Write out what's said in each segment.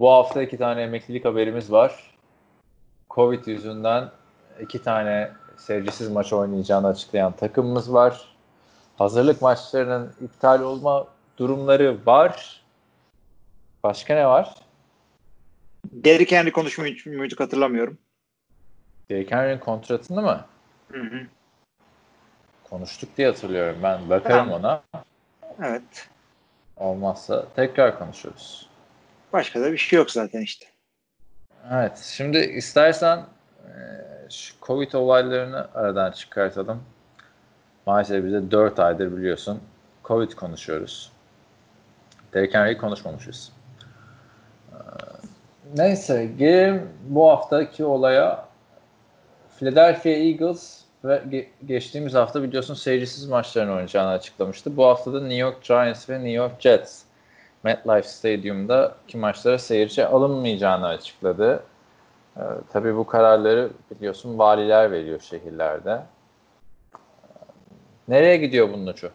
Bu hafta iki tane emeklilik haberimiz var. Covid yüzünden iki tane seyircisiz maç oynayacağını açıklayan takımımız var. Hazırlık maçlarının iptal olma durumları var. Başka ne var? Derrick Henry konuşmuş muyduk hatırlamıyorum. Derrick Henry'nin kontratını mı? Hı hı. Konuştuk diye hatırlıyorum. Ben bakarım Tamam. ona. Evet. Olmazsa tekrar konuşuruz. Başka da bir şey yok zaten işte. Evet, şimdi istersen e, şu Covid olaylarını aradan çıkartalım. Maalesef bize 4 aydır biliyorsun Covid konuşuyoruz. Derrick Henry'i konuşmamışız. Ee, Neyse, gelelim bu haftaki olaya. Philadelphia Eagles ve ge- geçtiğimiz hafta biliyorsun seyircisiz maçlarını oynayacağını açıklamıştı. Bu hafta da New York Giants ve New York Jets MetLife Stadyum'daki maçlara seyirci alınmayacağını açıkladı. Ee, tabii bu kararları biliyorsun valiler veriyor şehirlerde. Ee, nereye gidiyor bunun ucu?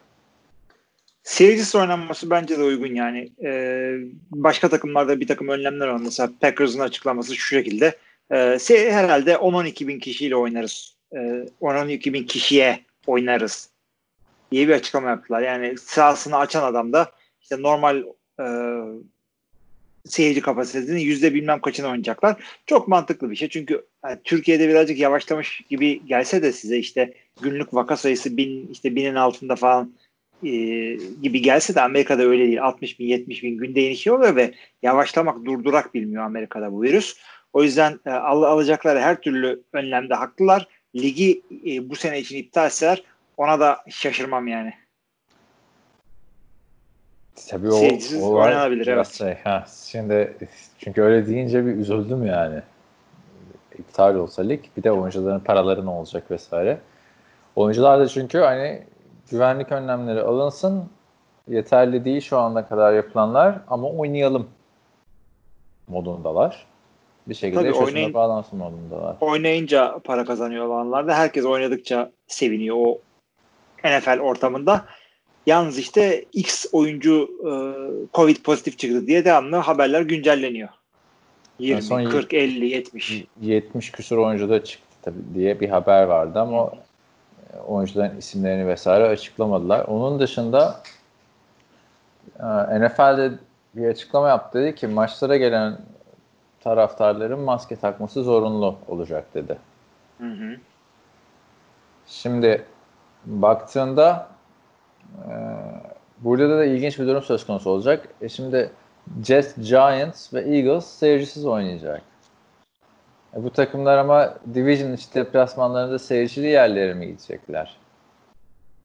Seyircisiz oynanması bence de uygun yani. Ee, başka takımlarda bir takım önlemler. Mesela Packers'ın açıklaması şu şekilde. Ee, herhalde 10-12 bin kişiyle oynarız. Ee, 10-12 bin kişiye oynarız diye bir açıklama yaptılar. Yani sahasını açan adam da işte normal e, seyirci kapasitesinin yüzde bilmem kaçını oynayacaklar. Çok mantıklı bir şey. Çünkü yani Türkiye'de birazcık yavaşlamış gibi gelse de size işte günlük vaka sayısı bin işte binin altında falan e, gibi gelse de Amerika'da öyle değil. 60 bin 70 bin günde inişi oluyor ve yavaşlamak durdurak bilmiyor Amerika'da bu virüs. O yüzden e, al, alacakları her türlü önlemde haklılar. Ligi e, bu sene için iptal etseler ona da şaşırmam yani. Tabii o olay oynanabilir, evet. Şey, ha, şimdi çünkü öyle deyince bir üzüldüm yani. İptal olsa lig bir de oyuncuların paraları ne olacak vesaire. Oyuncular da çünkü hani güvenlik önlemleri alınsın yeterli değil şu ana kadar yapılanlar ama oynayalım modundalar. Bir şekilde Tabii oynayın- bağlansın modundalar. oynayınca para kazanıyor olanlar da herkes oynadıkça seviniyor o NFL ortamında. Yalnız işte X oyuncu e, Covid pozitif çıktı diye devamlı haberler güncelleniyor. 20, son y- 40, 50, 70. 70 küsur oyuncu da çıktı tabii diye bir haber vardı ama e, oyuncuların isimlerini vesaire açıklamadılar. Onun dışında e, NFL'de bir açıklama yaptı. Dedi ki maçlara gelen taraftarların maske takması zorunlu olacak dedi. Hı hı. Şimdi baktığında burada da ilginç bir durum söz konusu olacak. E şimdi Jets, Giants ve Eagles seyircisiz oynayacak. E bu takımlar ama Division içi deplasmanlarında seyircili yerlere mi gidecekler?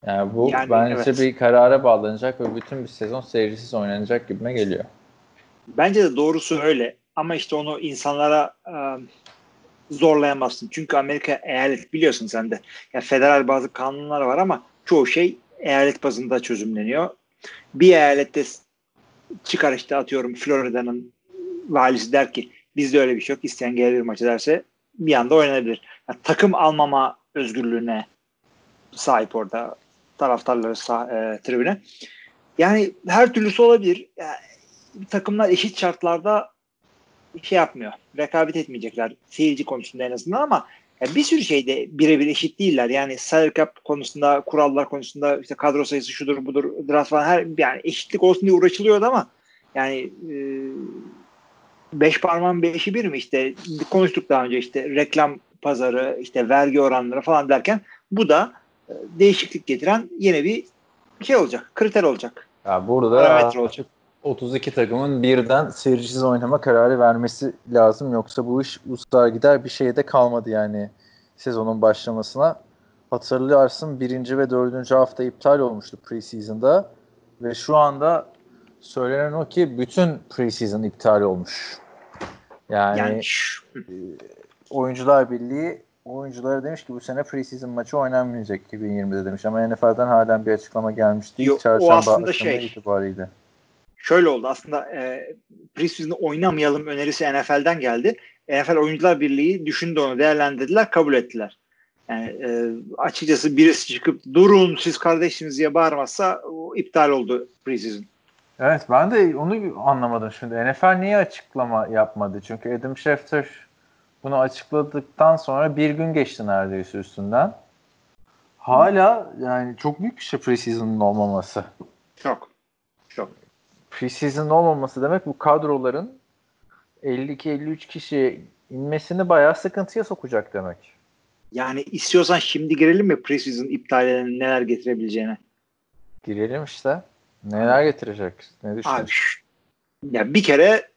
Yani bu Yani bence evet. bir karara bağlanacak ve bütün bir sezon seyircisiz oynanacak gibime geliyor. Bence de doğrusu öyle. Ama işte onu insanlara e, zorlayamazsın. Çünkü Amerika eyalet biliyorsun sen de. Ya federal bazı kanunlar var ama çoğu şey eyalet bazında çözümleniyor. Bir eyalette çıkar işte atıyorum Florida'nın valisi der ki bizde öyle bir şey yok. İsteyen gelebilir maçı derse bir anda oynanabilir. Ya takım almama özgürlüğüne sahip orada taraftarları sah- e, tribüne. Yani her türlüsü olabilir. Ya, takımlar eşit şartlarda şey yapmıyor. Rekabet etmeyecekler seyirci konusunda en azından ama ya bir sürü şeyde birebir eşit değiller. Yani salary cap konusunda, kurallar konusunda işte kadro sayısı şudur budur, draft falan her yani eşitlik olsun diye uğraşılıyordu ama yani e, beş parmağın beşi bir mi işte konuştuk daha önce işte reklam pazarı, işte vergi oranları falan derken bu da e, değişiklik getiren yeni bir şey olacak, kriter olacak. Ya burada Parametre olacak. 32 takımın birden seyircisiz oynama kararı vermesi lazım. Yoksa bu iş ustar gider bir şeyde kalmadı yani sezonun başlamasına. Hatırlarsın birinci ve dördüncü hafta iptal olmuştu preseason'da ve şu anda söylenen o ki bütün preseason iptal olmuş Yani, Yani şu- Oyuncular Birliği oyunculara demiş ki bu sene preseason maçı oynanmayacak 2020'de demiş ama NFL'den halen bir açıklama gelmiş değil. Yok, o Çarşamba aslında akşamı şey- itibariyle. Şöyle oldu aslında e, preseason'da oynamayalım önerisi NFL'den geldi. NFL Oyuncular Birliği düşündü onu değerlendirdiler kabul ettiler. Yani e, açıkçası birisi çıkıp durun siz kardeşiniz diye bağırmazsa o iptal oldu preseason. Evet ben de onu anlamadım şimdi. NFL niye açıklama yapmadı? Çünkü Adam Schefter bunu açıkladıktan sonra bir gün geçti neredeyse üstünden. Hala yani çok büyük bir şey preseason'ın olmaması. Çok. Çok. Preseason'ın olmaması demek bu kadroların 52-53 kişi inmesini bayağı sıkıntıya sokacak demek. Yani istiyorsan şimdi girelim mi preseason iptallerinin neler getirebileceğine? Girelim işte. Neler getirecek? Ne düşünüyorsun? ya bir kere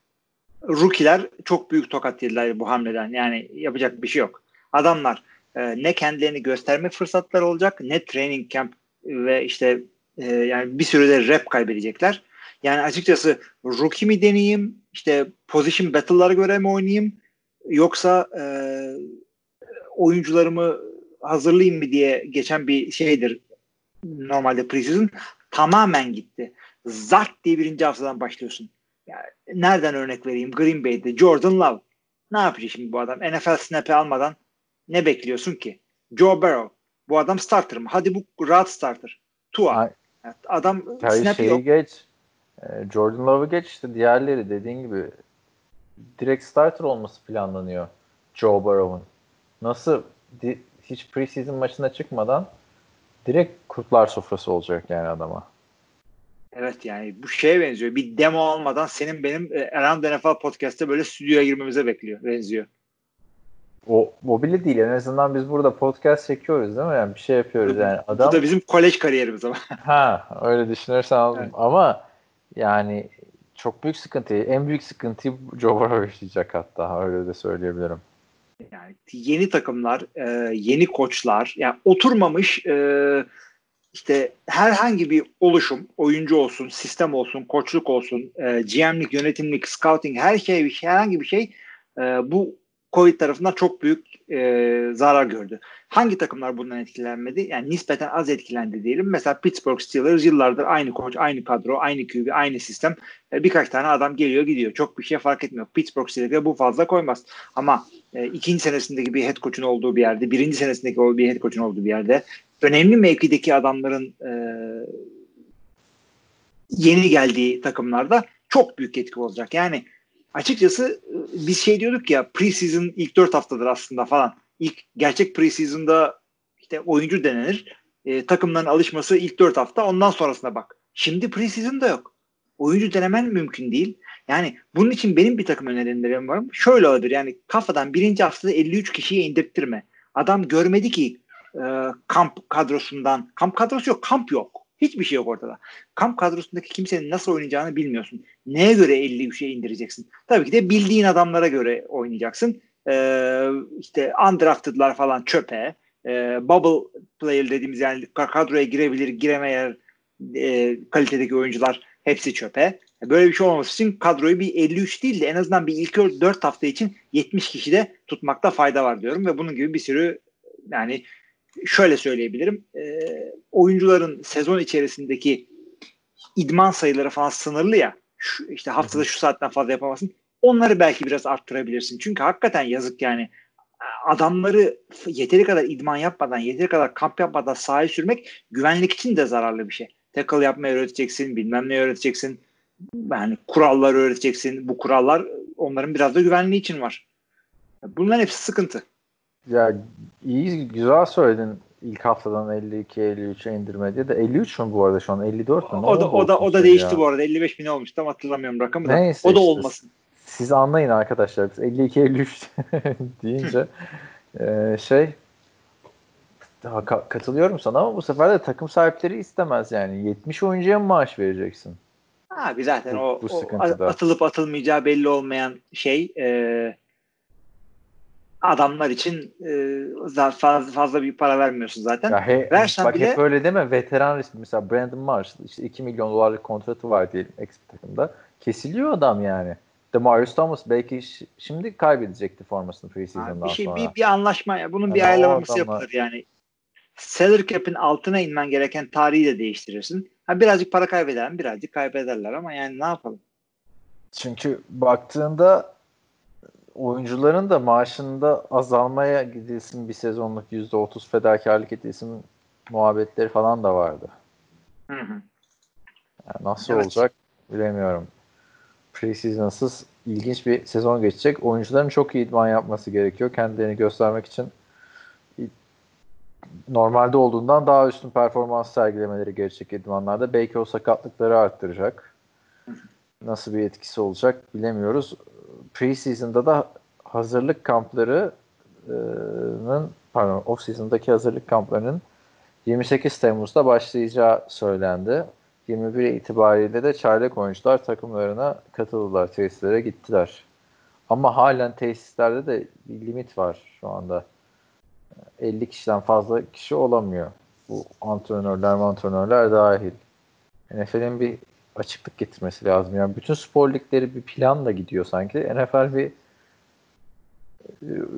rookie'ler çok büyük tokat yediler bu hamleden. Yani yapacak bir şey yok. Adamlar e, ne kendilerini gösterme fırsatları olacak ne training camp ve işte e, yani bir sürede rep kaybedecekler. Yani açıkçası rookie mi deneyeyim işte position battle'lara göre mi oynayayım yoksa e, oyuncularımı hazırlayayım mı diye geçen bir şeydir normalde preseason tamamen gitti. Zart diye birinci haftadan başlıyorsun. Yani nereden örnek vereyim? Green Bay'de Jordan Love. Ne yapacak şimdi bu adam? NFL snap'i almadan ne bekliyorsun ki? Joe Burrow. Bu adam starter mı? Hadi bu rahat starter. Tua. Yani adam Hayır snap yok. geç. Ee, Jordan Love'ı geç işte diğerleri dediğin gibi direkt starter olması planlanıyor Joe Burrow'un. Nasıl di- hiç preseason maçına çıkmadan direkt kurtlar sofrası olacak yani adama. Evet yani bu şeye benziyor. Bir demo almadan senin benim e, Around NFL podcast'te böyle stüdyoya girmemize bekliyor. Benziyor. O, o bile değil. En azından biz burada podcast çekiyoruz değil mi? Yani bir şey yapıyoruz yani. Adam Bu da bizim kolej kariyerimiz ama. ha öyle düşünürsen. Evet. ama yani çok büyük sıkıntı. En büyük sıkıntıyı Joe Burrow yaşayacak hatta öyle de söyleyebilirim. Yani yeni takımlar, e, yeni koçlar, yani oturmamış e, işte herhangi bir oluşum, oyuncu olsun, sistem olsun, koçluk olsun, e, GM'lik, yönetimlik, scouting, her şey, herhangi bir şey bu Covid tarafından çok büyük e, zarar gördü. Hangi takımlar bundan etkilenmedi? Yani nispeten az etkilendi diyelim. Mesela Pittsburgh Steelers yıllardır aynı koç, aynı kadro, aynı QB, aynı sistem. E, birkaç tane adam geliyor gidiyor. Çok bir şey fark etmiyor. Pittsburgh Steelers'e bu fazla koymaz. Ama e, ikinci senesindeki bir head coach'un olduğu bir yerde, birinci senesindeki bir head coach'un olduğu bir yerde önemli mevkideki adamların e, yeni geldiği takımlarda çok büyük etki olacak. Yani açıkçası e, biz şey diyorduk ya preseason ilk dört haftadır aslında falan. İlk gerçek preseason'da işte oyuncu denenir. E, takımların alışması ilk dört hafta ondan sonrasına bak. Şimdi preseason'da yok. Oyuncu denemen mümkün değil. Yani bunun için benim bir takım önerilerim var. Şöyle olabilir yani kafadan birinci haftada 53 kişiye indirttirme. Adam görmedi ki e, kamp kadrosundan. Kamp kadrosu yok. Kamp yok. Hiçbir şey yok ortada. Kamp kadrosundaki kimsenin nasıl oynayacağını bilmiyorsun. Neye göre 53'e indireceksin? Tabii ki de bildiğin adamlara göre oynayacaksın. Ee, işte undrafted'lar falan çöpe. Ee, bubble player dediğimiz yani kadroya girebilir, giremeyer e, kalitedeki oyuncular hepsi çöpe. Böyle bir şey olmaması için kadroyu bir 53 değil de en azından bir ilk 4 hafta için 70 kişi de tutmakta fayda var diyorum ve bunun gibi bir sürü yani şöyle söyleyebilirim. E, oyuncuların sezon içerisindeki idman sayıları falan sınırlı ya. Şu, işte haftada şu saatten fazla yapamazsın. Onları belki biraz arttırabilirsin. Çünkü hakikaten yazık yani adamları yeteri kadar idman yapmadan, yeteri kadar kamp yapmadan sahaya sürmek güvenlik için de zararlı bir şey. Tackle yapmayı öğreteceksin, bilmem ne öğreteceksin. Yani kurallar öğreteceksin. Bu kurallar onların biraz da güvenliği için var. Bunların hepsi sıkıntı. Ya iyi güzel söyledin ilk haftadan 52-53'e indirme diye de 53 mü bu arada şu an 54 mü? Ne O da o da o da şey değişti ya? bu arada. 55 bin olmuş. Tam hatırlamıyorum rakamı da. Neyse o da işte. olmasın. Siz anlayın arkadaşlar. Biz 52-53 deyince e, şey daha ka- katılıyorum sana ama bu sefer de takım sahipleri istemez yani. 70 oyuncuya mı maaş vereceksin? Abi zaten Bu- o, bu o atılıp atılmayacağı belli olmayan şey e, adamlar için e, fazla, fazla bir para vermiyorsun zaten. Ya he, Versen bak bile- hep öyle deme. Veteran resmi mesela Brandon Marshall işte 2 milyon dolarlık kontratı var diyelim bir takımda. Kesiliyor adam yani. Demarius Thomas belki şimdi kaybedecekti formasını preseason'dan bir şey sonra. bir, bir anlaşma ya. Bunun bir Yani o ayarlaması yapılır yani. Salary cap'in altına inmen gereken tarihi de değiştirirsin. Ha birazcık para kaybeder mi? Birazcık kaybederler ama yani ne yapalım? Çünkü baktığında oyuncuların da maaşında azalmaya gidilsin bir sezonluk %30 fedakarlık edilsin muhabbetleri falan da vardı. Hı hı. Yani nasıl Evet. olacak bilemiyorum. Preseason'sız ilginç bir sezon geçecek. Oyuncuların çok iyi idman yapması gerekiyor. Kendilerini göstermek için normalde olduğundan daha üstün performans sergilemeleri gerekecek idmanlarda. Belki o sakatlıkları arttıracak. Nasıl bir etkisi olacak bilemiyoruz. Preseason'da da hazırlık kamplarının pardon off season'daki hazırlık kamplarının 28 Temmuz'da başlayacağı söylendi. 21 itibariyle de çaylak oyuncular takımlarına katıldılar, tesislere gittiler. Ama halen tesislerde de bir limit var şu anda. 50 kişiden fazla kişi olamıyor. Bu antrenörler, antrenörler dahil. NFL'in bir açıklık getirmesi lazım. Yani bütün spor ligleri bir planla gidiyor sanki. NFL bir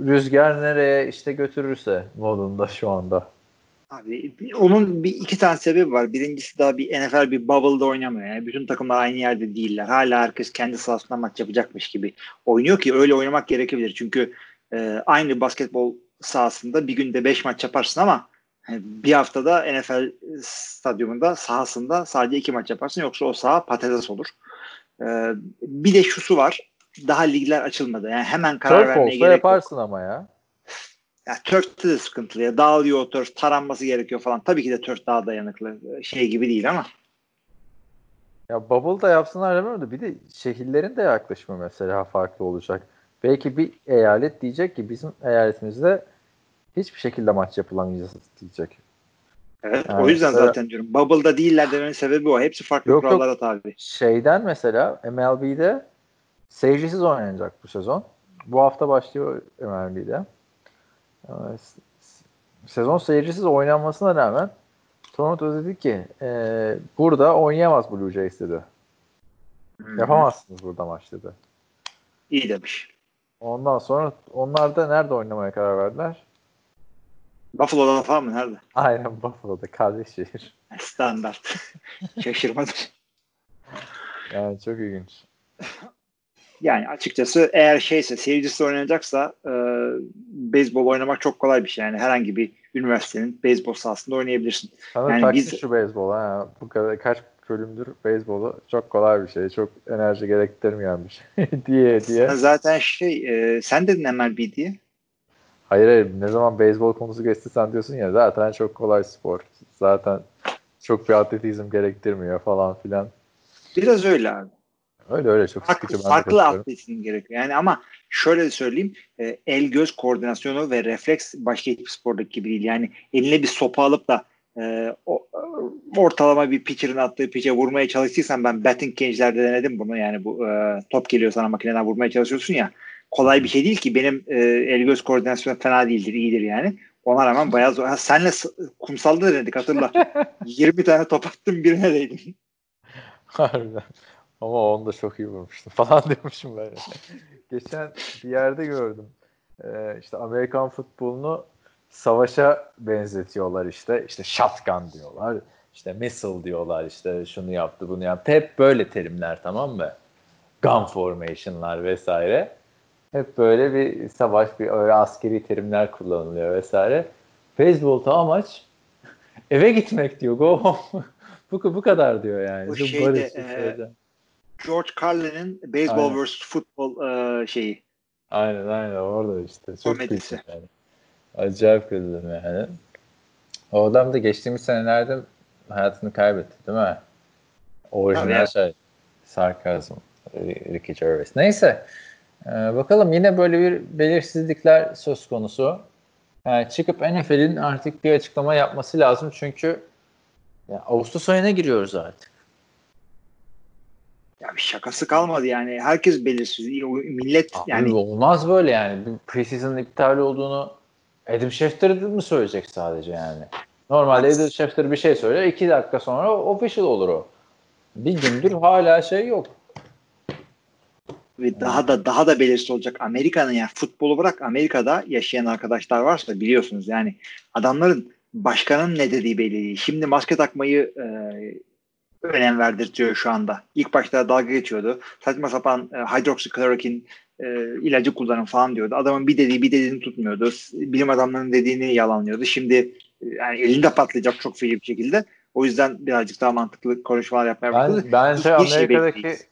rüzgar nereye işte götürürse modunda şu anda. Abi onun bir iki tane sebebi var. Birincisi daha bir NFL bir bubble'da oynamıyor. Yani bütün takımlar aynı yerde değiller. Hala herkes kendi sahasında maç yapacakmış gibi oynuyor ki öyle oynamak gerekebilir. Çünkü e, aynı basketbol sahasında bir günde 5 maç yaparsın ama bir haftada NFL stadyumunda sahasında sadece iki maç yaparsın yoksa o saha patates olur. E, bir de şusu var. Daha ligler açılmadı. Yani hemen karar Turf vermeye gerek yok. yaparsın ama ya. Ya Turf'te de sıkıntılı. Ya. Dağılıyor turf, taranması gerekiyor falan. Tabii ki de turf daha dayanıklı. Şey gibi değil ama. Ya Bubble da yapsınlar demiyorum da bir de şehirlerin de yaklaşımı mesela farklı olacak. Belki bir eyalet diyecek ki bizim eyaletimizde hiçbir şekilde maç yapılamayacak diyecek. Evet, Yani o yüzden mesela- zaten diyorum. Bubble'da değiller demenin sebebi o. Hepsi farklı Yok, kurallara tabi. Şeyden mesela MLB'de seyircisiz oynanacak bu sezon. Bu hafta başlıyor MLB'de. Ee, Sezon seyircisiz oynanmasına rağmen Toronto dedi ki e, burada oynayamaz Blue Jays dedi. Yapamazsınız burada maç dedi. İyi demiş. Ondan sonra onlar da nerede oynamaya karar verdiler? Buffalo'da falan mı? Nerede? Aynen Buffalo'da kardeş şehir. Standart. Şaşırmadım. Yani çok ilginç. Yani açıkçası eğer şeyse seyircisi oynanacaksa e, beyzbol oynamak çok kolay bir şey. Yani herhangi bir üniversitenin beyzbol sahasında oynayabilirsin. Sana Yani biz- şu beyzbol ha. Bu kadar kaç bölümdür beyzbolu çok kolay bir şey. Çok enerji gerektirmeyen bir şey diye diye. Sen zaten şey e, sen dedin MLB diye. Hayır hayır ne zaman beyzbol konusu geçti sen diyorsun ya zaten çok kolay spor. Zaten çok bir atletizm gerektirmiyor falan filan. Biraz öyle abi. Öyle öyle çok farklı, sıkıcı farklı atletizm gerekiyor. Yani ama şöyle söyleyeyim e, el göz koordinasyonu ve refleks başka hiçbir spordaki gibi değil. Yani eline bir sopa alıp da e, o, ortalama bir pitcher'ın attığı pitch'e vurmaya çalıştıysan ben batting cage'lerde denedim bunu yani bu e, top geliyor sana makineden vurmaya çalışıyorsun ya kolay bir şey değil ki benim e, el göz koordinasyonu fena değildir iyidir yani. Ona rağmen bayağı zor. Ha, senle kumsalda denedik hatırla. 20 tane top attım birine değdim. Harbiden. Ama onu da çok iyi vurmuştum falan diyormuşum ben. Geçen bir yerde gördüm. Ee, işte Amerikan futbolunu savaşa benzetiyorlar işte. İşte shotgun diyorlar. İşte missile diyorlar işte şunu yaptı bunu yaptı. Hep böyle terimler tamam mı? Gun formation'lar vesaire. Hep böyle bir savaş, bir öyle askeri terimler kullanılıyor vesaire. Beyzbolda amaç eve gitmek diyor. Go home. bu, bu kadar diyor yani. Bu şeyde, barışçıl e, şeyden. George Carlin'in Baseball Aynen. vs. Football e, şeyi. Aynen aynen orada işte. Çok Komedisi. yani. Acayip güldüm yani. O adam da geçtiğimiz senelerde hayatını kaybetti değil mi? Orijinal Tabii şey. Sarkazm. Ricky Gervais. Neyse. Ee, bakalım yine böyle bir belirsizlikler söz konusu. Yani çıkıp NFL'in artık bir açıklama yapması lazım çünkü ya Ağustos ayına giriyoruz artık. Ya bir şakası kalmadı yani. Herkes belirsiz. Millet Abi yani olmaz böyle yani. Preseason'ın iptal olduğunu Adam Schefter mi söyleyecek sadece yani? Normalde Adam Schefter bir şey söyler. iki dakika sonra official olur o. Bir gündür hala şey yok. Ve daha da daha da belirsiz olacak. Amerika'nın yani futbolu bırak Amerika'da yaşayan arkadaşlar varsa biliyorsunuz yani adamların başkanın ne dediği belli değil. Şimdi maske takmayı e, önem verdirtiyor şu anda. İlk başta dalga geçiyordu. Saçma sapan e, hydroxychloroquine e, ilacı kullanın falan diyordu. Adamın bir dediği bir dediğini tutmuyordu. Bilim adamlarının dediğini yalanlıyordu. Şimdi e, yani elinde patlayacak çok feci bir şekilde. O yüzden birazcık daha mantıklı konuşmalar yapmaya başladı. Ben, bence Hiçbir şey Amerika'daki bekleyiz.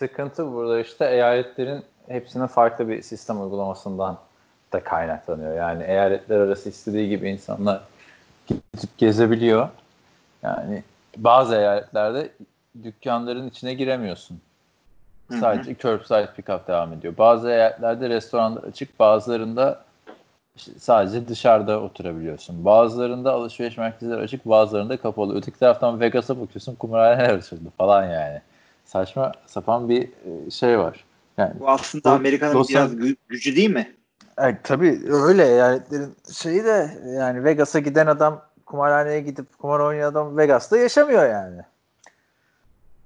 Sıkıntı burada işte eyaletlerin hepsinin farklı bir sistem uygulamasından da kaynaklanıyor. Yani eyaletler arası istediği gibi insanlar gidip gezebiliyor. Yani bazı eyaletlerde dükkanların içine giremiyorsun. Sadece curbside pick-up devam ediyor. Bazı eyaletlerde restoranlar açık, bazılarında işte sadece dışarıda oturabiliyorsun. Bazılarında alışveriş merkezleri açık, bazılarında kapalı. Öteki taraftan Vegas'a bakıyorsun, kumarhaneler açıldı falan yani. Saçma sapan bir e, şey var. Yani Bu aslında Amerika'nın sosyal- biraz gü- gücü değil mi? e, tabii öyle eyaletlerin şeyi de yani Vegas'a giden adam kumarhaneye gidip kumar oynayan adam Vegas'ta yaşamıyor yani.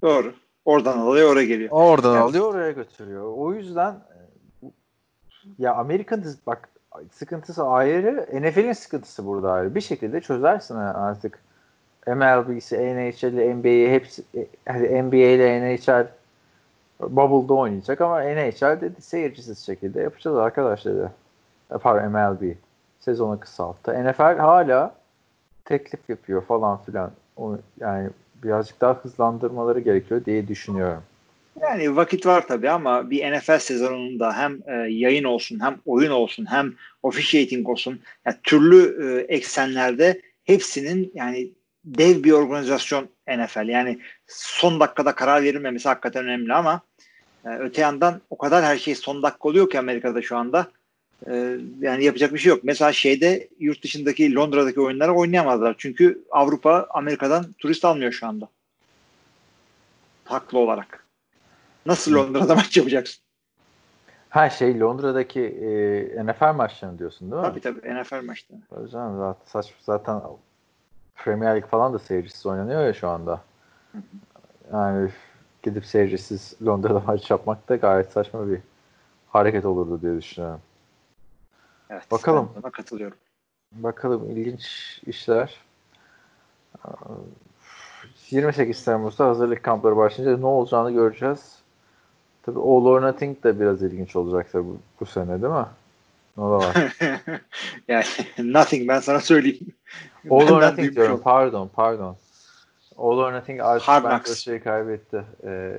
Doğru. Oradan alıyor oraya geliyor. Oradan Evet. alıyor oraya götürüyor. O yüzden e, ya Amerika'nın bak sıkıntısı ayrı, NFL'in sıkıntısı burada ayrı. Bir şekilde çözersin artık. MLB'si, NHL'i, NBA'yi hepsi e, hani NBA ile NHL Bubble'da oynayacak ama NHL dedi seyircisiz şekilde yapacağız arkadaş dedi. E, Pardon MLB. Sezonu kısalttı. NFL hala teklif yapıyor falan filan. O, yani birazcık daha hızlandırmaları gerekiyor diye düşünüyorum. Yani vakit var tabii ama bir NFL sezonunda hem e, yayın olsun hem oyun olsun hem officiating olsun yani türlü e, eksenlerde hepsinin yani dev bir organizasyon NFL. Yani son dakikada karar verilmemesi hakikaten önemli ama e, öte yandan o kadar her şey son dakika oluyor ki Amerika'da şu anda. E, yani yapacak bir şey yok. Mesela şeyde yurt dışındaki Londra'daki oyunları oynayamazlar. Çünkü Avrupa Amerika'dan turist almıyor şu anda. Haklı olarak. Nasıl Londra'da maç yapacaksın? Ha şey Londra'daki e, NFL maçlarını diyorsun değil mi? Tabii tabii NFL maçları. Tabii canım zaten, saç, zaten Premier Lig falan da seyircisiz oynanıyor ya şu anda. Yani gidip seyircisiz Londra'da maç yapmak da gayet saçma bir hareket olurdu diye düşünüyorum. Evet, Bakalım. ben katılıyorum. Bakalım ilginç işler. Ee, 28 Temmuz'da hazırlık kampları başlayınca ne olacağını göreceğiz. Tabii All or Nothing de biraz ilginç olacaktır bu, bu sene değil mi? O da var. yani nothing ben sana söyleyeyim. All or Nothing diyorum. Pardon, pardon. All or Nothing artık bence şeyi kaybetti. Ee,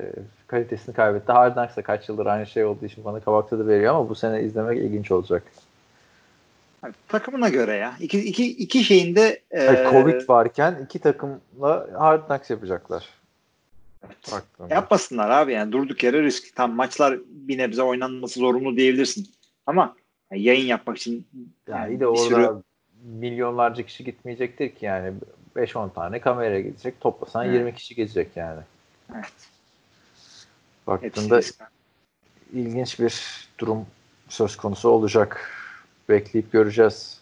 kalitesini kaybetti. Hard Knocks da kaç yıldır aynı şey olduğu için bana kabak tadı veriyor ama bu sene izlemek ilginç olacak. Abi, takımına göre ya. İki, iki, iki şeyin de e, Hayır, Covid varken iki takımla Hard Knocks yapacaklar. Baktığımda. yapmasınlar abi yani durduk yere risk. Tam maçlar bir nebze oynanması zorunlu diyebilirsin. Ama yani yayın yapmak için Yani yani de orada sürü- milyonlarca kişi gitmeyecektir ki yani 5-10 tane kamera gidecek. Toplasan Evet. 20 kişi gezecek yani. evet, hepsi Baktığında risk. ilginç bir durum söz konusu olacak. Bekleyip göreceğiz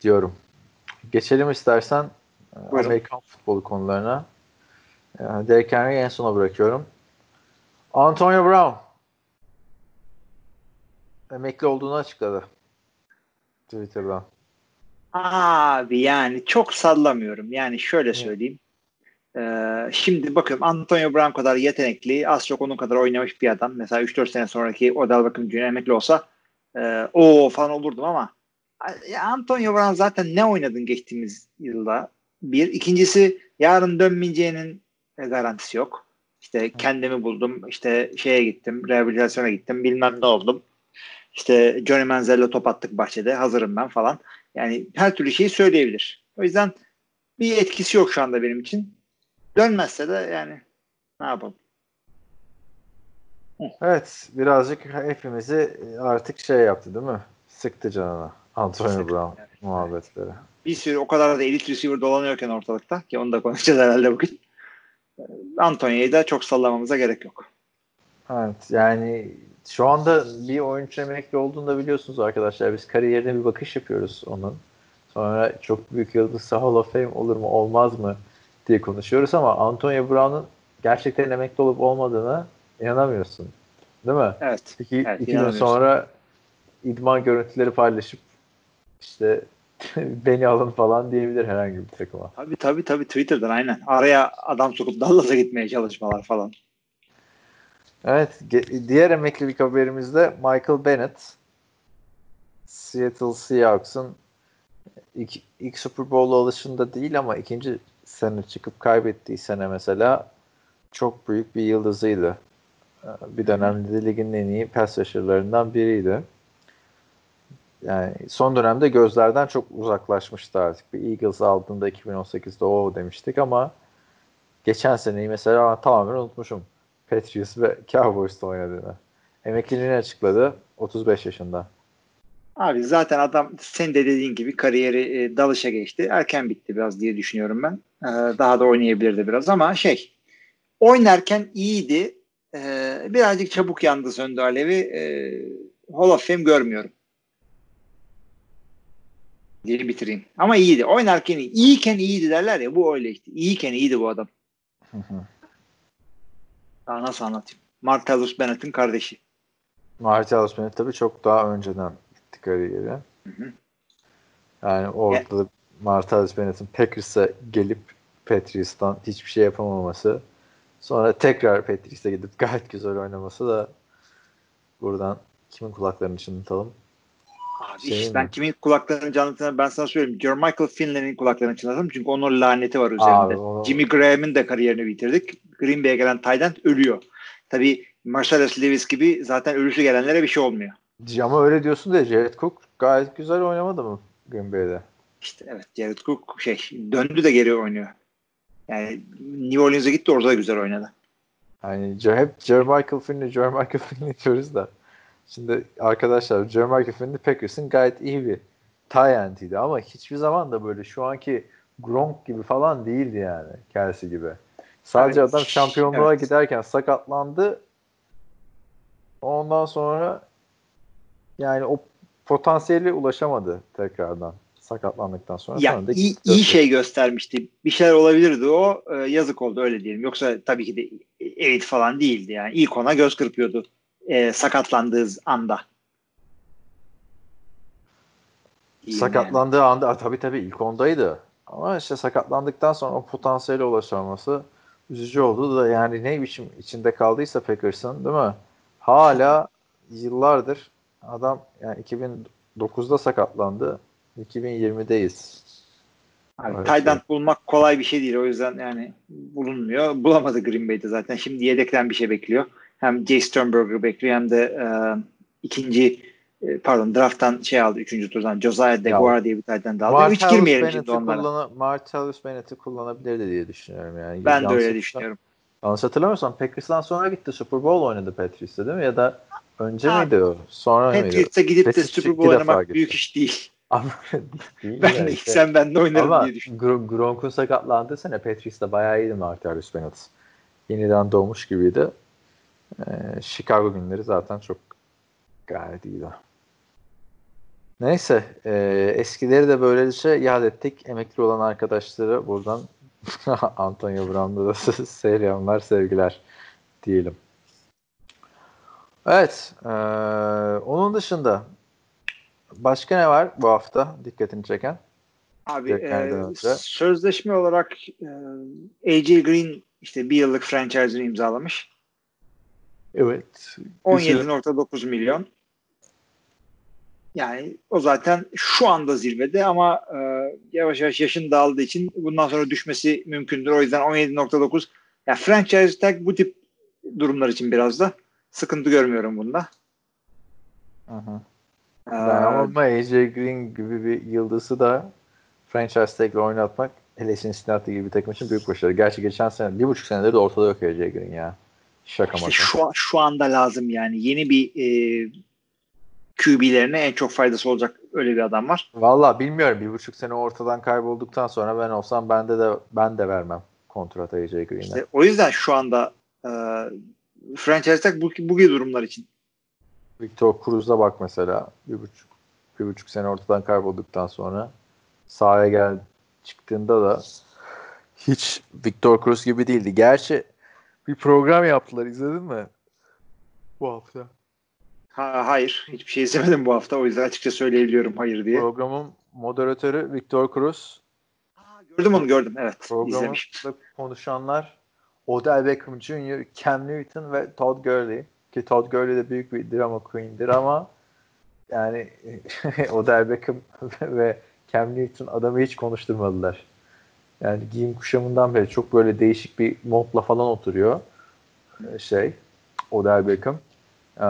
diyorum. Geçelim istersen e, Buyurun. Amerikan futbolu konularına. Yani Derek Henry'i en sona bırakıyorum. Antonio Brown emekli olduğunu açıkladı. Twitter'dan. Abi yani çok sallamıyorum. Yani şöyle söyleyeyim. Ee, şimdi bakıyorum Antonio Brown kadar yetenekli, az çok onun kadar oynamış bir adam. Mesela 3-4 sene sonraki Odell Beckham Jr. emekli olsa e, o falan olurdum ama ya Antonio Brown zaten ne oynadın geçtiğimiz yılda? Bir. ikincisi yarın dönmeyeceğinin e, garantisi yok. İşte kendimi buldum. işte şeye gittim. Rehabilitasyona gittim. Bilmem ne oldum. İşte Johnny Manziel'le top attık bahçede. Hazırım ben falan. Yani her türlü şeyi söyleyebilir. O yüzden bir etkisi yok şu anda benim için. Dönmezse de yani ne yapalım? Evet, birazcık hepimizi artık şey yaptı değil mi? Sıktı canına. Antonio Sıktı, Brown evet. muhabbetleri. Bir sürü o kadar da elit receiver dolanıyorken ortalıkta ki onu da konuşacağız herhalde bugün. Antonio'yu da çok sallamamıza gerek yok. Evet, yani şu anda bir oyuncu emekli olduğunu da biliyorsunuz arkadaşlar. Biz kariyerine bir bakış yapıyoruz onun. Sonra çok büyük yıldızsa Hall of Fame olur mu olmaz mı diye konuşuyoruz ama Antonio Brown'un gerçekten emekli olup olmadığını İnanamıyorsun. Değil mi? Evet. Peki Evet, iki gün sonra idman görüntüleri paylaşıp işte beni alın falan diyebilir herhangi bir takıma. Tabii tabii tabii Twitter'dan aynen. Araya adam sokup Dallas'a gitmeye çalışmalar falan. Evet. Diğer emeklilik haberimizde Michael Bennett Seattle Seahawks'ın ilk, ilk Super Bowl alışında değil ama ikinci sene çıkıp kaybettiği sene mesela çok büyük bir yıldızıydı. Ee, Bir dönemde de ligin en iyi pass rusher'larından biriydi. Yani son dönemde gözlerden çok uzaklaşmıştı artık. Bir Eagles aldığında 2018'de o demiştik ama geçen seneyi mesela tamamen unutmuşum. Patriots ve Cowboys'ta oynadığını. Emekliliğini açıkladı 35 yaşında. Abi zaten adam sen de dediğin gibi kariyeri e, dalışa geçti. Erken bitti biraz diye düşünüyorum ben. Ee, daha da oynayabilirdi biraz ama şey oynarken iyiydi. Ee, birazcık çabuk yandı söndü alevi. Ee, Hall of Fame görmüyorum. diye bitireyim. Ama iyiydi. Oynarken iyi. İyiyken iyiydi derler ya. Bu öyle işte. İyiyken iyiydi bu adam. Daha nasıl anlatayım? Martellus Bennett'in kardeşi. Martellus Bennett tabii çok daha önceden gitti kariyeri. hı. Yani orada da Martellus Bennett'in Packers'a gelip Patriots'tan hiçbir şey yapamaması sonra tekrar Patriots'a gidip gayet güzel oynaması da buradan kimin kulaklarını çınlatalım? Abi Şey işte ben mi? kimin kulaklarını canlattığını ben sana söyleyeyim. Jermichael Finley'nin kulaklarını çınlattım. Çünkü onun laneti var üzerinde. Abi, o- Jimmy Graham'in de kariyerini bitirdik. Green Bay'e gelen Tayland ölüyor. Tabii Marcellus Lewis gibi zaten ölüsü gelenlere bir şey olmuyor. Ama öyle diyorsun da Jared Cook gayet güzel oynamadı mı Green Bay'de? İşte evet Jared Cook şey döndü de geri oynuyor. Yani New Orleans'a gitti orada da güzel oynadı. Yani hep Jermichael Finley, Jermichael Finley diyoruz da. Şimdi arkadaşlar Jermichael Finley Packers'ın gayet iyi bir tie ama hiçbir zaman da böyle şu anki Gronk gibi falan değildi yani. Kelsey gibi. Sadece Evet. adam şampiyonluğa Evet. giderken sakatlandı. Ondan sonra yani o potansiyeli ulaşamadı tekrardan sakatlandıktan sonra. Ya sonra iyi, iyi şey göstermişti. Bir şeyler olabilirdi o. e, yazık oldu öyle diyelim. Yoksa tabii ki de elit falan değildi yani. İlk ona göz kırpıyordu e, sakatlandığı anda. Diyeyim Sakatlandığı anda a, tabii tabii ilk ondaydı. Ama işte sakatlandıktan sonra o potansiyele ulaşamaması üzücü oldu da yani ne biçim içinde kaldıysa Packers'ın değil mi? Hala yıllardır adam yani 2009'da sakatlandı. 2020'deyiz. Yani. Evet. bulmak kolay bir şey değil. O yüzden yani bulunmuyor. Bulamadı Green Bay'de zaten. Şimdi yedekten bir şey bekliyor. Hem Jay Sternberger bekliyor hem de e, ikinci pardon drafttan şey aldı. Üçüncü turdan Josiah DeGuara diye bir end aldı. Hiç Martellus girmeyelim Bennett'i şimdi onlara. kullana, Martellus Bennett'i kullanabilirdi diye düşünüyorum yani. Ben de Yanlış öyle hatırlam- düşünüyorum. Yanlış hatırlamıyorsam Packers'tan sonra gitti Super Bowl oynadı Patrice'de değil mi? Ya da önce Ha, miydi o? Sonra mıydı? Patriots'a gidip de Patriots Super Bowl oynamak gitti. büyük iş değil. Değil Ben de de işte. sen ben de oynarım Ama diye düşünüyorum. Gro- Gronk'un sakatlandığı sene Patrice'de bayağı iyiydi Martellus Bennett. Yeniden doğmuş gibiydi. Ee, Chicago günleri zaten çok gayet iyiydi. Neyse. e, eskileri de böylece yad ettik. Emekli olan arkadaşları buradan Antonio Brown'da da selamlar, sevgiler diyelim. Evet. e, onun dışında başka ne var bu hafta dikkatini çeken? Abi Göklerden e, önce. sözleşme olarak e, AJ Green işte bir yıllık franchise'ını imzalamış. Evet. 17.9 milyon. Yani o zaten şu anda zirvede ama e, yavaş yavaş yaşın dağıldığı için bundan sonra düşmesi mümkündür. O yüzden 17.9 ya franchise tag bu tip durumlar için biraz da sıkıntı görmüyorum bunda. Hı. Ee, ama AJ Green gibi bir yıldızı da franchise tag'le oynatmak hele Cincinnati gibi bir takım için büyük başarı. Gerçi geçen sene, bir buçuk senedir de ortada yok AJ Green ya. Şaka işte maka. şu, şu anda lazım yani. Yeni bir e, QB'lerine en çok faydası olacak öyle bir adam var. Valla bilmiyorum. Bir buçuk sene ortadan kaybolduktan sonra ben olsam bende de ben de vermem kontrat AJ Green'e. İşte o yüzden şu anda e, franchise tag bu, bu gibi durumlar için. Victor Cruz'a bak mesela. Bir buçuk, bir buçuk sene ortadan kaybolduktan sonra sahaya gel çıktığında da hiç Victor Cruz gibi değildi. Gerçi bir program yaptılar izledin mi? bu hafta. Ha, hayır. Hiçbir şey izlemedim bu hafta. O yüzden açıkça söyleyebiliyorum hayır diye. Programın moderatörü Victor Cruz. Ha, gördüm onu gördüm. Evet. Programda konuşanlar Odell Beckham Jr., Cam Newton ve Todd Gurley. Ki Todd Gurley de büyük bir drama queen'dir ama yani Odell Beckham ve Cam Newton adamı hiç konuşturmadılar. Yani giyim kuşamından beri çok böyle değişik bir modla falan oturuyor. Şey, Odell Beckham. Ee,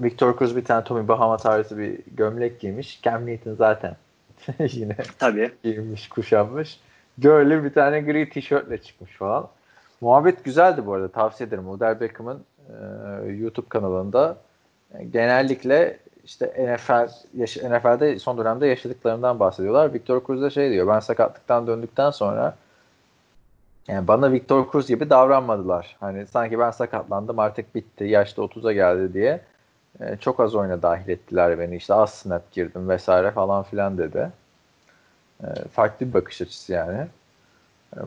Victor Cruz bir tane Tommy Bahama tarzı bir gömlek giymiş. Cam Newton zaten yine Tabii. giymiş, kuşanmış. Gurley bir tane gri tişörtle çıkmış falan. Muhabbet güzeldi bu arada. Tavsiye ederim. Odell Beckham'ın e, YouTube kanalında e, genellikle işte NFL yaş- NFL'de son dönemde yaşadıklarından bahsediyorlar. Victor Cruz da şey diyor. Ben sakatlıktan döndükten sonra yani bana Victor Cruz gibi davranmadılar. Hani sanki ben sakatlandım artık bitti. Yaşta 30'a geldi diye. E, çok az oyuna dahil ettiler beni. İşte az snap girdim vesaire falan filan dedi. E, farklı bir bakış açısı yani. E,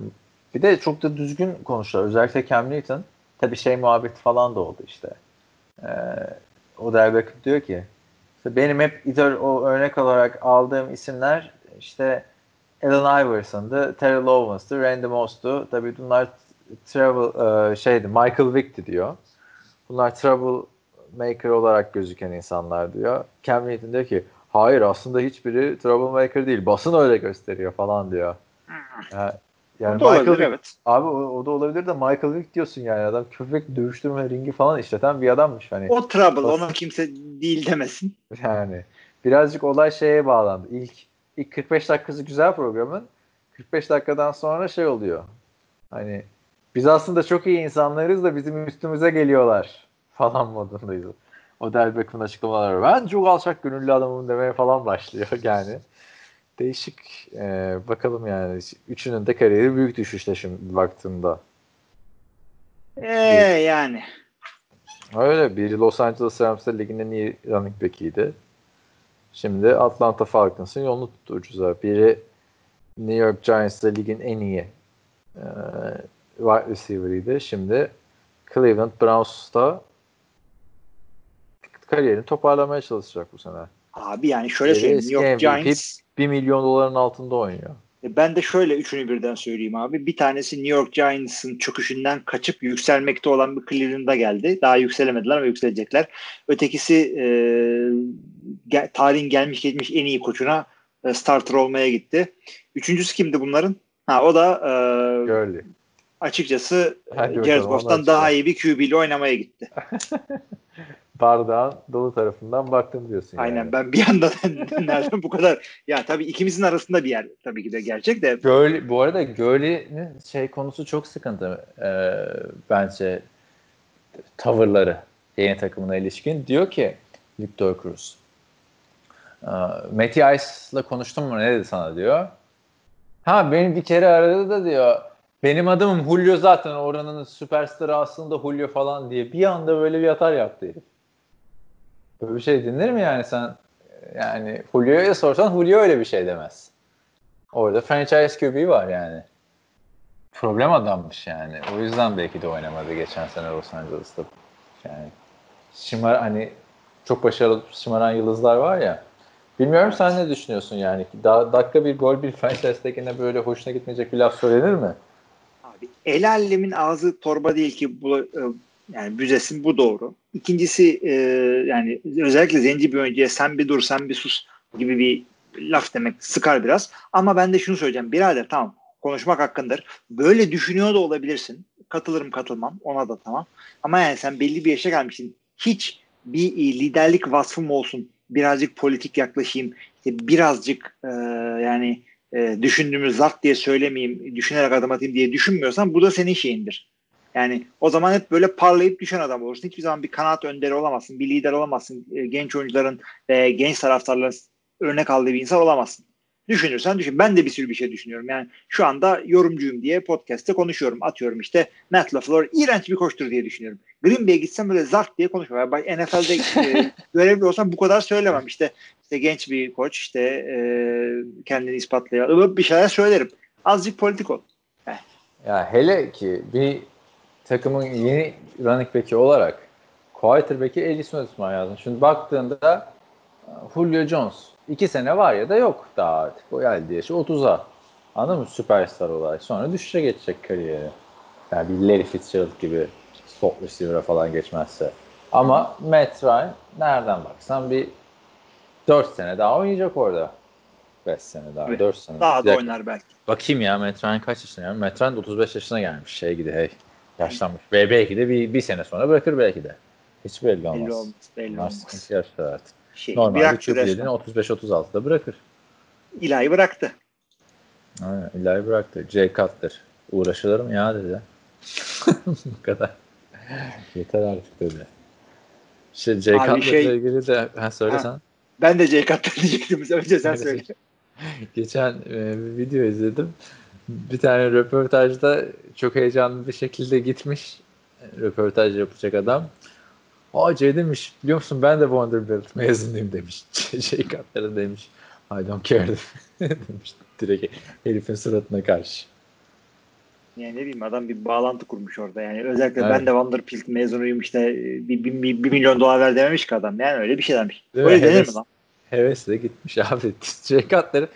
bir de çok da düzgün konuştular. Özellikle Cam Newton. Tabii şey muhabbeti falan da oldu işte. E, o Beckham diyor ki işte benim hep idol o örnek olarak aldığım isimler işte Allen Iverson'dı, Terrell Owens'tı, Randy Moss'tu. Tabii bunlar travel e, şeydi, Michael Vick'ti diyor. Bunlar trouble maker olarak gözüken insanlar diyor. Cam Newton diyor ki hayır aslında hiçbiri troublemaker değil. Basın öyle gösteriyor falan diyor. Yani, yani o da olabilir Michael, evet. Abi o, o da olabilir de Michael Vick diyorsun yani adam köpek dövüştürme ringi falan işleten bir adammış hani. O trouble. Basın- Ona kimse değil demesin. Yani birazcık olay şeye bağlandı. İlk ilk 45 dakikası güzel programın. 45 dakikadan sonra şey oluyor. Hani biz aslında çok iyi insanlarız da bizim üstümüze geliyorlar falan modundayız. Odell Beckham'ın açıklamaları. Ben çok alçak gönüllü adamım demeye falan başlıyor yani. Değişik. Ee, bakalım yani. Üçünün de kariyeri büyük düşüşte şimdi baktığımda. Ee, yani. Öyle. Biri Los Angeles Rams'ta ligin en iyi running back'iydi. Şimdi Atlanta Falcons'ın yolunu tuttu ucuza. Biri New York Giants'ta ligin en iyi e, wide receiver'ıydı. Şimdi Cleveland Browns'ta kariyerini toparlamaya çalışacak bu sene. Abi yani şöyle Biri söyleyeyim. New York. Giants 1 milyon doların altında oynuyor. E, Ben de şöyle üçünü birden söyleyeyim abi. Bir tanesi New York Giants'ın çöküşünden kaçıp yükselmekte olan bir Cleveland'a geldi. Daha yükselemediler ama yükselecekler. Ötekisi e, ge- tarihin gelmiş geçmiş en iyi koçuna e, starter olmaya gitti. Üçüncüsü kimdi bunların? Ha o da e, Gurley. açıkçası e, Jared Goff'tan daha iyi bir QB ile oynamaya gitti. Bardağın dolu tarafından baktım diyorsun Aynen yani. ben bir anda nereden bu kadar ya tabii ikimizin arasında bir yer tabii ki de gerçek de Gurley, bu arada Gurley'nin şey konusu çok sıkıntı ee, bence tavırları yeni takımına ilişkin. Diyor ki Victor Cruz ee, Matty Ice'la konuştum mu ne dedi sana diyor. Ha beni bir kere aradı da diyor benim adımım Julio zaten oranın süperstarı aslında Julio falan diye bir anda böyle bir atar yaptı herif. Böyle bir şey dinler mi yani sen yani Julio'ya sorsan Julio öyle bir şey demez. Orada franchise QB var yani. Problem adammış yani. O yüzden belki de oynamadı geçen sene Los Angeles'ta. Yani şımar hani çok başarılı şımaran yıldızlar var ya. Bilmiyorum sen ne düşünüyorsun yani? Daha dakika bir gol bir franchise'dekine böyle hoşuna gitmeyecek bir laf söylenir mi? Abi el alemin ağzı torba değil ki bu e, yani büzesin bu doğru. İkincisi e, yani özellikle zenci bir oyuncuya sen bir dur sen bir sus gibi bir laf demek sıkar biraz. Ama ben de şunu söyleyeceğim. Birader tamam konuşmak hakkındır. Böyle düşünüyor da olabilirsin. Katılırım katılmam ona da tamam. Ama yani sen belli bir yaşa gelmişsin. Hiç bir liderlik vasfım olsun. Birazcık politik yaklaşayım. İşte birazcık e, yani e, düşündüğümü zart diye söylemeyeyim, düşünerek adım atayım diye düşünmüyorsan bu da senin şeyindir. Yani o zaman hep böyle parlayıp düşen adam olursun. Hiçbir zaman bir kanaat önderi olamazsın, bir lider olamazsın. E, genç oyuncuların ve genç taraftarların örnek aldığı bir insan olamazsın. Düşünürsen düşün. Ben de bir sürü bir şey düşünüyorum. Yani şu anda yorumcuyum diye podcast'te konuşuyorum. Atıyorum işte Matt LaFleur iğrenç bir koçtur diye düşünüyorum. Green Bay'e gitsem böyle zart diye konuşmam. Yani NFL'de e, görevli olsam bu kadar söylemem. İşte işte genç bir koç işte e, kendini ispatlıyor. Bir şeyler söylerim. Azıcık politik ol. Ya hele ki bir takımın yeni running back'i olarak quarterback'i Ellison tutman lazım. Şimdi baktığında Julio Jones iki sene var ya da yok daha artık. O geldi yaşı 30'a. Anladın mı? Süperstar olarak. Sonra düşüşe geçecek kariyeri. Yani bir Larry Fitzgerald gibi slot receiver'a falan geçmezse. Ama Matt Ryan nereden baksan bir 4 sene daha oynayacak orada. 5 sene daha, Evet. 4 sene. Daha da oynar belki. Bakayım ya Matt Ryan kaç yaşında? Yani Matt Ryan 35 yaşına gelmiş. Şey gibi hey. Yaşlanmış. Ve belki de bir, bir sene sonra bırakır belki de. Hiç belli olmaz. Belli olmaz. Belli Bunlar olmaz. sıkıntı yaşlar artık. Şey, Normalde bıraktı QB7'ni resmen. 35-36'da bırakır. İlahi bıraktı. Aynen, ilahi bıraktı. Jay Cutler. Uğraşılır mı ya dedi. Bu kadar. Yeter artık dedi. İşte Abi Cutler'la şey- ilgili de ha, söyle Ha. sen. Ben de Jay Cutler diyecektim. Önce sen söyle. Geçen e, bir video izledim. Bir tane röportajda çok heyecanlı bir şekilde gitmiş. e, Röportaj yapacak adam. Aa Jay demiş biliyor musun ben de Vanderbilt mezunuyum demiş. Jay Cutler'a demiş. I don't care demiş. Direkt herifin suratına karşı. Yani ne bileyim adam bir bağlantı kurmuş orada. Yani özellikle Evet. ben de Vanderbilt mezunuyum işte bir, bir, bir, bir milyon dolar ver dememiş ki adam. Yani öyle bir şey demiş. Değil? Öyle denir mi lan? Hevesle gitmiş abi. Jay Cutler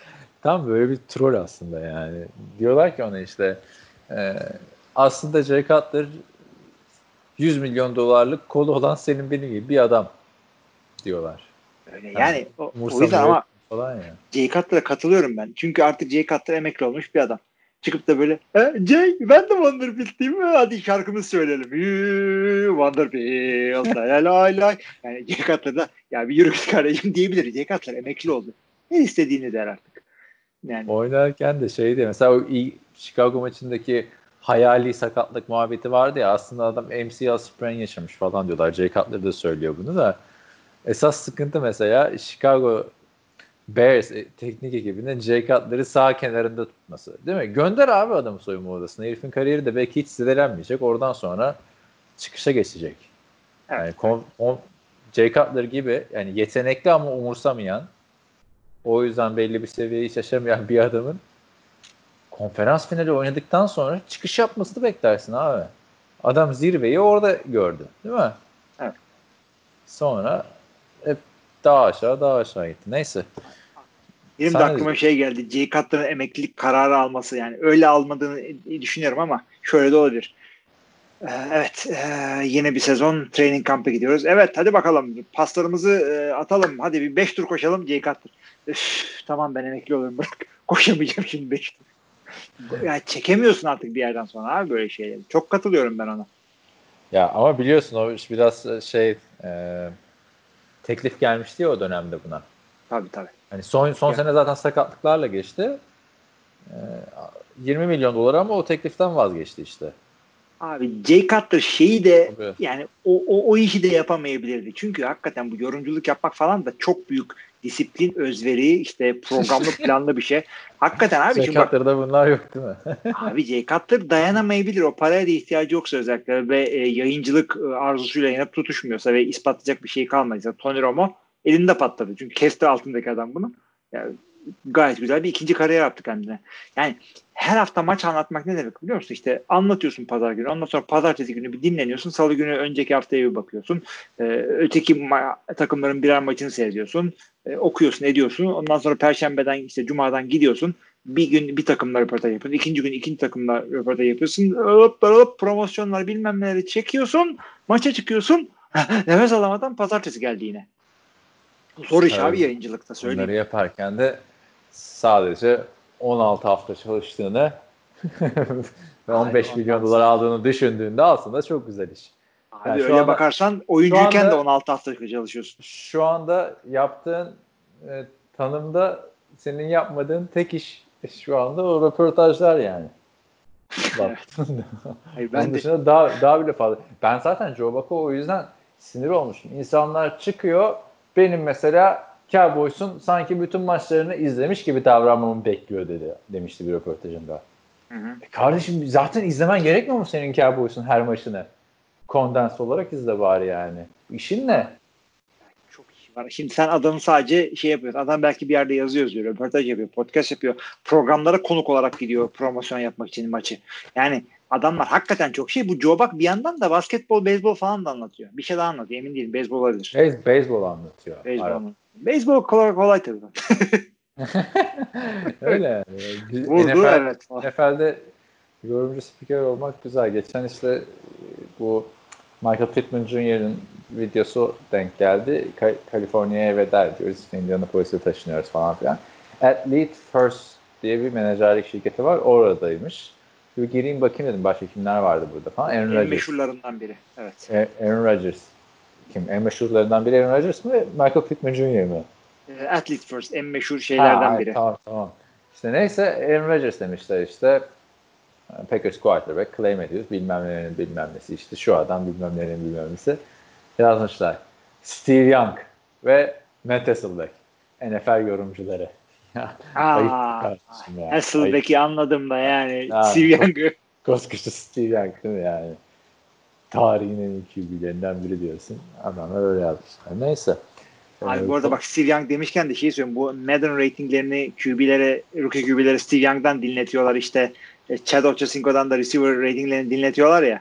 tam böyle bir troll aslında yani. Diyorlar ki ona işte e, aslında Jay Cutler 100 milyon dolarlık kolu olan senin benim gibi bir adam diyorlar. Öyle. Yani o, o Umursamıyor yüzden ama falan ya. Jay Cutler'a katılıyorum ben. Çünkü artık Jay Cutler emekli olmuş bir adam. Çıkıp da böyle "E, Jay ben de Vanderbilt'liyim mi? Hadi şarkımızı söyleyelim. Yuu, Vanderbilt. Lay lay lay. Yani Jay Cutler da ya bir yürü kardeşim diyebilir. Jay Cutler emekli oldu. Ne istediğini der artık. Yani Oynarken de şeydi mesela o iyi Chicago maçındaki hayali sakatlık muhabbeti vardı ya aslında adam MCL sprain yaşamış falan diyorlar. Jay Cutler de söylüyor bunu da. Esas sıkıntı mesela Chicago Bears e, teknik ekibinin Jay Cutler'ı sağ kenarında tutması. Değil mi? Gönder abi adamı soyunma odasına. Herifin kariyeri de belki hiç zedelenmeyecek. Oradan sonra çıkışa geçecek. Evet. Yani kon, kon- Jay Cutler gibi yani yetenekli ama umursamayan o yüzden belli bir seviyeye hiç aşamayan bir adamın konferans finali oynadıktan sonra çıkış yapmasını beklersin abi. Adam zirveyi orada gördü. Değil mi? Evet. Sonra hep daha aşağı daha aşağı gitti. Neyse. benim Sen de aklıma şey geldi. Jay Cutler'ın emeklilik kararı alması yani öyle almadığını düşünüyorum ama şöyle de olabilir. Ee, Evet, ee, yeni bir sezon training kamp'a gidiyoruz. Evet, hadi bakalım paslarımızı ee, atalım. Hadi bir 5 tur koşalım Jay Cutler. Üf, tamam ben emekli olurum bırak. Koşamayacağım şimdi 5 tur. Yani çekemiyorsun artık bir yerden sonra abi böyle şeyleri. Çok katılıyorum ben ona. Ya ama biliyorsun o iş biraz şey e, teklif gelmişti ya o dönemde buna. Tabii tabii. Hani son son Ya. sene zaten sakatlıklarla geçti. E, 20 milyon dolar ama o tekliften vazgeçti işte. Abi Jay Cutler şeyi de Tabii. yani o, o, o işi de yapamayabilirdi. Çünkü hakikaten bu yorumculuk yapmak falan da çok büyük disiplin, özveri, işte programlı planlı bir şey. Hakikaten abi bak, Sakatlarda bunlar yok değil mi? abi Jay Cutler dayanamayabilir. O paraya da ihtiyacı yoksa özellikle ve e, yayıncılık e, arzusuyla yanıp tutuşmuyorsa ve ispatlayacak bir şey kalmadıysa Tony Romo elinde patladı. Çünkü kesti altındaki adam bunu. Yani gayet güzel bir ikinci kariyer yaptı kendine. Yani her hafta maç anlatmak ne demek biliyor musun? İşte anlatıyorsun pazar günü. Ondan sonra pazartesi günü bir dinleniyorsun. Salı günü önceki haftaya bir bakıyorsun. Ee, öteki ma- takımların birer maçını seyrediyorsun. Ee, okuyorsun, ediyorsun. Ondan sonra perşembeden işte cumadan gidiyorsun. Bir gün bir takımla röportaj yapıyorsun. İkinci gün ikinci takımla röportaj yapıyorsun. Hop, hop, promosyonlar bilmem neleri çekiyorsun. Maça çıkıyorsun. Nefes alamadan pazartesi geldi yine. Zor iş abi yayıncılıkta söyleyeyim. Bunları yaparken de sadece 16 hafta çalıştığını ve 15 Aynen, milyon dolar aldığını düşündüğünde aslında çok güzel iş. Abi Yani öyle anda- bakarsan oyuncuyken anda- de 16 hafta çalışıyorsun. Şu anda yaptığın e, tanımda senin yapmadığın tek iş şu anda o röportajlar yani. Bak. Hayır, Onun ben de dışında daha, daha bile fazla. Ben zaten Joe Buck'a o yüzden sinir olmuştum. İnsanlar çıkıyor benim mesela Cowboys'un sanki bütün maçlarını izlemiş gibi davranmamı bekliyor dedi demişti bir röportajında. Hı hı. E kardeşim zaten izlemen gerekmiyor mu senin Cowboys'un her maçını? Kondens olarak izle bari yani. İşin ne? çok iş var. Şimdi sen adamı sadece şey yapıyorsun. Adam belki bir yerde yazıyor yazıyor, röportaj yapıyor, podcast yapıyor. Programlara konuk olarak gidiyor promosyon yapmak için maçı. Yani Adamlar hakikaten çok şey. Bu Joe Buck bir yandan da basketbol, beyzbol falan da anlatıyor. Bir şey daha anlatıyor. Emin değilim. Beyzbol olabilir. Beyz, beyzbol anlatıyor. Beyzbol, anlatıyor. Beyzbol kolay kolay tabii. Öyle yani. Vurdu NFL, evet. NFL'de yorumcu spiker olmak güzel. Geçen işte bu Michael Pittman Jr.'ın videosu denk geldi. Ka- Kaliforniya'ya veda ediyoruz. İşte Indianapolis'e taşınıyoruz falan filan. Athlete First diye bir menajerlik şirketi var. Oradaymış. Bir gireyim bakayım dedim. Başka kimler vardı burada falan. Aaron En Rodgers. meşhurlarından biri. Evet. A- Aaron Rodgers. Kim? En meşhurlarından biri Aaron Rodgers mı? Michael Pittman Jr. mı? Ee, Athlete First en meşhur şeylerden Ha, biri. Tamam tamam. İşte neyse Aaron Rodgers demişler işte Packers quarterback claim ediyoruz bilmem nenin bilmem nesi işte şu adam bilmem nenin bilmem nesi yazmışlar. Steve Young ve Matt Hasselbeck NFL yorumcuları. Aa. Hasselbeck'i anladım da yani Ha, Steve Young'ı. Koskoca Steve Young değil mi yani? Tarihin en iyi QB'lerinden biri diyorsun. Adamlar öyle yapmışlar. Neyse. Abi Ee, bu arada bak Steve Young demişken de şey söyleyeyim. Bu Madden ratinglerini QB'lere, rookie QB'lere Steve Young'dan dinletiyorlar işte. E, Chad Ochocinco'dan da receiver ratinglerini dinletiyorlar ya.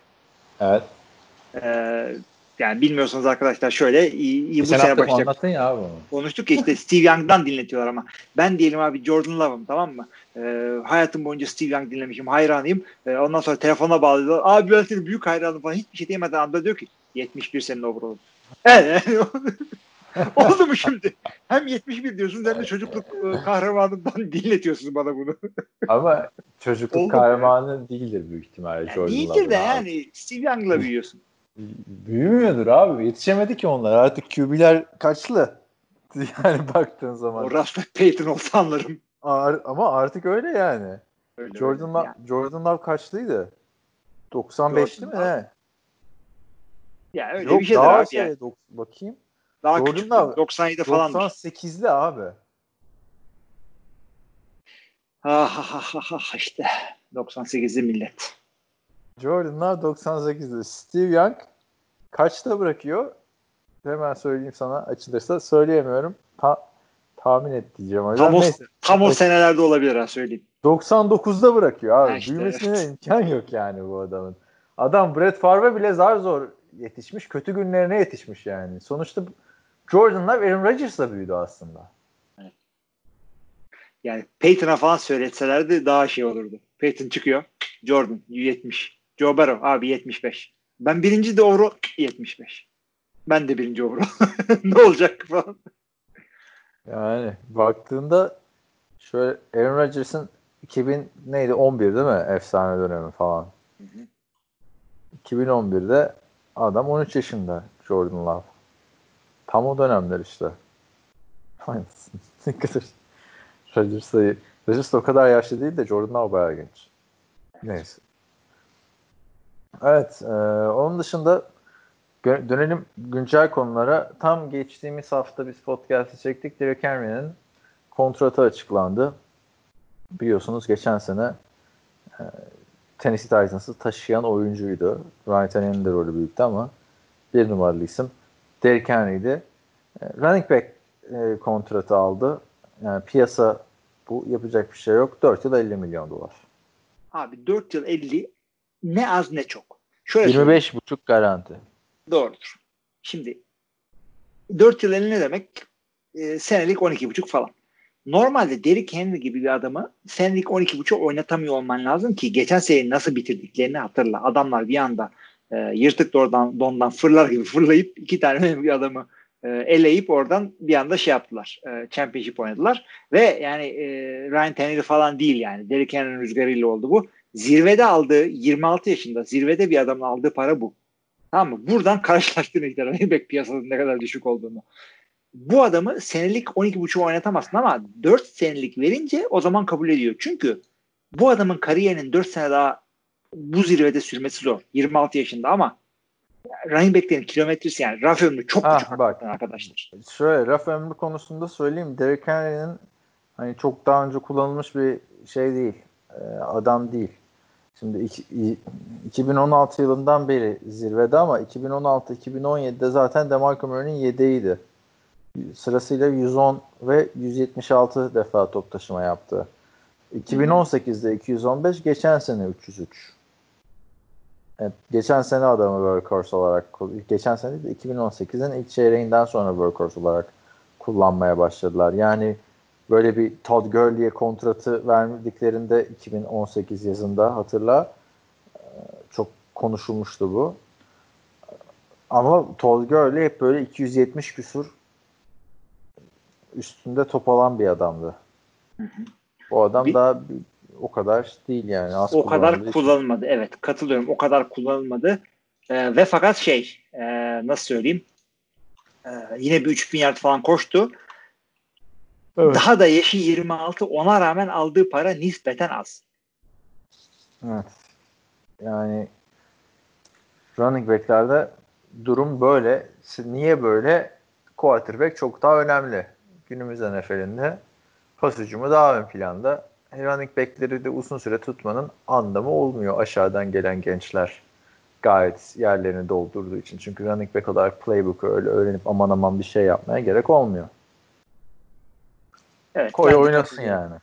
Evet. Ee, yani bilmiyorsanız arkadaşlar şöyle iyi, iyi bu Sen sene başlayacak. anlattın ya abi onu. Konuştuk ya işte Steve Young'dan dinletiyorlar ama. Ben diyelim abi Jordan Love'ım tamam mı? Ee, hayatım boyunca Steve Young dinlemişim. Hayranıyım. Ee, ondan sonra telefona bağlıyorlar. Abi ben senin büyük hayranım falan. Hiçbir şey diyemeden anda diyor ki 71 senin overall'un. Evet. Oldu mu şimdi? Hem 71 diyorsun hem de çocukluk e, kahramanından dinletiyorsun bana bunu. Ama çocukluk Oldu. kahramanı değildir büyük ihtimalle Yani değildir de abi. yani Steve Young'la büyüyorsun. Büyümüyordur abi. Yetişemedi ki onlar. Artık QB'ler kaçlı. Yani baktığın zaman. O Rasta Payton olsa anlarım. Ar- ama artık öyle yani. Öyle Jordan, öyle. Love, Yani, Jordan Love kaçlıydı? 95'ti mi ne? yani öyle Yok bir şeydir daha abi şey, yani. dok- bakayım. Daha Jordan küçük. Love 97 falan. 98'li abi. Ah, ah, ah, ah, işte 98'li millet. Jordan Love 98'li. Steve Young kaçta bırakıyor? Hemen söyleyeyim sana açılırsa. Söyleyemiyorum. Ta- tahmin et diyeceğim. yüzden. Tam o, Neyse. tam o senelerde olabilir ha söyleyeyim. 99'da bırakıyor abi. Ha işte, Büyümesine evet. imkan yok yani bu adamın. Adam Brett Favre bile zar zor yetişmiş. Kötü günlerine yetişmiş yani. Sonuçta Jordan'lar Aaron Rodgers'la büyüdü aslında. Yani Peyton'a falan söyletselerdi daha şey olurdu. Peyton çıkıyor. Jordan 70. Joe Burrow abi 75. Ben birinci de overall 75. Ben de birinci overall. ne olacak falan. Yani baktığında şöyle Aaron Rodgers'ın 2000 neydi 11 değil mi? Efsane dönemi falan. 2011'de adam 13 yaşında Jordan Love. Tam o dönemler işte. Aynısın. Ne kadar Rodgers da, Rodgers o kadar yaşlı değil de Jordan Love bayağı genç. Neyse. Evet. E, onun dışında dönelim güncel konulara. Tam geçtiğimiz hafta biz podcast'ı çektik. Derek Henry'nin kontratı açıklandı. Biliyorsunuz geçen sene e, Tennessee Titans'ı taşıyan oyuncuydu. Ryan Tannehill'in de rolü büyüktü ama bir numaralı isim Derrick Henry'di. E, running back e, kontratı aldı. Yani piyasa bu yapacak bir şey yok. 4 yıl 50 milyon dolar. Abi 4 yıl 50 ne az ne çok. Şöyle söyleyeyim. 25,5 garanti. Doğrudur. Şimdi 4 yıl 50 ne demek? E, senelik 12,5 falan. Normalde Derrick Henry gibi bir adamı senelik 12,5 oynatamıyor olman lazım ki geçen seneyi nasıl bitirdiklerini hatırla. Adamlar bir anda e, yırtık dondan, dondan fırlar gibi fırlayıp iki tane bir adamı e, eleyip oradan bir anda şey yaptılar. E, championship oynadılar. Ve yani e, Ryan Tannehill falan değil yani. Derrick Henry'nin rüzgarıyla oldu bu. Zirvede aldığı 26 yaşında zirvede bir adamın aldığı para bu. Tamam mı? Buradan karşılaştığını işte running back piyasanın ne kadar düşük olduğunu. Bu adamı senelik 12.5 oynatamazsın ama 4 senelik verince o zaman kabul ediyor. Çünkü bu adamın kariyerinin 4 sene daha bu zirvede sürmesi zor. 26 yaşında ama running back'lerin kilometresi yani raf ömrü çok Ah, küçük bak. arkadaşlar. Şöyle raf ömrü konusunda söyleyeyim. Derrick Henry'nin hani çok daha önce kullanılmış bir şey değil. e, adam değil. Şimdi iki- i- 2016 yılından beri zirvede ama 2016-2017'de zaten DeMarco Murray'nin yedeğiydi. Sırasıyla 110 ve 176 defa top taşıma yaptı. 2018'de 215, geçen sene 303. Evet, geçen sene adamı workhorse olarak geçen sene de 2018'in ilk çeyreğinden sonra workhorse olarak kullanmaya başladılar. Yani böyle bir Todd Gurley'e kontratı verdiklerinde 2018 yazında hatırla e, çok konuşulmuştu bu. Ama Todd Gurley hep böyle 270 küsur üstünde top alan bir adamdı. Hı hı. O adam bir, daha o kadar değil yani. Az o kadar kullanılmadı. Evet katılıyorum. O kadar kullanılmadı. Ee, ve fakat şey e, nasıl söyleyeyim e, yine bir 3000 yard falan koştu. Evet. Daha da yaşı 26 ona rağmen aldığı para nispeten az. Evet. Yani running back'lerde durum böyle. Niye böyle? Quarterback çok daha önemli. Günümüz NFL'inde pas hücumu daha ön planda. Running back'leri de uzun süre tutmanın anlamı olmuyor aşağıdan gelen gençler gayet yerlerini doldurduğu için. Çünkü running back olarak playbook'u öyle öğrenip aman aman bir şey yapmaya gerek olmuyor. Evet, Koy oynasın yani.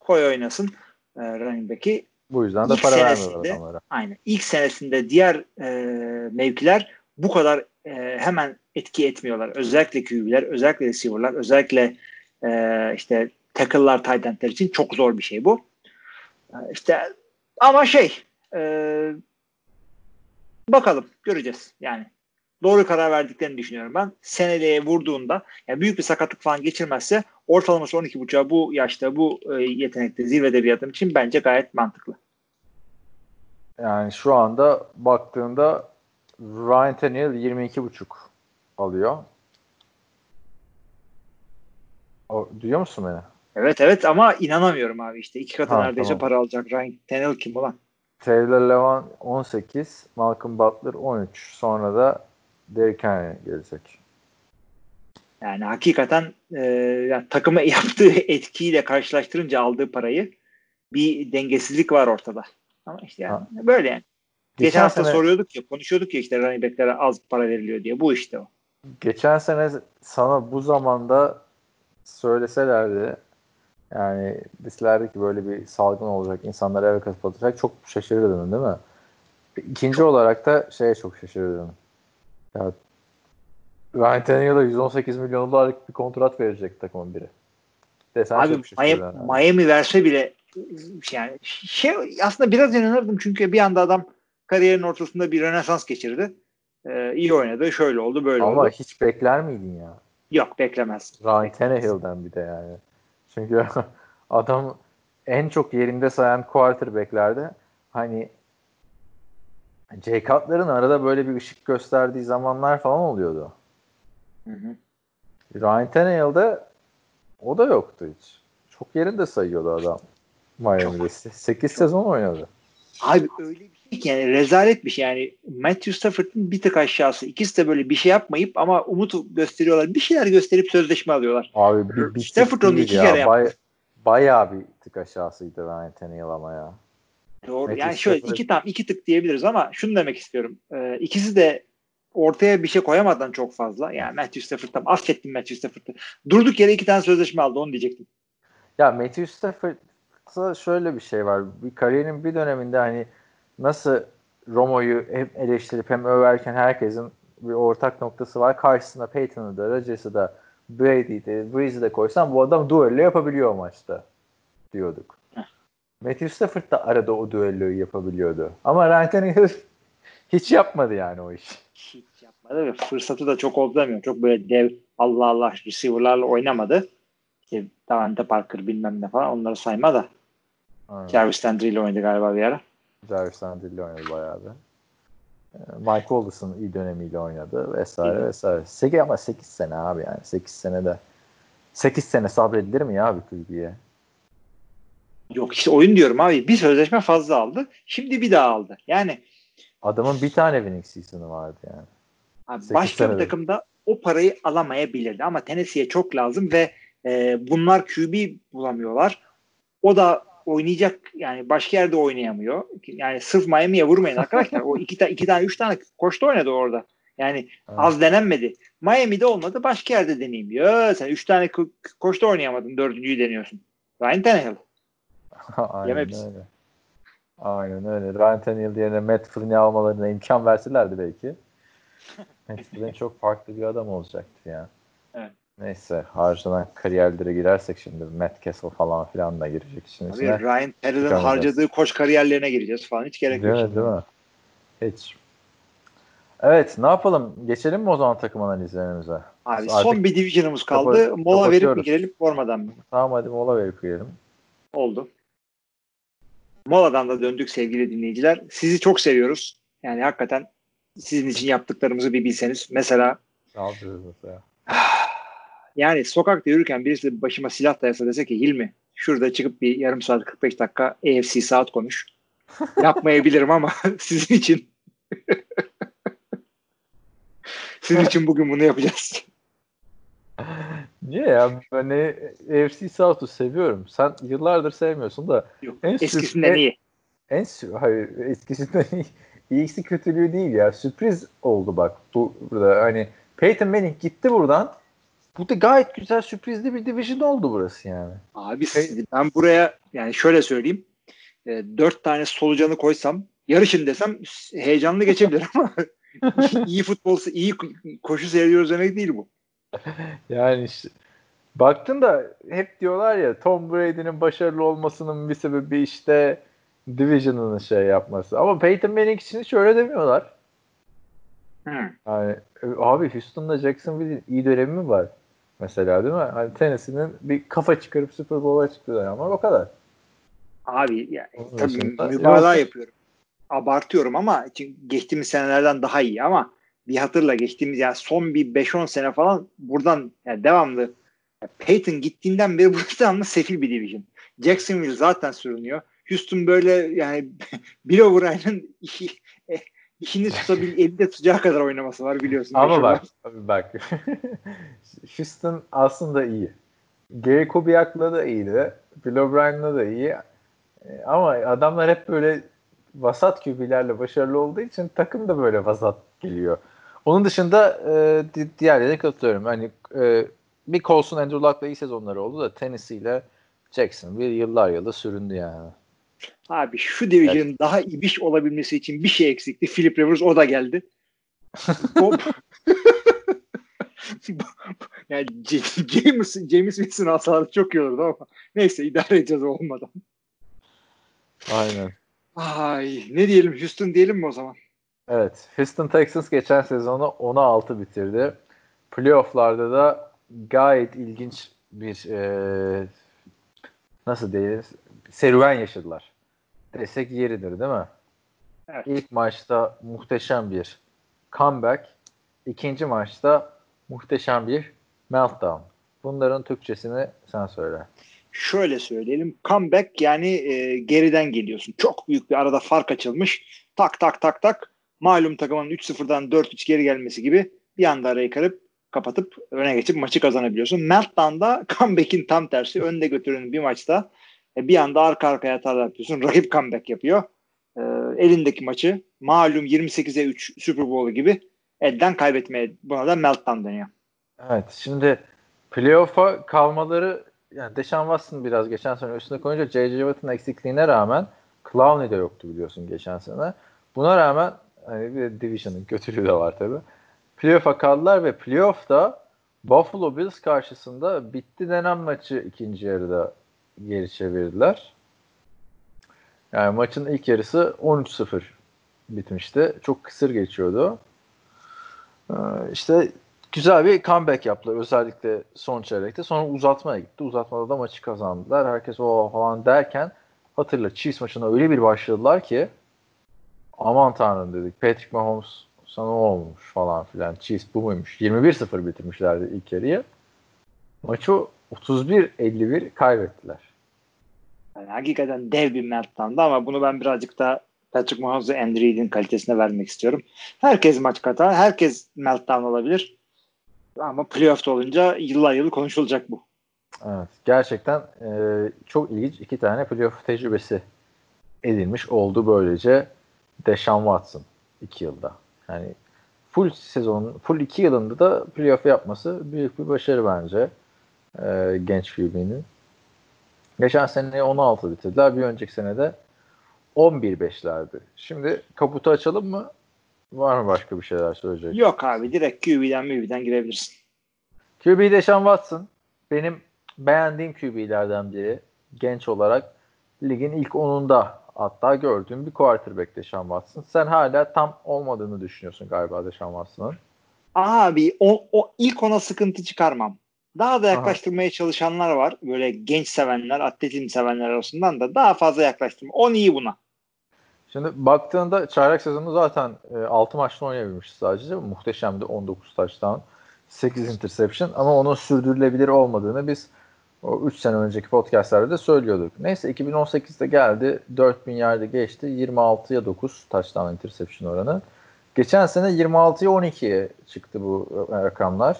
Koy oynasın e, running back'i. Bu yüzden de İlk para vermiyorlar adamlara. Aynen. İlk senesinde diğer e, mevkiler bu kadar e, hemen etki etmiyorlar. Özellikle QB'ler, özellikle receiver'lar, özellikle e, işte tackle'lar, tight end'ler için çok zor bir şey bu. E, işte ama şey e, bakalım göreceğiz yani. Doğru karar verdiklerini düşünüyorum ben. Seneliğe vurduğunda yani büyük bir sakatlık falan geçirmezse ortalaması 12.5'a bu yaşta bu e, yetenekte zirvede bir adam için bence gayet mantıklı. Yani şu anda baktığında Ryan Tannehill 22.5 alıyor. O, duyuyor musun beni? Evet evet ama inanamıyorum abi işte. iki katı ha, neredeyse tamam. para alacak. Ryan Tannehill kim ulan? Taylor Lewan 18, Malcolm Butler 13. Sonra da Derrick Henry gelecek. Yani hakikaten e, yani takıma yaptığı etkiyle karşılaştırınca aldığı parayı bir dengesizlik var ortada. Ama işte yani ha. böyle yani. Geçen, geçen hafta sene, soruyorduk ya, konuşuyorduk ya işte running back'lere az para veriliyor diye. Bu işte o. Geçen sene sana bu zamanda söyleselerdi yani deselerdi ki böyle bir salgın olacak, insanlar eve kapatacak çok şaşırırdın değil mi? İkinci çok. olarak da şeye çok şaşırırdım. Ya, Ryan Tannehill'a 118 milyon dolarlık bir kontrat verecek takımın biri. Desen Abi Miami, yani. Miami verse bile yani şey aslında biraz inanırdım çünkü bir anda adam kariyerin ortasında bir rönesans geçirdi. Ee, iyi oynadı. Şöyle oldu, böyle Ama oldu. Ama hiç bekler miydin ya? Yok beklemez. Ryan Tannehill'den bir de yani. Çünkü adam en çok yerinde sayan quarterbacklerde hani Jay Cutler'ın arada böyle bir ışık gösterdiği zamanlar falan oluyordu. Hı hı. Ryan Tannehill'de o da yoktu hiç. Çok yerinde sayıyordu adam Miami'de. 8 sezon oynadı. Abi öyle bir şey ki yani rezalet bir şey yani Matthew Stafford'ın bir tık aşağısı. İkisi de böyle bir şey yapmayıp ama umut gösteriyorlar. Bir şeyler gösterip sözleşme alıyorlar. Abi bir, bir Stafford onu iki ya. kere yaptı. Bay, bayağı bir tık aşağısıydı Ryan Tannehill ama ya. Doğru. Matthew yani şöyle Stafford... iki tam iki tık diyebiliriz ama şunu demek istiyorum. Ee, ikisi de ortaya bir şey koyamadan çok fazla. Yani Matthew Stafford tam affettim Matthew Stafford'ı. Durduk yere iki tane sözleşme aldı onu diyecektim. Ya Matthew Stafford'da şöyle bir şey var. Bir kariyerin bir döneminde hani nasıl Romo'yu hem eleştirip hem överken herkesin bir ortak noktası var. Karşısına Peyton'ı da, Rodgers'ı da, Brady'yi de, Breeze'i de koysan bu adam duello yapabiliyor maçta diyorduk. Matthew Stafford da arada o duelloyu yapabiliyordu. Ama Ryan Tannehill hiç yapmadı yani o iş. Hiç yapmadı ve fırsatı da çok oldu demiyorum. Çok böyle dev Allah Allah receiver'larla oynamadı. İşte Davante Parker bilmem ne falan onları sayma da. Aynen. Jarvis Landry ile oynadı galiba bir ara. Jarvis Landry ile oynadı bayağı bir. Ee, Mike Wallace'ın iyi dönemiyle oynadı vesaire evet. vesaire. 8 ama 8 sene abi yani 8 senede 8 sene sabredilir mi ya bir kulübüye? Yok işte oyun diyorum abi. Bir sözleşme fazla aldı. Şimdi bir daha aldı. Yani adamın bir tane winning season'ı vardı yani. Abi başka bir takımda o parayı alamayabilirdi ama Tennessee'ye çok lazım ve e, bunlar QB bulamıyorlar. O da oynayacak yani başka yerde oynayamıyor. Yani sırf Miami'ye vurmayın arkadaşlar. o iki, ta, iki tane üç tane koştu oynadı orada. Yani evet. az denenmedi. Miami'de olmadı başka yerde deneyeyim. Ya sen üç tane ko- koştu oynayamadın. Dördüncüyü deniyorsun. Ryan Tannehill. Aynen öyle. Aynen öyle. Ryan Tannehill yerine Matt Flynn'i almalarına imkan verselerdi belki. Matt Flynn çok farklı bir adam olacaktı ya. Evet. Neyse harcanan kariyerlere girersek şimdi Matt Castle falan filan da girecek işin Abi içine. Ryan Çıkamayacağız. harcadığı koç kariyerlerine gireceğiz falan. Hiç gerek Değil yok. mi? Değil mi? Hiç. Evet ne yapalım? Geçelim mi o zaman takım analizlerimize? Abi Artık son bir division'ımız kaldı. kapa- Mola verip mi girelim formadan mı? Tamam hadi mola verip girelim. Oldu. Moladan da döndük sevgili dinleyiciler. Sizi çok seviyoruz. Yani hakikaten sizin için yaptıklarımızı bir bilseniz. Mesela Ne yapıyoruz mesela? yani sokakta yürürken birisi başıma silah dayasa dese ki Hilmi şurada çıkıp bir yarım saat 45 dakika AFC South konuş. Yapmayabilirim ama sizin için sizin için bugün bunu yapacağız. Niye ya? Ben AFC South'u seviyorum. Sen yıllardır sevmiyorsun da Yok, En eskisinden en- iyi. en sü- hayır eskisinden iyi. iyisi kötülüğü değil ya. Sürpriz oldu bak bu burada. Hani Peyton Manning gitti buradan. Bu da gayet güzel sürprizli bir division oldu burası yani. Abi ben buraya yani şöyle söyleyeyim. E, dört tane solucanı koysam yarışın desem heyecanlı geçebilir ama iyi futbol, iyi ko- koşu seyrediyoruz demek değil bu. Yani işte baktın da hep diyorlar ya Tom Brady'nin başarılı olmasının bir sebebi işte Division'ın şey yapması. Ama Peyton Manning için hiç öyle demiyorlar. Hı. Yani e, abi Houston'da Jacksonville'in iyi dönemi mi var? Mesela değil mi? Hani Tennessee'nin bir kafa çıkarıp Super Bowl'a çıktığı var o kadar. Abi yani, Onun tabii mübalağa yapıyorum. Abartıyorum ama çünkü geçtiğimiz senelerden daha iyi ama bir hatırla geçtiğimiz yani son bir 5-10 sene falan buradan yani devamlı yani Peyton gittiğinden beri burası devamlı sefil bir division. Jacksonville zaten sürünüyor. Houston böyle yani Bill O'Brien'in işi, eh, işini tutabil, elinde tutacağı kadar oynaması var biliyorsun. Ama bak, abi bak. Houston aslında iyi. Gary Kubiak'la da iyiydi. Bill O'Brien'la da iyi. E, Ama adamlar hep böyle vasat QB'lerle başarılı olduğu için takım da böyle vasat geliyor. Onun dışında e, di- diğerlerine katılıyorum. Hani e, bir Colson Andrew Luck'la iyi sezonları oldu da Tennessee ile Jacksonville yıllar yılı süründü yani. Abi şu division'ın daha ibiş olabilmesi için bir şey eksikti. Philip Rivers o da geldi. Yani James, James Winston alsalar çok iyi olurdu ama neyse idare edeceğiz olmadan. Aynen. Ay ne diyelim Houston diyelim mi o zaman? Evet. Houston Texans geçen sezonu 10'a 6 bitirdi. Playoff'larda da gayet ilginç bir e, nasıl diyeriz serüven yaşadılar. Desek yeridir değil mi? Evet. İlk maçta muhteşem bir comeback. ikinci maçta muhteşem bir meltdown. Bunların Türkçesini sen söyle. Şöyle söyleyelim. Comeback yani e, geriden geliyorsun. Çok büyük bir arada fark açılmış. Tak tak tak tak. Malum takımın 3-0'dan 4-3 geri gelmesi gibi bir anda arayı kırıp kapatıp öne geçip maçı kazanabiliyorsun. Meltdown'da comeback'in tam tersi. Önde götürdüğün bir maçta e, bir anda arka arkaya hatalar yapıyorsun. Rakip comeback yapıyor. E, elindeki maçı malum 28'e 3 Super Bowl gibi elden kaybetmeye buna da meltdown deniyor. Evet şimdi playoff'a kalmaları yani Deshaun Watson biraz geçen sene üstüne koyunca J.J. Watt'ın eksikliğine rağmen Clowney de yoktu biliyorsun geçen sene. Buna rağmen hani bir de Division'ın kötülüğü de var tabi. Playoff'a kaldılar ve playoff'ta Buffalo Bills karşısında bitti denen maçı ikinci yarıda geri çevirdiler. Yani maçın ilk yarısı 13-0 bitmişti. Çok kısır geçiyordu. Ee, işte güzel bir comeback yaptılar özellikle son çeyrekte. Sonra uzatmaya gitti. Uzatmada da maçı kazandılar. Herkes o falan derken hatırla Chiefs maçına öyle bir başladılar ki aman tanrım dedik. Patrick Mahomes sana olmuş falan filan. Chiefs bu muymuş? 21-0 bitirmişlerdi ilk yarıyı. Maçı 31-51 kaybettiler. Yani hakikaten dev bir meltdown'du ama bunu ben birazcık da Patrick Mahomes ve Andy Reid'in kalitesine vermek istiyorum. Herkes maç katar, herkes meltdown olabilir. Ama playoff'ta olunca yıllar yılı konuşulacak bu. Evet. Gerçekten e, çok ilginç iki tane playoff tecrübesi edilmiş oldu böylece Deshaun Watson iki yılda. Yani full sezon, full iki yılında da playoff yapması büyük bir başarı bence e, genç QB'nin. Geçen sene 16 bitirdiler. Bir önceki sene de 11-5'lerdi. Şimdi kaputu açalım mı? Var mı başka bir şeyler söyleyecek? Yok abi direkt QB'den MVB'den girebilirsin. QB Deshaun Watson benim beğendiğim QB'lerden biri. Genç olarak ligin ilk 10'unda hatta gördüğüm bir quarterback Deshaun Watson. Sen hala tam olmadığını düşünüyorsun galiba Deshaun Watson'ın. Abi o, o ilk ona sıkıntı çıkarmam. Daha da yaklaştırmaya çalışanlar var. Böyle genç sevenler, atletizm sevenler arasından da daha fazla yaklaştırma. 10 iyi buna. Şimdi baktığında çaylak sezonu zaten e, 6 maçta oynayabilmiş sadece. Muhteşemdi 19 taştan 8 interception ama onun sürdürülebilir olmadığını biz o 3 sene önceki podcastlerde de söylüyorduk. Neyse 2018'de geldi 4000 yerde geçti 26'ya 9 taştan interception oranı. Geçen sene 26'ya 12'ye çıktı bu e, rakamlar.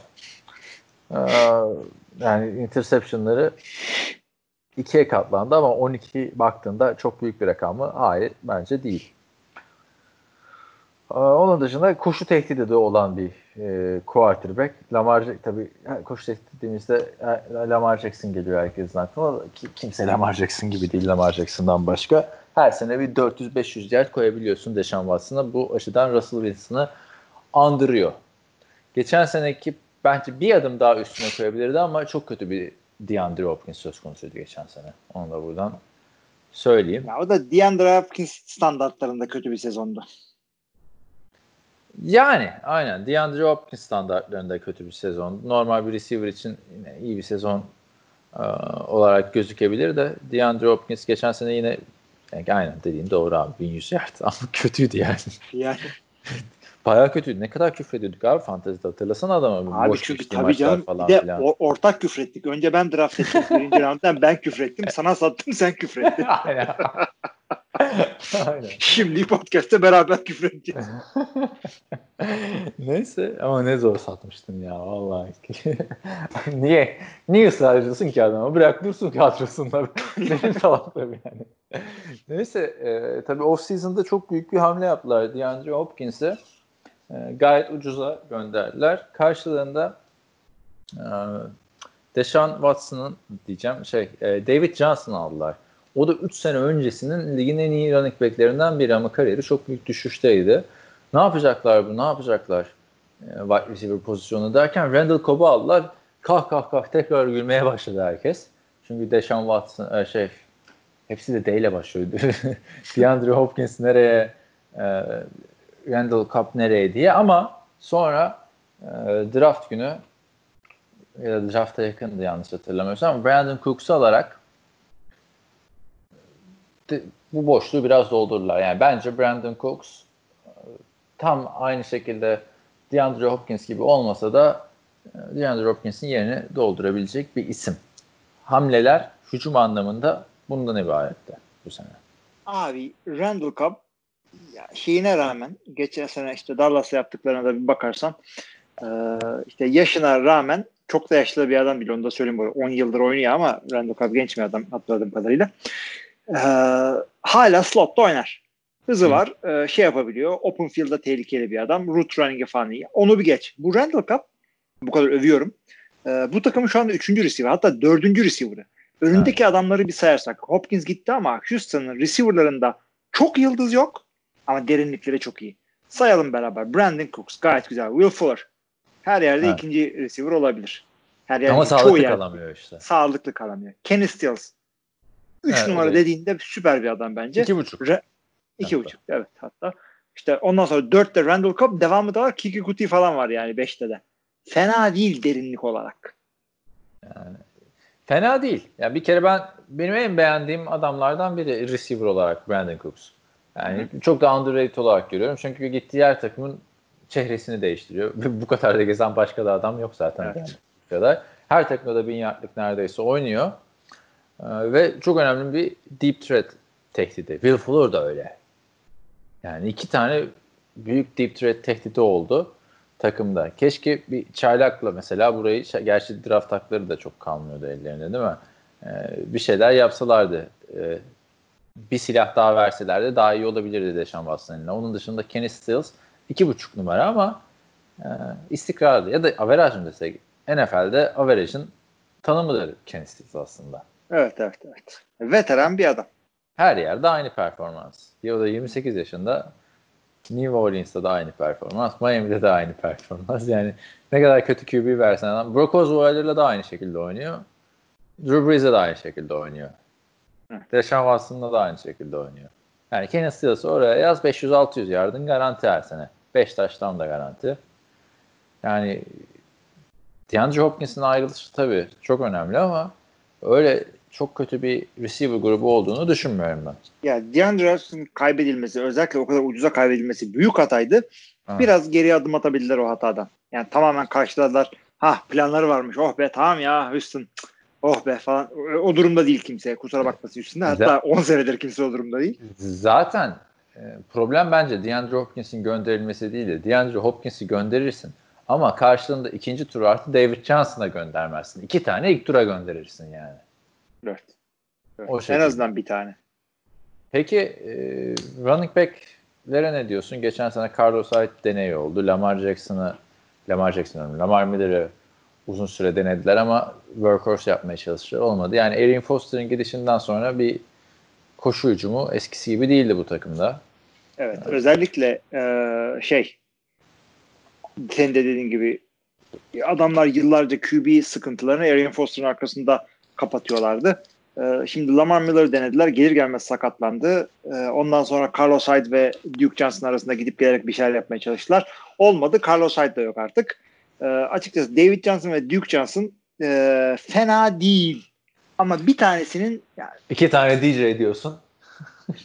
Ee, yani interceptionları ikiye katlandı ama 12 baktığında çok büyük bir rakam mı? Hayır bence değil. Ee, onun dışında koşu tehdidi de olan bir e, quarterback. Lamar tabii koşu dediğimizde Lamar Jackson geliyor herkesin aklına. Ki, kimse Lamar Jackson gibi değil Lamar Jackson'dan başka. Her sene bir 400-500 yard koyabiliyorsun Deshaun Watson'a. Bu açıdan Russell Wilson'ı andırıyor. Geçen seneki bence bir adım daha üstüne koyabilirdi ama çok kötü bir DeAndre Hopkins söz konusuydu geçen sene. Onu da buradan söyleyeyim. Ya o da DeAndre Hopkins standartlarında kötü bir sezondu. Yani aynen. DeAndre Hopkins standartlarında kötü bir sezon. Normal bir receiver için yine iyi bir sezon e, olarak gözükebilir de DeAndre Hopkins geçen sene yine yani aynen dediğin doğru abi 1100 yard ama kötüydü yani. Yani. Bayağı kötüydü. Ne kadar küfrediyorduk abi fantezide hatırlasana adamı. Abi Boş çünkü tabii canım falan bir de filan. o- ortak küfrettik. Önce ben draft ettim. Birinci rounddan ben küfrettim. Sana sattım sen küfrettin. aynen. Şimdi podcast'te beraber küfredeceğiz. Neyse ama ne zor satmıştın ya vallahi. niye niye ısrar ediyorsun ki adama? Bırak dursun kadrosunda. Benim salaklığım yani. Neyse e, tabii off season'da çok büyük bir hamle yaptılar. DeAndre Hopkins'e e, gayet ucuza gönderdiler. Karşılığında e, Deshaun Watson'ın diyeceğim şey e, David Johnson aldılar. O da 3 sene öncesinin ligin en iyi running backlerinden biri ama kariyeri çok büyük düşüşteydi. Ne yapacaklar bu? Ne yapacaklar? E, wide receiver pozisyonu derken Randall Cobb'u aldılar. Kah kah kah tekrar gülmeye başladı herkes. Çünkü Deshaun Watson e, şey hepsi de D ile başlıyor. DeAndre Hopkins nereye e, Randall Cobb nereye diye ama sonra draft günü ya da drafta yakındı yanlış hatırlamıyorsam Brandon Cooks'u alarak bu boşluğu biraz doldurdular. Yani bence Brandon Cooks tam aynı şekilde DeAndre Hopkins gibi olmasa da DeAndre Hopkins'in yerini doldurabilecek bir isim. Hamleler hücum anlamında bundan ibaretti bu sene. Abi Randall Cobb ya şeyine rağmen geçen sene işte Dallas'a yaptıklarına da bir bakarsan e, işte yaşına rağmen çok da yaşlı bir adam değil onu da söyleyeyim böyle 10 yıldır oynuyor ama Randall Cobb genç bir adam hatırladığım kadarıyla. E, hala slotta oynar. Hızı Hı. var. e, şey yapabiliyor. Open field'da tehlikeli bir adam. Route running'e falan iyi. Onu bir geç. Bu Randall Cobb bu kadar övüyorum. E, bu takımın şu anda 3. receiver hatta 4. receiver'ı. Önündeki adamları bir sayarsak Hopkins gitti ama Houston'ın receiver'larında çok yıldız yok ama derinlikleri çok iyi. Sayalım beraber. Brandon Cooks gayet güzel. Will Fuller her yerde Evet. ikinci receiver olabilir. Her yerde Ama sağlıklı yerde kalamıyor işte. sağlıklı kalamıyor. Kenny Stills 3 Evet, numara evet. dediğinde süper bir adam bence. İki buçuk. Re- iki Hatta. buçuk evet hatta. İşte ondan sonra dörtte Randall Cobb devamı da var. Kiki Kuti falan var yani beşte de. Fena değil derinlik olarak. Fena değil. Yani bir kere ben benim en beğendiğim adamlardan biri receiver olarak Brandon Cooks. Yani çok da underrated olarak görüyorum. Çünkü gittiği yer takımın çehresini değiştiriyor. Bu kadar da gezen başka da adam yok zaten. Evet. Yani kadar. Her takımda da bin yardlık neredeyse oynuyor. Ee, ve çok önemli bir deep threat tehdidi. Will Fuller da öyle. Yani iki tane büyük deep threat tehdidi oldu takımda. Keşke bir çaylakla mesela burayı, gerçi draft hakları da çok kalmıyordu ellerinde değil mi? Ee, bir şeyler yapsalardı. Ee, bir silah daha verselerdi daha iyi olabilirdi Deshaun Watson'ın. Onun dışında Kenny Stills iki buçuk numara ama e, istikrarlı ya da average mı desek NFL'de average'ın tanımıdır Kenny Stills aslında. Evet evet evet. Veteran bir adam. Her yerde aynı performans. Ya o da 28 yaşında New Orleans'ta da aynı performans. Miami'de de aynı performans. Yani ne kadar kötü QB versen adam. Brock Osweiler'la da aynı şekilde oynuyor. Drew Brees'e de aynı şekilde oynuyor. Deshaun Watson'la da aynı şekilde oynuyor. Yani Kenny Stills oraya yaz 500-600 yardın garanti her sene. 5 taştan da garanti. Yani DeAndre Hopkins'in ayrılışı tabii çok önemli ama öyle çok kötü bir receiver grubu olduğunu düşünmüyorum ben. Ya DeAndre Hopkins'in kaybedilmesi özellikle o kadar ucuza kaybedilmesi büyük hataydı. Ha. Biraz geri adım atabildiler o hatadan. Yani tamamen karşıladılar. Ha planları varmış. Oh be tamam ya Houston. Oh be falan. O, durumda değil kimse. Kusura bakmasın üstünde. Hatta 10 senedir kimse o durumda değil. Zaten e, problem bence DeAndre Hopkins'in gönderilmesi değildi. DeAndre Hopkins'i gönderirsin ama karşılığında ikinci tur artı David Johnson'a göndermezsin. İki tane ilk tura gönderirsin yani. Dört. Dört. O en şekilde. azından bir tane. Peki e, running back'lere ne diyorsun? Geçen sene Carlos Hyde deneyi oldu. Lamar Jackson'ı Lamar Jackson'ı Lamar Miller'ı uzun süre denediler ama workhorse yapmaya çalıştılar. Olmadı. Yani Erin Foster'ın gidişinden sonra bir koşu hücumu eskisi gibi değildi bu takımda. Evet. Özellikle e, şey senin de dediğin gibi adamlar yıllarca QB sıkıntılarını Arian Foster'ın arkasında kapatıyorlardı. E, şimdi Lamar Miller denediler. Gelir gelmez sakatlandı. E, ondan sonra Carlos Hyde ve Duke Johnson arasında gidip gelerek bir şeyler yapmaya çalıştılar. Olmadı. Carlos Hyde da yok artık. E, açıkçası David Johnson ve Duke Johnson e, fena değil. Ama bir tanesinin yani İki tane DJ diyorsun.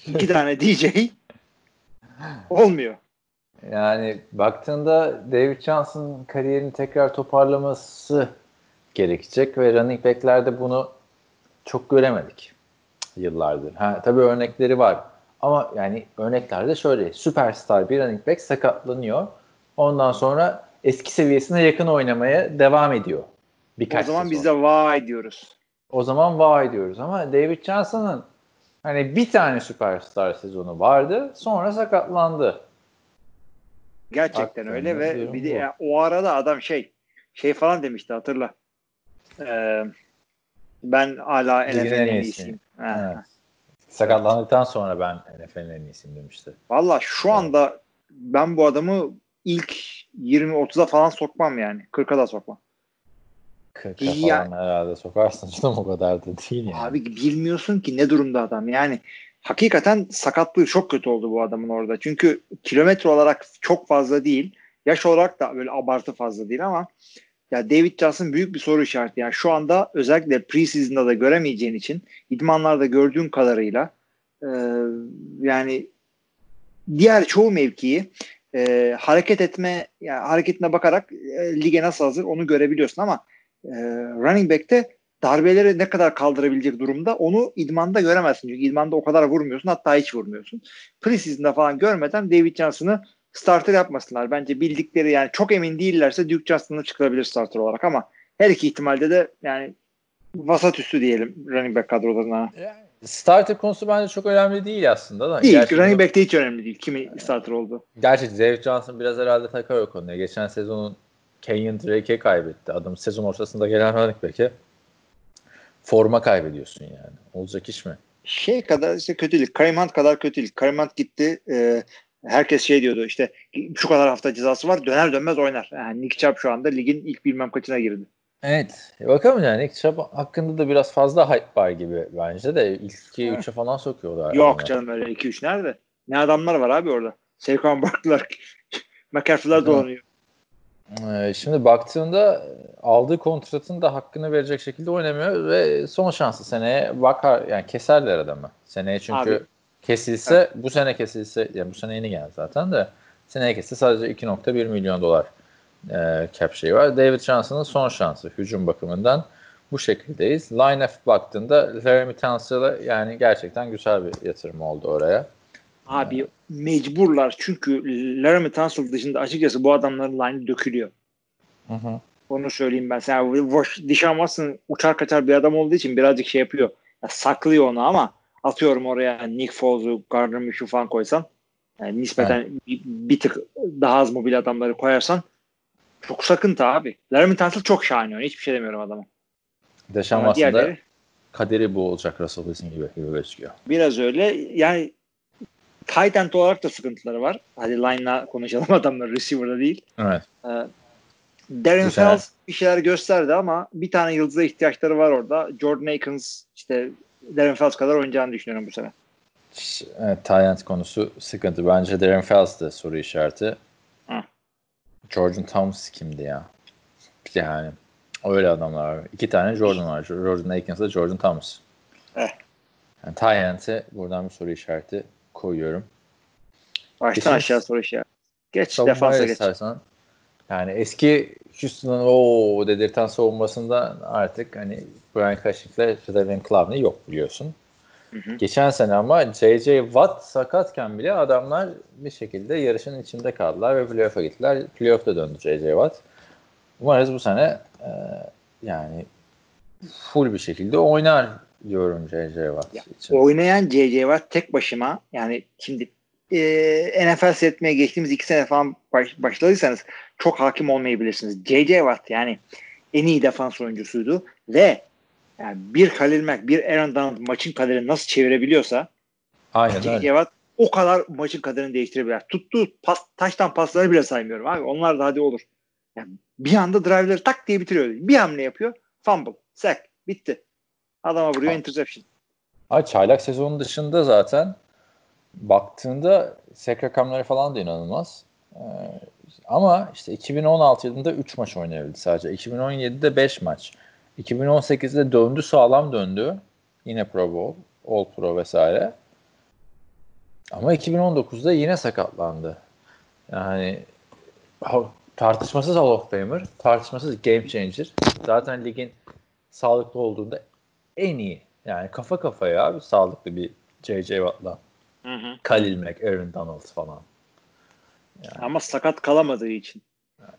iki tane DJ olmuyor. Yani baktığında David Johnson kariyerini tekrar toparlaması gerekecek ve running back'lerde bunu çok göremedik yıllardır. Ha, tabii örnekleri var. Ama yani örneklerde şöyle süperstar bir running back sakatlanıyor. Ondan sonra eski seviyesine yakın oynamaya devam ediyor. Birkaç o zaman sezon. biz de vay diyoruz. O zaman vay diyoruz ama David Johnson'ın hani bir tane süperstar sezonu vardı sonra sakatlandı. Gerçekten Hakikaten öyle ve bir de bu. ya, o arada adam şey şey falan demişti hatırla. Ee, ben hala NFL'in en iyisi. iyisiyim. Evet. Sakatlandıktan sonra ben NFL'in en iyisiyim demişti. Valla şu anda ben bu adamı ilk 20-30'a falan sokmam yani. 40'a da sokmam. 40'a Ya- falan herhalde sokarsın canım o kadar da değil yani. Abi bilmiyorsun ki ne durumda adam. Yani hakikaten sakatlığı çok kötü oldu bu adamın orada. Çünkü kilometre olarak çok fazla değil. Yaş olarak da böyle abartı fazla değil ama ya David Johnson büyük bir soru işareti. Yani şu anda özellikle preseason'da da göremeyeceğin için idmanlarda gördüğün kadarıyla e, yani diğer çoğu mevkiyi e, hareket etme yani hareketine bakarak e, lige nasıl hazır onu görebiliyorsun ama e, running back'te darbeleri ne kadar kaldırabilecek durumda onu idmanda göremezsin. Çünkü idmanda o kadar vurmuyorsun hatta hiç vurmuyorsun. Preseason'da falan görmeden David Johnson'ı starter yapmasınlar. Bence bildikleri yani çok emin değillerse Duke Johnson'ı çıkarabilir starter olarak ama her iki ihtimalde de yani vasat üstü diyelim running back kadrolarına. Starter konusu bence çok önemli değil aslında da. Değil. Gerçi running bunu- back'te hiç önemli değil. Kimi starter oldu. Gerçi David Johnson biraz herhalde takar o konuya. Geçen sezonun Kenyon Drake'e kaybetti. Adam sezon ortasında gelen running back'e forma kaybediyorsun yani. Olacak iş mi? Şey kadar işte kötülük. Kareem Hunt kadar kötülük. Kareem Hunt gitti. e, herkes şey diyordu işte şu kadar hafta cezası var döner dönmez oynar. Yani Nick Chubb şu anda ligin ilk bilmem kaçına girdi. Evet. E bakalım yani Nick Chubb hakkında da biraz fazla hype var gibi bence de. İlk 2-3'e falan sokuyorlar. Yok adamı. canım öyle 2-3 nerede? Ne adamlar var abi orada. Saquon Barkley'ler, McCaffrey'ler dolanıyor. Ee, Şimdi baktığında aldığı kontratın da hakkını verecek şekilde oynamıyor ve son şansı seneye bakar yani keserler adamı. Seneye çünkü Kesilse bu sene kesilse yani bu sene yeni geldi zaten de seneye kesilse sadece 2.1 milyon dolar e, cap şeyi var. David Johnson'ın son şansı hücum bakımından bu şekildeyiz. Line F baktığında Laramie Tunsil'e yani gerçekten güzel bir yatırım oldu oraya. Abi mecburlar çünkü Laramie Tunsil dışında açıkçası bu adamların line'ı dökülüyor. Hı hı. Onu söyleyeyim ben. Sen Wash- Deshaun Watson uçar kaçar bir adam olduğu için birazcık şey yapıyor. Ya saklıyor onu ama atıyorum oraya Nick Foles'u, Gardner Minshew'u falan koysan yani nispeten bir, bir tık daha az mobil adamları koyarsan çok sakıntı abi. Laramie Tunsil çok şahane oynuyor. Hiçbir şey demiyorum adama. Deshaun Ama Watson da diğerleri kaderi bu olacak Russell Wilson gibi, gibi gözüküyor. Biraz öyle. Yani tight end olarak da sıkıntıları var. Hadi line'la konuşalım adamlar receiver'da değil. Evet. Ee, Darren Fells bir şeyler gösterdi ama bir tane yıldıza ihtiyaçları var orada. Jordan Akins işte Darren Fells kadar oynayacağını düşünüyorum bu sene. Evet, Tyrant konusu sıkıntı. Bence Darren Fells de soru işareti. Hı. Jordan Thomas kimdi ya? Yani öyle adamlar var. İki tane Jordan var. Jordan ile Jordan Thomas. Eh. Yani Tyrant'e buradan bir soru işareti koyuyorum. Baştan Geçelim. aşağı soru işareti. Geç Savunmaya defansa geç. istersen. Yani eski Houston'ın o dedirten savunmasında artık hani Brian Cushing ile Jadavion Clowney yok biliyorsun. Hı hı. Geçen sene ama J.J. Watt sakatken bile adamlar bir şekilde yarışın içinde kaldılar ve playoff'a gittiler. Playoff'ta döndü J.J. Watt. Umarız bu sene e, yani full bir şekilde oynar diyorum J.J. Watt Ya, için. Oynayan CC var tek başıma yani şimdi e, NFL seyretmeye geçtiğimiz iki sene falan baş, başladıysanız çok hakim olmayabilirsiniz. C.C. Watt yani en iyi defans oyuncusuydu ve yani bir Khalil Mack, bir Aaron Donald maçın kaderini nasıl çevirebiliyorsa Aynen öyle. Watt o kadar maçın kaderini değiştirebilir. Tuttuğu pas, taştan pasları bile saymıyorum abi. Onlar da hadi olur. Yani bir anda drive'ları tak diye bitiriyor. Bir hamle yapıyor. Fumble, sack, bitti. Adama vuruyor interception. Ay çaylak sezonu dışında zaten baktığında sek rakamları falan da inanılmaz. Ee, ama işte 2016 yılında 3 maç oynayabildi sadece. 2017'de 5 maç. 2018'de döndü sağlam döndü. Yine Pro Bowl, All Pro vesaire. Ama 2019'da yine sakatlandı. Yani tartışmasız Hall of Famer, tartışmasız Game Changer. Zaten ligin sağlıklı olduğunda en iyi. Yani kafa kafaya abi sağlıklı bir J.J. Watt'la. Hı hı. Khalil Mack, Aaron Donald falan. Ama sakat kalamadığı için.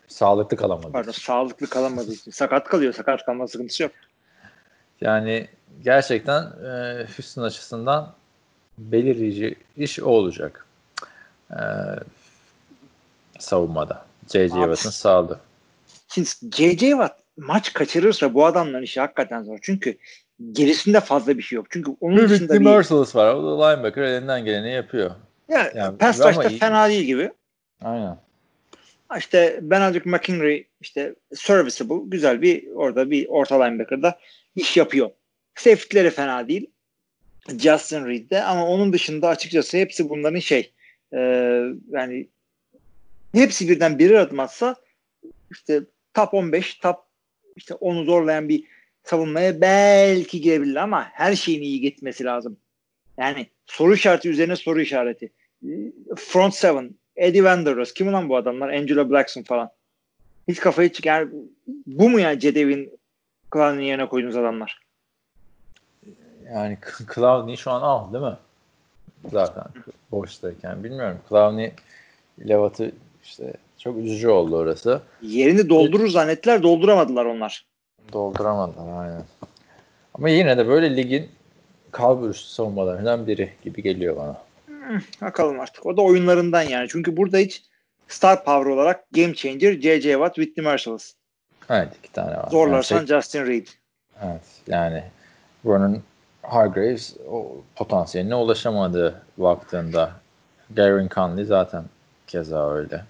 Sağlıklı kalamadı. Pardon sağlıklı kalamadığı için. Sakat kalıyor. Sakat kalma sıkıntısı yok. Yani gerçekten e, Houston açısından belirleyici iş o olacak. E, savunmada. J.J. Abi. Watt'ın sağlığı. Şimdi J.J. Watt maç kaçırırsa bu adamların işi hakikaten zor. Çünkü gerisinde fazla bir şey yok. Çünkü onun Bir dışında bir... Merciless var. O da linebacker elinden geleni yapıyor. Ya, Yani pass iyi. fena değil gibi. Aynen. İşte Benedict McKinley işte serviceable güzel bir orada bir orta linebacker'da iş yapıyor. Safety'leri fena değil. Justin Reed'de ama onun dışında açıkçası hepsi bunların şey e, yani hepsi birden birer adım atsa işte top 15 top işte onu zorlayan bir savunmaya belki girebilir ama her şeyin iyi gitmesi lazım. Yani soru işareti üzerine soru işareti. Front seven, Eddie Vanderos. Kim lan bu adamlar? Angela Blackson falan. Hiç kafayı çık. Yani bu mu yani Cedevin Clowney'in yerine koyduğunuz adamlar? Yani Clowney şu an al değil mi? Zaten boştayken. Bilmiyorum. Clowney Levat'ı işte çok üzücü oldu orası. Yerini doldurur zannettiler. Dolduramadılar onlar. Dolduramadılar aynen. Ama yine de böyle ligin kalburüstü savunmalarından biri gibi geliyor bana. Bakalım artık. O da oyunlarından yani. Çünkü burada hiç star power olarak game changer J.J. Watt, Whitney Merciless. Evet iki tane var. Zorlarsan Yani şey- Justin Reed. evet yani Vernon Hargraves o potansiyeline ulaşamadı baktığında. Gavin Conley zaten keza öyle.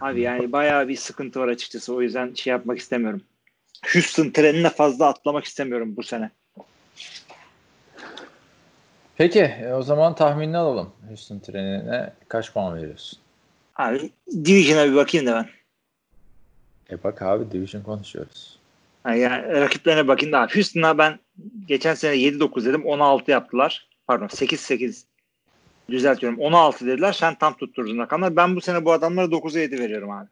Abi yani bayağı bir sıkıntı var açıkçası. O yüzden şey yapmak istemiyorum. Houston trenine fazla atlamak istemiyorum bu sene. Peki e, o zaman tahminini alalım. Houston trenine kaç puan veriyorsun? Abi Division'a bir bakayım da ben. E bak abi division konuşuyoruz. Ha, Yani rakiplerine bakayım da. Houston'a ben geçen sene 7-9 dedim. 16 yaptılar. Pardon 8-8 düzeltiyorum. 16 dediler. Sen tam tutturdun rakamlar. Ben bu sene bu adamlara 9'a 7 veriyorum abi.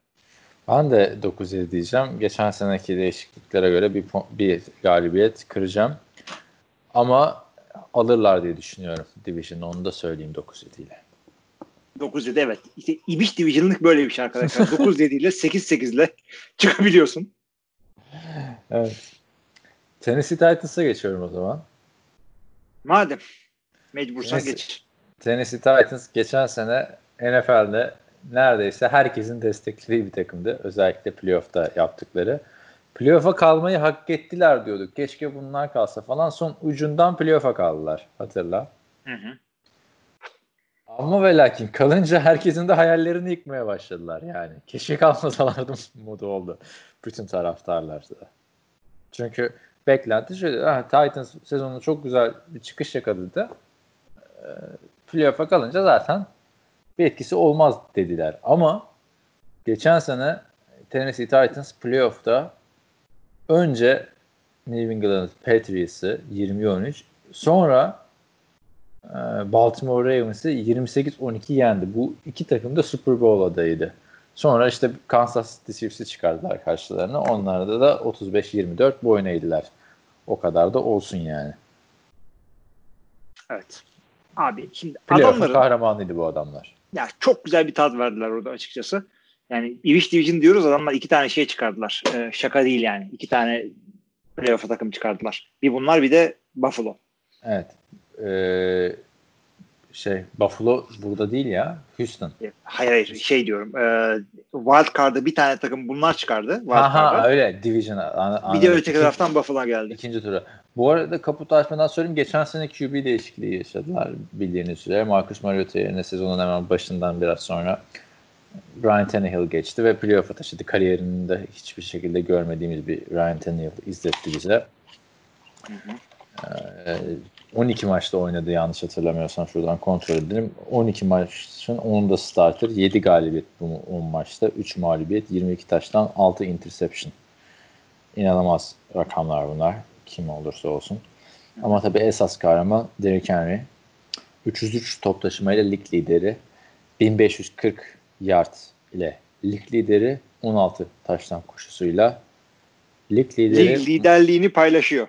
Ben de 9-7 diyeceğim. Geçen seneki değişikliklere göre bir, bir galibiyet kıracağım. Ama alırlar diye düşünüyorum Division. Onu da söyleyeyim 9-7 ile. 9-7 evet. İşte İbiş Division'lık böyle bir şey arkadaşlar. 9-7 ile 8-8 ile çıkabiliyorsun. Evet. Tennessee Titans'a geçiyorum o zaman. Madem mecbursan geç. Tennessee Titans geçen sene NFL'de neredeyse herkesin desteklediği bir takımdı. Özellikle playoff'ta yaptıkları. Playoff'a kalmayı hak ettiler diyorduk. Keşke bunlar kalsa falan. Son ucundan playoff'a kaldılar. Hatırla. Hı hı. Ama ve lakin kalınca herkesin de hayallerini yıkmaya başladılar yani. Keşke kalmasalardı modu oldu. Bütün taraftarlar da. Çünkü beklenti şöyle. Ah, Titans sezonu çok güzel bir çıkış yakaladı. E, playoff'a kalınca zaten bir etkisi olmaz dediler. Ama geçen sene Tennessee Titans playoff'ta önce New England Patriots'ı 20-13 sonra e, Baltimore Ravens'ı 28-12 yendi. Bu iki takım da Super Bowl adayıydı. Sonra işte Kansas City Chiefs'i çıkardılar karşılarına. Onlarda da 35-24 boyun eğdiler. O kadar da olsun yani. Evet. Abi şimdi Playoff'un adamların kahramanıydı bu adamlar. ya çok güzel bir tat verdiler orada açıkçası. Yani Irish Division diyoruz adamlar iki tane şey çıkardılar. Ee, şaka değil yani. İki tane playoff takım çıkardılar. Bir bunlar bir de Buffalo. Evet. Ee, şey Buffalo burada değil ya. Houston. Hayır hayır şey diyorum. E, wild Card'da bir tane takım bunlar çıkardı. Wild Aha Card'a. öyle Division. An, Bir de öteki taraftan Buffalo geldi. İkinci tura. Bu arada kaputu açmadan söyleyeyim. Geçen sene QB değişikliği yaşadılar bildiğiniz üzere. Marcus Mariota yerine sezonun hemen başından biraz sonra Ryan Tannehill geçti ve playoff'a taşıdı. Kariyerinde hiçbir şekilde görmediğimiz bir Ryan Tannehill izletti bize. Ee, 12 maçta oynadı yanlış hatırlamıyorsam şuradan kontrol edelim. 12 maçın 10'unda starter, 7 galibiyet bu 10 maçta, 3 mağlubiyet, 22 taştan 6 interception. İnanılmaz rakamlar bunlar. Kim olursa olsun. Ama tabii esas kahraman Derrick Henry. 303 top taşımayla lig lideri. 1540 yard ile lig lideri. 16 taştan koşusuyla lig lideri. Lig liderliğini paylaşıyor.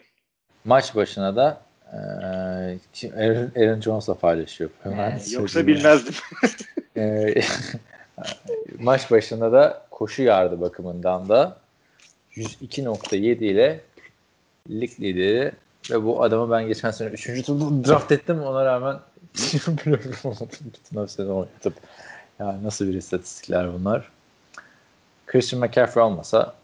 Maç başına da eee, kim- Aaron, Aaron Jones'la paylaşıyor. Hemen Ee, yoksa bilmezdim. maç başında da koşu yardı bakımından da 102.7 ile lig lideri ve bu adamı ben geçen sene 3. turda draft ettim ona rağmen. Bütün hepsini oynadım. Ya nasıl bir istatistikler bunlar. Christian McCaffrey olmasa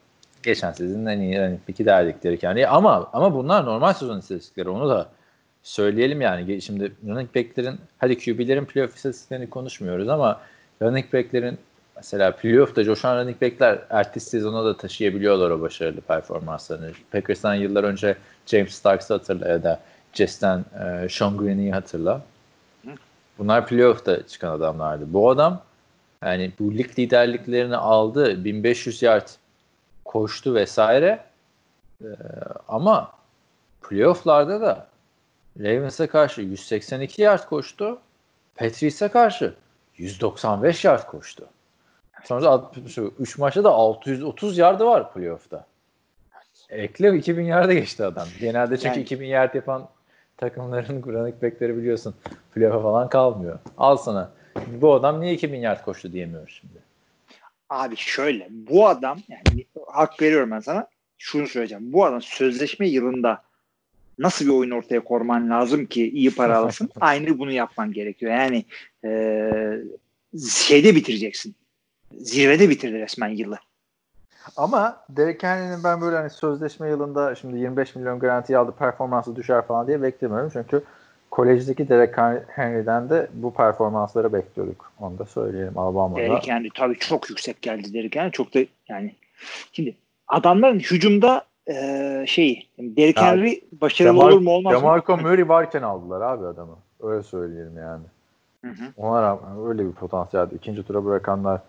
geçen sezonun en iyi running back'i derdikleri yani. Ama ama bunlar normal sezon istatistikleri. Onu da söyleyelim yani. Şimdi running back'lerin hadi QB'lerin playoff istatistiklerini konuşmuyoruz ama running back'lerin mesela playoff'ta coşan running back'ler ertesi sezona da taşıyabiliyorlar o başarılı performanslarını. Packers'tan yıllar önce James Starks'ı hatırla ya da Jets'ten e, Sean Green'i hatırla. Bunlar playoff'ta çıkan adamlardı. Bu adam yani bu lig liderliklerini aldı. 1500 yard koştu vesaire. Ee, ama playoff'larda da Ravens'a karşı 182 yard koştu. Patriots'a karşı 195 yard koştu. Sonra da 3 maçta da 630 yardı var playoff'ta. Ekle 2000 yarda geçti adam. Genelde çünkü Yani- 2000 yard yapan takımların running back'leri biliyorsun playoff'a falan kalmıyor. Al sana. Bu adam niye 2000 yard koştu diyemiyoruz şimdi. Abi şöyle bu adam yani hak veriyorum ben sana. Şunu söyleyeceğim. Bu adam sözleşme yılında nasıl bir oyun ortaya koyman lazım ki iyi para alasın? Aynı bunu yapman gerekiyor. Yani eee şeyde bitireceksin. Zirvede bitirdi resmen yılı. Ama Derek Henry'nin ben böyle hani sözleşme yılında şimdi 25 milyon garanti aldı performansı düşer falan diye beklemiyorum. Çünkü kolejdeki Derek Henry'den de bu performansları bekliyorduk. Onu da söyleyelim Alabama'da. Derek Henry tabii çok yüksek geldi Derek Henry. Çok da yani şimdi adamların hücumda eee şey Derek Ya, Henry başarılı Jamar- olur mu olmaz mı? Jamarco Murray varken aldılar abi adamı. Öyle söyleyelim yani. Hı hı. Ona rağmen öyle bir potansiyel. ikinci tura bırakanlar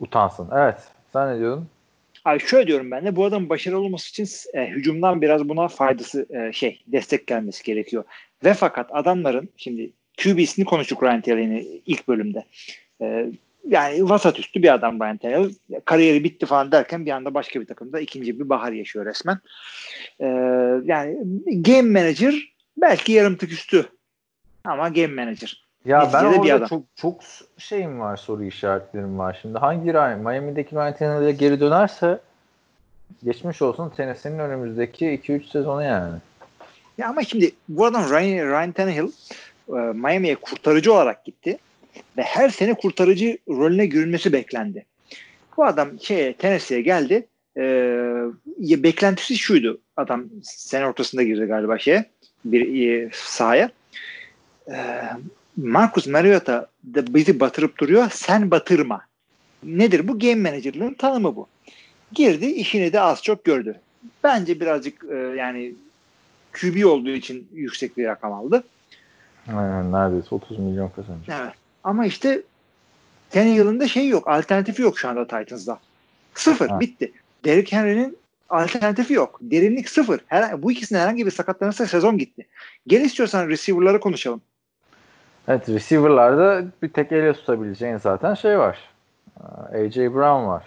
utansın. Evet. Sen ne diyordun? Abi şöyle diyorum ben de bu adamın başarılı olması için e, hücumdan biraz buna faydası e, şey destek gelmesi gerekiyor. Ve fakat adamların şimdi QB'sini konuştuk Ryan Tannehill'in ilk bölümde. E, yani vasat üstü bir adam Ryan Tannehill. Kariyeri bitti falan derken bir anda başka bir takımda ikinci bir bahar yaşıyor resmen. E, yani game manager belki yarım tık üstü ama game manager. Ya ben Neticede bir orada adam. çok çok şeyim var, soru işaretlerim var. Şimdi hangi Ryan, Miami'deki Ryan Tannehill'e geri dönerse geçmiş olsun Tennessee'nin önümüzdeki 2-3 sezonu yani. Ya ama şimdi bu adam Ryan, Ryan Tannehill e, Miami'ye kurtarıcı olarak gitti ve her sene kurtarıcı rolüne görünmesi beklendi. Bu adam şey Tennessee'ye geldi ya beklentisi şuydu. Adam sene ortasında girdi galiba şeye bir e, sahaya. E, Marcus Mariota da bizi batırıp duruyor. Sen batırma. Nedir bu? Game manager'lığın tanımı bu. Girdi, işini de az çok gördü. Bence birazcık e, yani QB olduğu için yüksek bir rakam aldı. Aynen neredeyse 30 milyon kazanacak. Evet. Ama işte Tannehill'in de şey yok. Alternatifi yok şu anda Titans'da. Sıfır. Ha. Bitti. Derrick Henry'nin alternatifi yok. Derinlik sıfır. Her, bu ikisinin herhangi bir sakatlanırsa sezon gitti. Gel istiyorsan receiver'ları konuşalım. Evet receiver'larda bir tek ele tutabileceğin zaten şey var. AJ Brown var.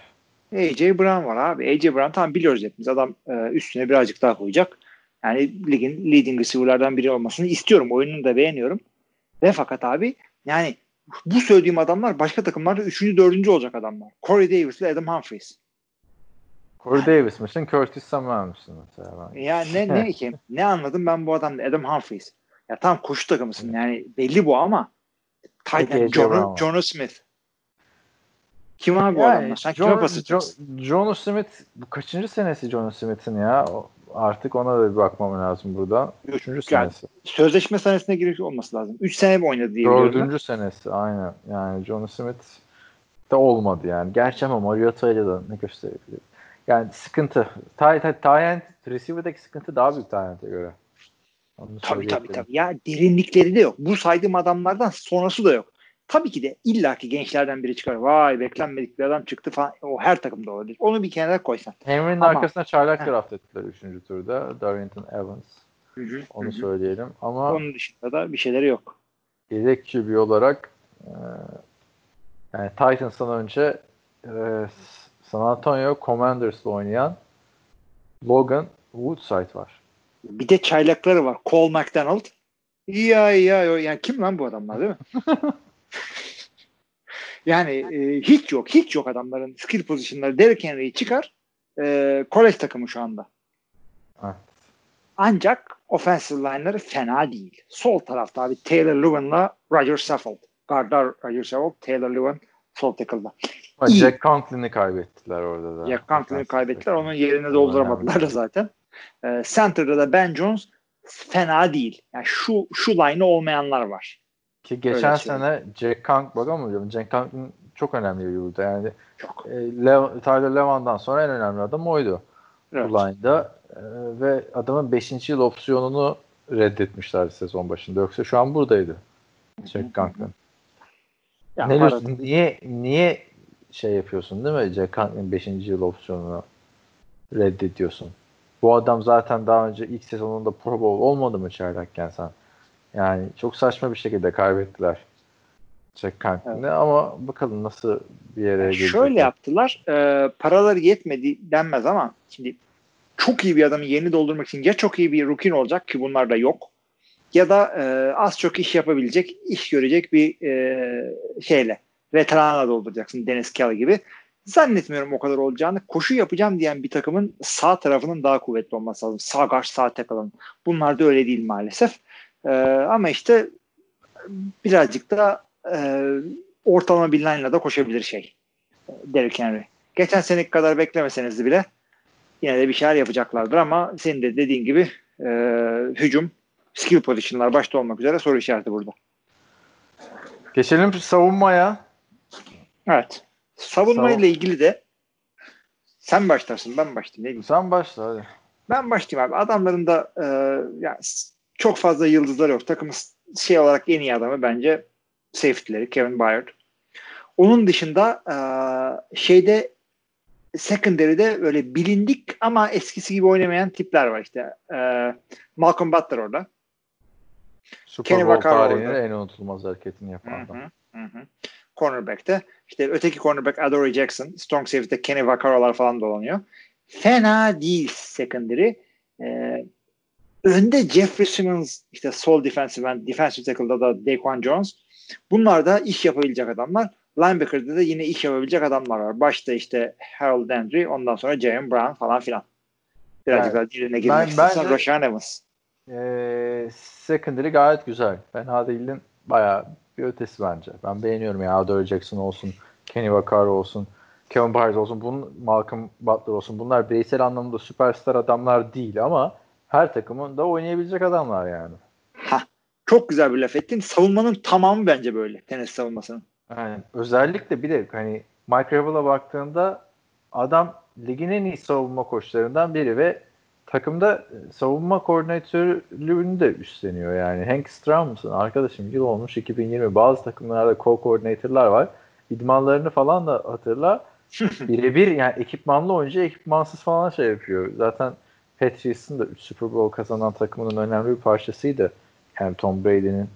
AJ Brown var abi. AJ Brown tamam biliyoruz hepimiz. Adam e, üstüne birazcık daha koyacak. Yani ligin leading receiver'lardan biri olmasını istiyorum. Oyununu da beğeniyorum. Ve fakat abi yani bu söylediğim adamlar başka takımlarda 3. 4. olacak adamlar. Corey Davis ile Adam Humphries. Corey Davis misin? Curtis Samuel misin mesela? Ben? Ya ne ne ki ne anladım ben bu adamda Adam Humphries. Ya tam koşu takımısın yani belli bu ama Titan John. John Smith. Kim abi bu Yani adamlar? Sen John, kime pas John, atacaksın? John Smith bu kaçıncı senesi John Smith'in ya? Artık ona da bir bakmam lazım burada. Üçüncü Yani senesi. Sözleşme senesine giriş olması lazım. 3 sene mi oynadı diye biliyorum. ben. Dördüncü senesi aynen. Yani John Smith de olmadı yani. Gerçi ama Mariota ile de ne gösterebilir? Yani sıkıntı. Tay, tay, Tayent, receiver'daki sıkıntı daha büyük Tayent'e göre. Onu Tabii tabii tabii. Ya derinlikleri de yok. Bu saydığım adamlardan sonrası da yok. Tabii ki de illaki gençlerden biri çıkar. Vay beklenmedik bir adam çıktı falan. O her takımda olabilir. Onu bir kenara koysan. Henry'nin Ama- arkasına çaylak draft ettiler 3. turda. Darrington Evans. Hı hı, Onu hı hı. söyleyelim. Ama Onun dışında da bir şeyleri yok. yedek QB olarak e, yani Titans'tan önce e, San Antonio Commanders'la oynayan Logan Woodside var. Bir de çaylakları var. Cole McDonald. Ya ya ya. Yani kim lan bu adamlar değil mi? yani e, hiç yok. Hiç yok adamların skill pozisyonları. Derrick Henry'i çıkar. E, kolej takımı şu anda. Evet. Ancak offensive line'ları fena değil. Sol tarafta abi Taylor Lewan'la Roger Saffold. Guardlar Roger Saffold, Taylor Lewan sol tackle'da. Jack Conklin'i kaybettiler orada da. Jack Conklin'i kaybettiler. Onun yerini Önemli dolduramadılar da zaten. E, center'da da Ben Jones fena değil. Yani şu şu line'ı olmayanlar var. Ki geçen Öyle sene Jack Conk bakamıyorum. Jack Conklin çok önemli bir burada. Yani Çok. e, Lev- Tyler Levan'dan sonra en önemli adam oydu. Evet. Bu line'da. E, ve adamın 5. yıl opsiyonunu reddetmişlerdi sezon başında. Yoksa şu an buradaydı. Jack Conklin. Ya ne diyorsun? Niye niye şey yapıyorsun değil mi? Jack Conklin 5. yıl opsiyonunu reddediyorsun. Bu adam zaten daha önce ilk sezonunda Pro Bowl olmadı mı çaylakken sen? Yani çok saçma bir şekilde kaybettiler Jack Conklin'i ama bakalım nasıl bir yere Yani gelecek. şöyle yaptılar. E, paraları yetmedi denmez ama şimdi çok iyi bir adamı yeni doldurmak için ya çok iyi bir rookie olacak ki bunlar da yok ya da e, az çok iş yapabilecek, iş görecek bir e, şeyle veteranla dolduracaksın Dennis Kelly gibi. Zannetmiyorum o kadar olacağını. Koşu yapacağım diyen bir takımın sağ tarafının daha kuvvetli olması lazım. Sağ guard, sağ tackle'ın. Bunlar da öyle değil maalesef. E, ama işte birazcık da e, ortalama bir line'la da koşabilir şey. Derrick Henry. Geçen seneki kadar beklemeseniz bile yine de bir şeyler yapacaklardır ama senin de dediğin gibi e, hücum, skill position'lar başta olmak üzere soru işareti burada. Geçelim savunmaya. Evet. Savunma Savun- ile ilgili de sen başlarsın ben başlayayım. Ne diyeyim? Sen başla hadi. Ben başlayayım abi. Adamların da e, yani çok fazla yıldızları yok. Takımın şey olarak en iyi adamı bence safety'leri Kevin Byard. Onun dışında e, şeyde secondary'de böyle bilindik ama eskisi gibi oynamayan tipler var işte. E, Malcolm Butler orada. Super Kenny Bowl tarihinin en unutulmaz hareketini yapan adam. hı, hı hı. Cornerback'te. İşte öteki cornerback Adoree Jackson. Strong safety'de Kenny Vaccaro'lar falan dolanıyor. Fena değil secondary. Ee, önde Jeffrey Simmons işte sol defensive end, defensive tackle'da da Daquan Jones. Bunlar da iş yapabilecek adamlar. Linebacker'da da yine iş yapabilecek adamlar var. Başta işte Harold Landry, ondan sonra Jalen Brown falan filan. Birazcık Yani daha diline girmek ben- istersen Rashan Evans. Ee, secondary gayet güzel. Fena değilin bayağı bir ötesi bence. Ben beğeniyorum ya. Adore Jackson olsun, Kenny Vaccaro olsun. Kevin Byers olsun, bunun Malcolm Butler olsun. Bunlar bireysel anlamda süperstar adamlar değil ama her takımın da oynayabilecek adamlar yani. Ha, çok güzel bir laf ettin. Savunmanın tamamı bence böyle. Tenis savunmasının. Yani özellikle bir de hani Mike Rabel'a baktığında adam ligin en iyi savunma koçlarından biri ve takımda e, savunma koordinatörlüğünü de üstleniyor yani. Hank Stram mısın? Arkadaşım yıl olmuş 2020. Bazı takımlarda co-koordinatörler var. İdmanlarını falan da hatırla. Birebir yani ekipmanlı oyuncu ekipmansız falan şey yapıyor. Zaten Patriots'ın da 3 Super Bowl kazanan takımının önemli bir parçasıydı. Yani Tom Brady'nin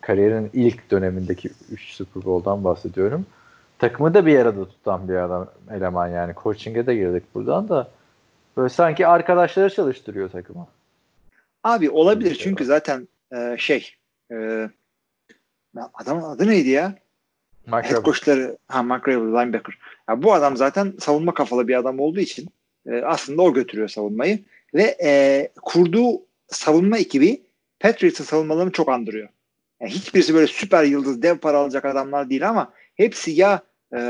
kariyerinin ilk dönemindeki 3 Super Bowl'dan bahsediyorum. Takımı da bir arada tutan bir adam eleman yani. Coaching'e de girdik buradan da. Böyle sanki arkadaşları çalıştırıyor takıma. Abi olabilir çünkü zaten e, şey e, adamın adı neydi ya? Mike Head coachları ha Mark Rabel, linebacker. Ya bu adam zaten savunma kafalı bir adam olduğu için e, aslında o götürüyor savunmayı ve e, kurduğu savunma ekibi Patriots'ın savunmalarını çok andırıyor. Yani hiçbirisi böyle süper yıldız dev para alacak adamlar değil ama hepsi ya e,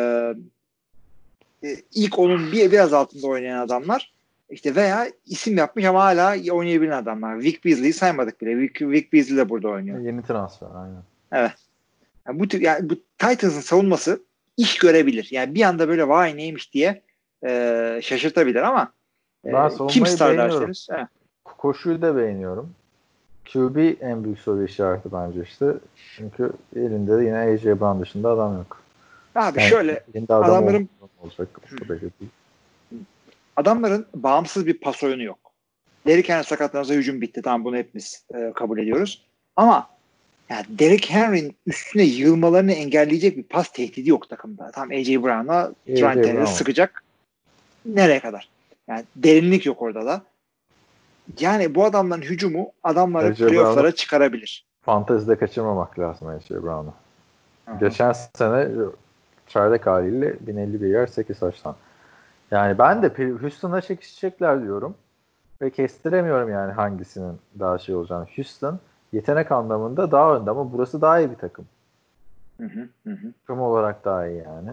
e, ilk onun bir biraz altında oynayan adamlar işte veya isim yapmış ama hala oynayabilen adamlar. Vic Beasley'i saymadık bile. Vic, Vic Beasley de burada oynuyor. Yeni transfer aynen. Evet. Yani bu, tür, yani bu Titans'ın savunması iş görebilir. Yani bir anda böyle vay neymiş diye e, şaşırtabilir ama e, Ben kim star derseniz. he. Koşuyu da beğeniyorum. QB en büyük soru işareti bence işte. Çünkü elinde de yine AJ Brown dışında adam yok. Abi Yani şöyle adamların- olacak. Değil. Adamların bağımsız bir pas oyunu yok. Derrick Henry sakatlanırsa hücum bitti. Tamam bunu hepimiz e, kabul ediyoruz. Ama yani Derrick Henry'nin üstüne yığılmalarını engelleyecek bir pas tehdidi yok takımda. Tam AJ Brown'a Trent sıkacak. Nereye kadar? Yani derinlik yok orada da. Yani bu adamların hücumu adamları playoff'lara çıkarabilir. Fantezide kaçırmamak lazım AJ Brown'u. Geçen sene çaylak haliyle 1051 yer 8 taştan. Yani ben de Houston'a çekişecekler diyorum. Ve kestiremiyorum yani hangisinin daha şey olacağını. Houston yetenek anlamında daha önde ama burası daha iyi bir takım. Hı hı, hı. Takım olarak daha iyi yani.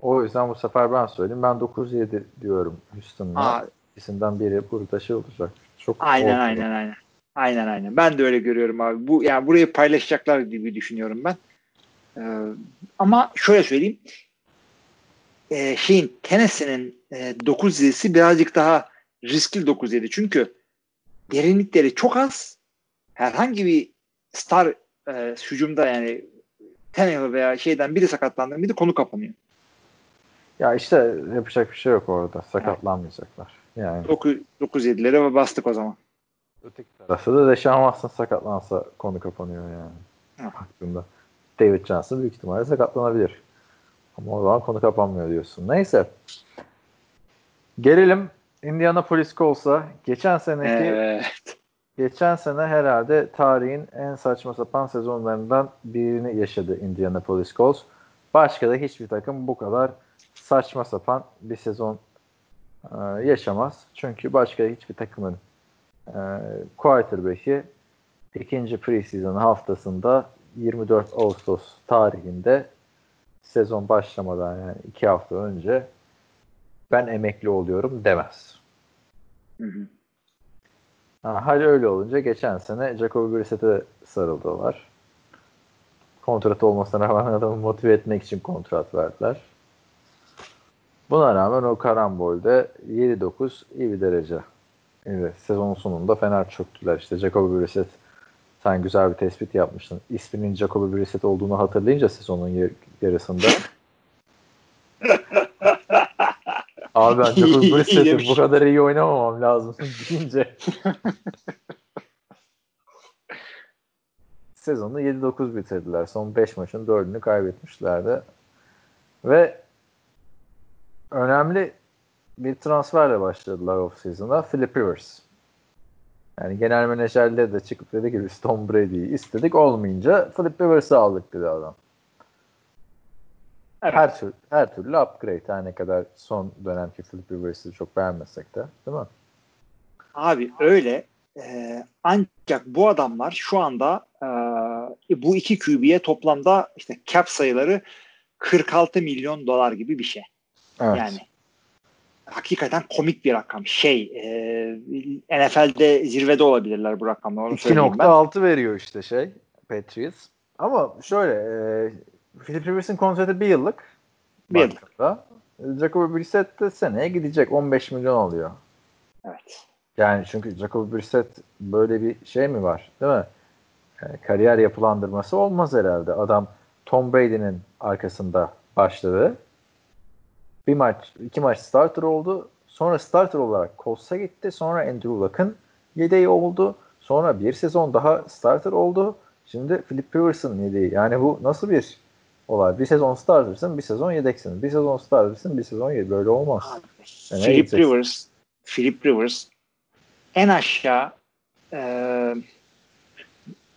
O yüzden bu sefer ben söyleyeyim. Ben 9-7 diyorum Houston'la. İkisinden biri burada şey olacak. Çok aynen ortada. aynen aynen. Aynen aynen. Ben de öyle görüyorum abi. Bu yani burayı paylaşacaklar gibi düşünüyorum ben. Ee, ama şöyle söyleyeyim. Ee, şeyin Tennessee'nin e, 9 7'si birazcık daha riskli 9 7 çünkü derinlikleri çok az. Herhangi bir star e, hücumda yani Tannehill veya şeyden biri sakatlandı mıydı konu kapanıyor. Ya işte yapacak bir şey yok orada. Sakatlanmayacaklar. Yani 9 9 7'lere bastık o zaman. öteki tarafta da Deshaun Watson sakatlansa konu kapanıyor yani. Hı. Baktığında. David Johnson büyük ihtimalle sakatlanabilir. Ama o zaman konu kapanmıyor diyorsun. Neyse. Gelelim Indianapolis Colts'a. Geçen seneki Evet. Geçen sene herhalde tarihin en saçma sapan sezonlarından birini yaşadı Indianapolis Colts. Başka da hiçbir takım bu kadar saçma sapan bir sezon e, yaşamaz. Çünkü başka hiçbir takımın e, quarterback'i ikinci preseason haftasında 24 Ağustos tarihinde sezon başlamadan yani iki hafta önce ben emekli oluyorum demez. Hı hı. Ha, hal öyle olunca geçen sene Jacoby Brissett'e sarıldılar. Kontrat olmasına rağmen adamı motive etmek için kontrat verdiler. Buna rağmen o karambolde 7-9 iyi bir derece. Evet, sezonun sonunda Fener çöktüler. İşte Jacoby Brissett sen güzel bir tespit yapmıştın. İsminin Jacoby Brissett olduğunu hatırlayınca sezonun yarısında. Abi ben İyi Brissett'im demiş. bu kadar iyi oynamamam lazım deyince. Sezonu 7-9 bitirdiler. Son 5 maçın 4'ünü kaybetmişlerdi. Ve önemli bir transferle başladılar off-season'a. Philip Rivers. Yani genel menajerleri de çıkıp dedi ki biz Tom Brady'yi istedik. Olmayınca Philip Rivers'ı aldık dedi adam. Evet. Her, tür, her türlü upgrade. Her ne kadar son dönemki Philip Rivers'ı çok beğenmesek de. Değil mi? Abi öyle. Ee, ancak bu adamlar şu anda e, bu iki QB'ye toplamda işte cap sayıları 46 milyon dolar gibi bir şey. Evet. Yani hakikaten komik bir rakam. Şey e, NFL'de zirvede olabilirler bu rakamlar. Onu söyleyeyim ben. 2.6 veriyor işte şey Patriots. Ama şöyle e, Philip Rivers'ın kontratı bir yıllık. Bir yıllık. Jacoby Brissett de seneye gidecek. 15 milyon alıyor. Evet. Yani çünkü Jacoby Brissett böyle bir şey mi var değil mi? Yani kariyer yapılandırması olmaz herhalde. Adam Tom Brady'nin arkasında başladı. Bir maç, iki maç starter oldu. Sonra starter olarak Colts'a gitti. Sonra Andrew Luck'ın yedeği oldu. Sonra bir sezon daha starter oldu. Şimdi Philip Rivers'ın yedeği. Yani bu nasıl bir olay? Bir sezon startersın, bir sezon yedeksin. Bir sezon startersın, bir sezon yedek. Böyle olmaz. Yani Philip? Rivers Philip Rivers en aşağı e,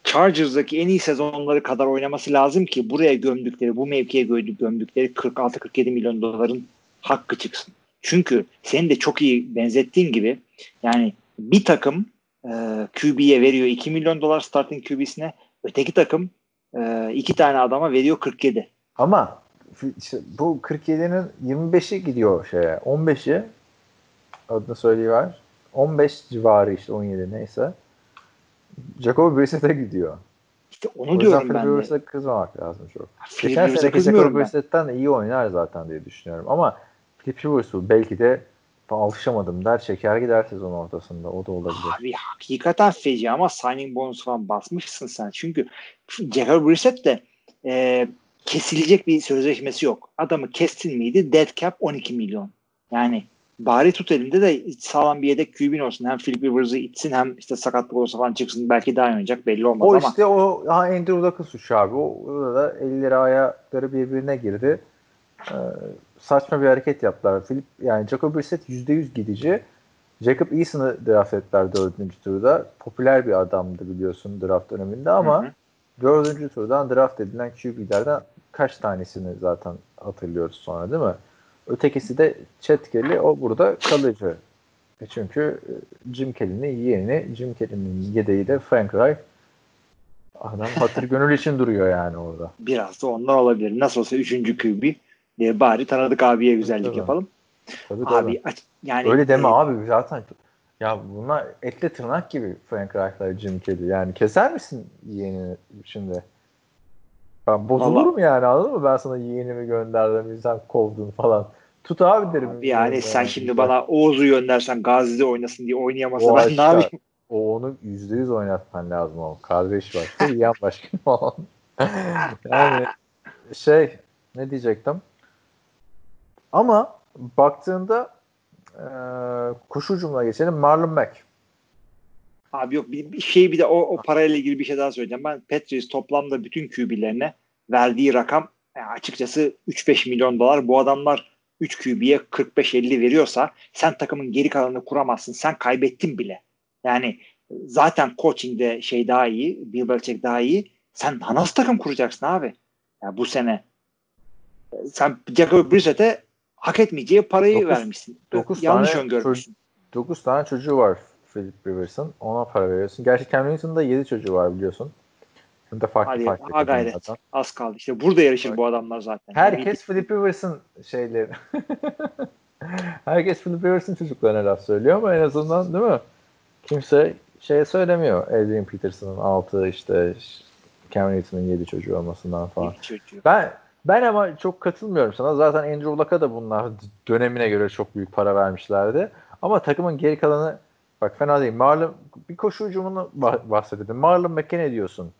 Chargers'daki en iyi sezonları kadar oynaması lazım ki buraya gömdükleri, bu mevkiye gömdük- gömdükleri 46-47 milyon doların hakkı çıksın. Çünkü senin de çok iyi benzettiğin gibi yani bir takım e, QB'ye veriyor 2 milyon dolar starting QB'sine öteki takım e, iki tane adama veriyor 47. Ama işte bu 47'nin 25'i gidiyor şeye. 15'i adını söyleyiver. 15 civarı işte 17 neyse. Jacob Brissett'e gidiyor. İşte O onu yüzden diyorum ben de. Rivers'a kızmamak lazım çok. Philip Geçen seneki Jacob. Brissett'ten iyi oynar zaten diye düşünüyorum. Ama Philip Rivers bu belki de alışamadım der çeker gider sezon ortasında. O da olabilir. Abi hakikaten feci ama signing bonus falan basmışsın sen. Çünkü Jacob Brissett de e, kesilecek bir sözleşmesi yok. Adamı kestin miydi? Dead cap 12 milyon. Yani bari tut elinde de sağlam bir yedek QB'in olsun. Hem Philip Rivers'ı itsin hem işte sakatlık olursa falan çıksın. Belki daha oynayacak belli olmaz O ama. işte o ha, Andrew Luck'ın suçu abi. O orada da elleri ayakları birbirine girdi. Ee, saçma bir hareket yaptılar. Philip yani Jacob Brissett %100 gidici. Jacob Eason'ı draft ettiler dördüncü turda. Popüler bir adamdı biliyorsun draft döneminde ama Hı hı. dördüncü turdan draft edilen QB'lerden kaç tanesini zaten hatırlıyoruz sonra değil mi? Ötekisi de Chet Kelly. O burada kalıcı. E Çünkü e, Jim Kelly'nin yeğeni, Jim Kelly'nin yedeği de Frank Reich. Adam hatır gönül için duruyor yani orada. Biraz da ondan olabilir. Nasıl olsa üçüncü QB diye bari tanıdık abiye güzellik Tabii. yapalım. Tabii, tabii. Abi aç- yani Öyle deme e, abi zaten. Ya bunlar etle tırnak gibi Frank Reich'la Jim Kelly. Yani keser misin yeğenini şimdi? Ben bozulurum yani anladın mı? Ben sana yeğenimi gönderdim, sen kovdun falan. Tut abi derim. Abi yani sen şimdi bana Oğuz'u göndersen Gazi'de oynasın diye oynayamasa ben ne yapayım? O onu yüzde yüz oynatman lazım o. Kardeş başka, yiyen başka falan. yani şey ne diyecektim? Ama baktığında e, koşu hücumuna geçelim. Marlon Mack. Abi yok bir, bir şey bir de o, o parayla ilgili bir şey daha söyleyeceğim. Ben Patriots toplamda bütün QB'lerine verdiği rakam yani açıkçası 3-5 milyon dolar. Bu adamlar 3 QB'ye 45-50 veriyorsa sen takımın geri kalanını kuramazsın. Sen kaybettin bile. Yani zaten coaching'de şey daha iyi. Bill Belichick daha iyi. Sen nasıl takım kuracaksın abi? Yani bu sene sen Jacob Brissett'e hak parayı Dokuz- vermişsin. dokuz Yanlış tane öngörmüşsün. 9 tane çocuğu var Philip Rivers'ın. Ona para veriyorsun. Gerçi Cam Newton'un da 7 çocuğu var biliyorsun. Bunu da farklı Hadi farklı. ha gayret. kadınlardan. Az kaldı. İşte burada yarışır Evet. bu adamlar zaten. Herkes Philip Rivers'ın şeyleri. Herkes Philip Rivers'ın çocuklarına laf söylüyor ama en azından değil mi? Kimse şey söylemiyor. Adrian Peterson'ın 6 işte Cam Newton'un 7 çocuğu olmasından falan. Çocuğu. Ben ben ama çok katılmıyorum sana. Zaten Andrew Luck'a da bunlar dönemine göre çok büyük para vermişlerdi. Ama takımın geri kalanı bak fena değil. Marlon bir koşu hücumunu bah- bahsedelim. Marlon McKay ne diyorsun?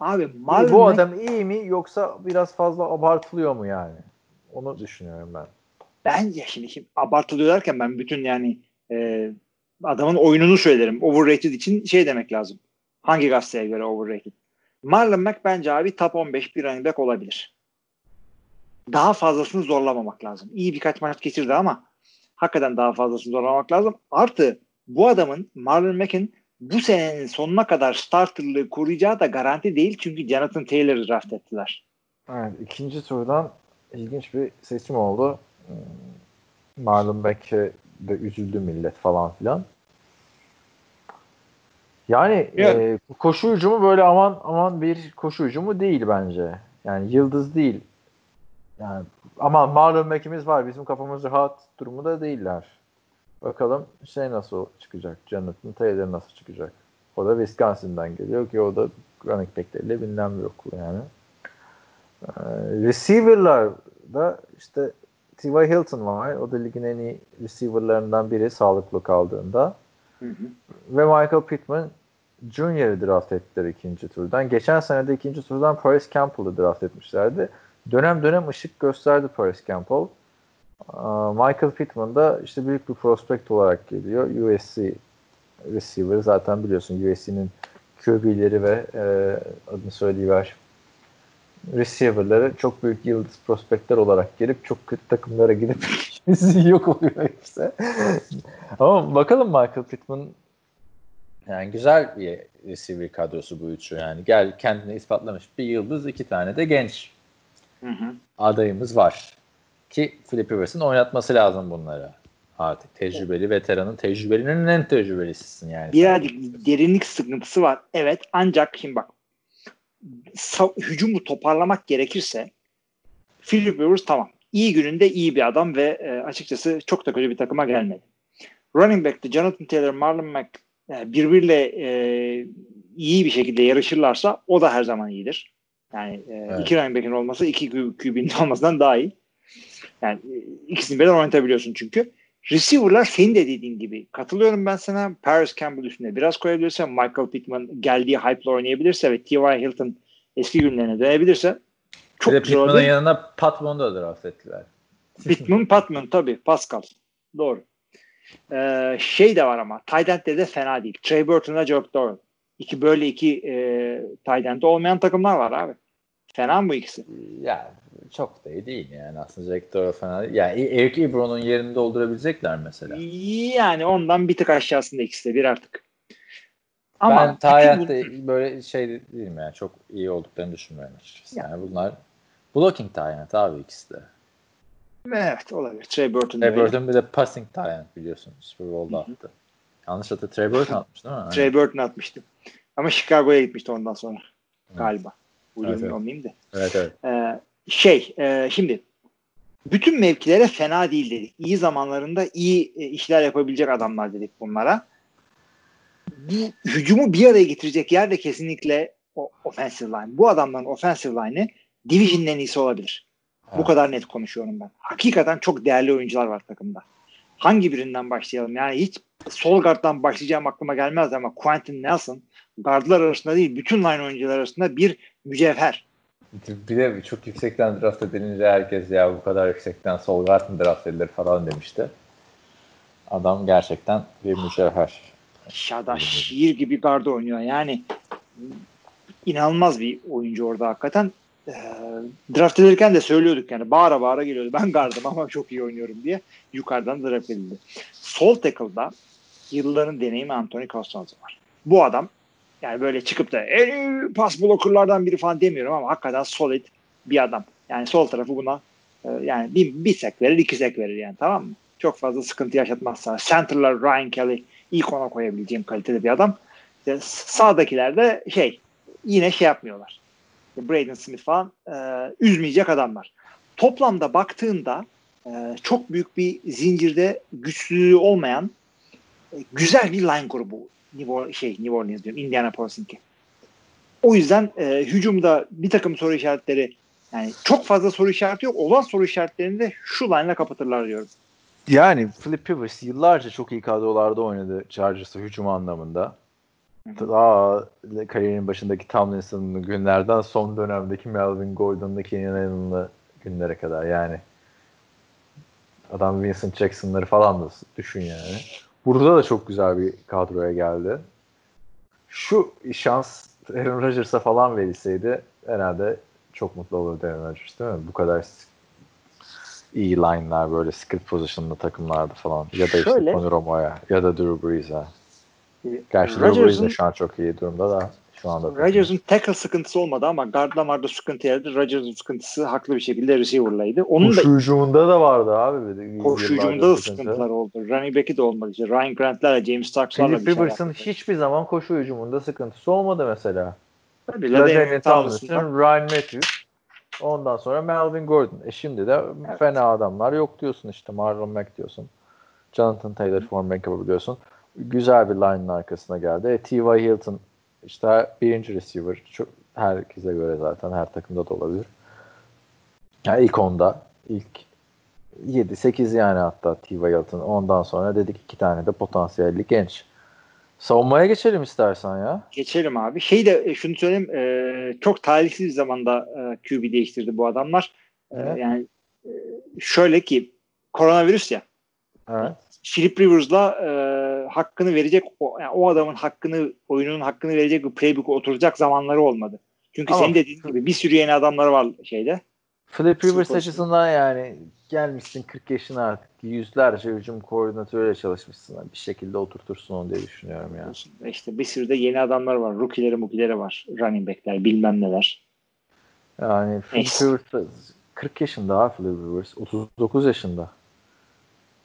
Abi Marlon bu adam iyi mi yoksa biraz fazla abartılıyor mu yani? Onu düşünüyorum ben. bence şimdi, şimdi abartılıyor derken ben bütün yani e, adamın oyununu söylerim. Overrated için şey demek lazım. Hangi gazeteye göre overrated? Marlon Mack bence abi top 15 bir running back olabilir. Daha fazlasını zorlamamak lazım. İyi birkaç maç geçirdi ama hakikaten daha fazlasını zorlamamak lazım. Artı bu adamın Marlon Mack'in bu senenin sonuna kadar starterlığı koruyacağı da garanti değil. Çünkü Jonathan Taylor'ı draft ettiler. Evet, ikinci turdan ilginç bir seçim oldu. Hmm, Marlon Mack'e de üzüldü millet falan filan. Yani Evet. e, koşu hücumu böyle aman aman bir koşu hücumu değil bence. Yani yıldız değil yani ama Marlon Mack'imiz var. Bizim kafamız rahat durumu da değiller. Bakalım şey nasıl çıkacak? Jonathan Taylor nasıl çıkacak? O da Wisconsin'dan geliyor ki o da running back'leriyle bilmem bir okul yani. Ee, receiver'lar da işte T.Y. Hilton var. O da ligin en iyi receiver'larından biri sağlıklı kaldığında. Hı hı. Ve Michael Pittman Junior'ı draft ettiler ikinci turdan. Geçen sene de ikinci turdan Paris Campbell'ı draft etmişlerdi. Dönem dönem ışık gösterdi Paris Campbell. Michael Pittman da işte büyük bir prospect olarak geliyor. USC receiver zaten biliyorsun USC'nin QB'leri ve e, adını söyleyiver receiver'ları çok büyük yıldız prospektler olarak gelip çok kötü takımlara gidip yok oluyor hepsi. Ama bakalım Michael Pittman Yani güzel bir receiver kadrosu bu üçü yani. Gel kendini ispatlamış bir yıldız, iki tane de genç Hı hı. adayımız var. Ki Philip Rivers'ın oynatması lazım bunları. Artık tecrübeli veteranın tecrübelinin en tecrübelisisin yani. Birazcık derinlik sıkıntısı var. Evet ancak şimdi bak hücumu toparlamak gerekirse Philip Rivers tamam. İyi gününde iyi bir adam ve e, açıkçası çok da kötü bir takıma gelmedi. Running back'te Jonathan Taylor, Marlon Mack e, birbiriyle e, iyi bir şekilde yarışırlarsa o da her zaman iyidir. Yani e, Evet. iki running back'in olması iki QB'nin olmasından daha iyi. Yani e, ikisini birden oynatabiliyorsun çünkü. Receiver'lar senin de dediğin gibi. Katılıyorum ben sana. Paris Campbell üstüne biraz koyabilirse, Michael Pittman geldiği hype'la oynayabilirse ve T.Y. Hilton eski günlerine dönebilirse çok güzel Pittman'ın yanına Pat Bond'u da draft ettiler. Pittman, Patman tabii. Pascal. Doğru. Ee, şey de var ama tight end'de de fena değil. Trey Burton'la Joe Doyle. İki böyle iki e, end olmayan takımlar var abi. Fena mı bu ikisi? Ya çok da iyi değil yani aslında Jack Doyle falan. değil. Yani Eric Ebron'un yerini doldurabilecekler mesela. Yani ondan bir tık aşağısında ikisi de bir artık. Ama ben Tayyat'ta böyle şey değilim yani çok iyi olduklarını düşünmüyorum açıkçası. Ya. Yani bunlar blocking Tayyat abi ikisi de. Evet olabilir. Trey Burton Trey. Burton bir de passing Tayyat biliyorsun Super Bowl'da attı. Yanlış hatı Trey Burton atmış değil mi? Trey Burton atmıştı. Ama Chicago'ya gitmişti ondan sonra galiba. William Evet, evet. olmayayım da. Evet evet. Ee, şey e, şimdi bütün mevkilere fena değil dedik. İyi zamanlarında iyi e, işler yapabilecek adamlar dedik bunlara. Bu hücumu bir araya getirecek yer de kesinlikle o offensive line. Bu adamların offensive line'ı division'ın en iyisi olabilir. Bu kadar net konuşuyorum ben. Hakikaten çok değerli oyuncular var takımda. Hangi birinden başlayalım? Yani hiç sol guard'dan başlayacağım aklıma gelmez ama Quentin Nelson guardlar arasında değil bütün line oyuncular arasında bir mücevher. Bir de çok yüksekten draft edilince herkes ya bu kadar yüksekten sol guard mı draft edilir falan demişti. Adam gerçekten bir mücevher. Aşağıda şiir gibi garda oynuyor. Yani inanılmaz bir oyuncu orada hakikaten. Ee, draft edilirken de söylüyorduk yani bağıra bağıra geliyordu. Ben gardım ama çok iyi oynuyorum diye yukarıdan draft edildi. Sol tackle'da yılların deneyimi Anthony Costanzo var. Bu adam yani böyle çıkıp da en pas blokerlardan biri falan demiyorum ama hakikaten solid bir adam. Yani sol tarafı buna e, yani bir, bir sek verir iki sek verir yani tamam mı? Çok fazla sıkıntı yaşatmaz sana. Center'lar Ryan Kelly ilk ona koyabileceğim kalitede bir adam. İşte sağdakiler de şey yine şey yapmıyorlar. İşte Braden Smith falan e, üzmeyecek adamlar. Toplamda baktığında e, çok büyük bir zincirde güçlülüğü olmayan e, güzel bir line grubu New, şey, New Orleans diyorum Indianapolis'inki. O yüzden e, hücumda bir takım soru işaretleri yani çok fazla soru işareti yok. Olan soru işaretlerini de şu line'la kapatırlar diyorum. Yani Philip Rivers yıllarca çok iyi kadrolarda oynadı Chargers'ı hücum anlamında. Daha kariyerinin başındaki Tomlinson'lı günlerden son dönemdeki Melvin Gordon'lı Kenyon Allen'lı günlere kadar yani. Adam Vincent Jackson'ları falan da düşün yani. Burada da çok güzel bir kadroya geldi. Şu şans Aaron Rodgers'a falan verilseydi herhalde çok mutlu olurdu Aaron Rodgers değil mi? Bu kadar iyi line'lar böyle skill position'lı takımlarda falan. Ya da işte Şöyle- Tony Romo'ya ya da Drew Brees'e. Gerçi Rodgers'ın şu an çok iyi durumda da şu anda. Rodgers'ın tackle sıkıntısı olmadı ama guardla marda sıkıntı yaradı. Rodgers'ın sıkıntısı haklı bir şekilde receiver'laydı. Onun da Koşu hücumunda da vardı abi. koşu hücumunda da sıkıntı. sıkıntılar oldu. Running back'i de olmadı. İşte Ryan Grant'lerle James Starks'larla Philip Rivers'ın hiçbir zaman koşu hücumunda sıkıntısı olmadı mesela. Tabii, Tomlinson'dan Tomlinson, Ryan Matthews. Ondan sonra Melvin Gordon. E şimdi de Evet. fena adamlar yok diyorsun işte. Marlon Mack diyorsun. Jonathan Taylor form yapabiliyorsun. Güzel bir line'ın arkasına geldi. E, T.Y. Hilton işte birinci receiver. Çok, herkese göre zaten her takımda da olabilir. Yani ilk onda ilk 7-8 yani hatta T.Y. Hilton. Ondan sonra dedik iki tane de potansiyelli genç. Savunmaya geçelim istersen ya. Geçelim abi. Şey de e, şunu söyleyeyim. e, çok talihsiz bir zamanda e, QB değiştirdi bu adamlar. E, yani e, şöyle ki koronavirüs ya. Evet. Philip Rivers'la e, hakkını verecek o, yani o adamın hakkını oyunun hakkını verecek bir playbook'u oturacak zamanları olmadı. Çünkü Ama- senin dediğin gibi bir sürü yeni adamlar var şeyde. Philip Rivers açısından yani gelmişsin 40 yaşına artık yüzlerce hücum koordinatörüyle çalışmışsın. Bir şekilde oturtursun onu diye düşünüyorum ya. İşte bir sürü de yeni adamlar var. Rookie'leri mukileri var. Running back'ler bilmem neler. Yani Philip. Rivers da 40 yaşında ha Philip Rivers. 39 yaşında.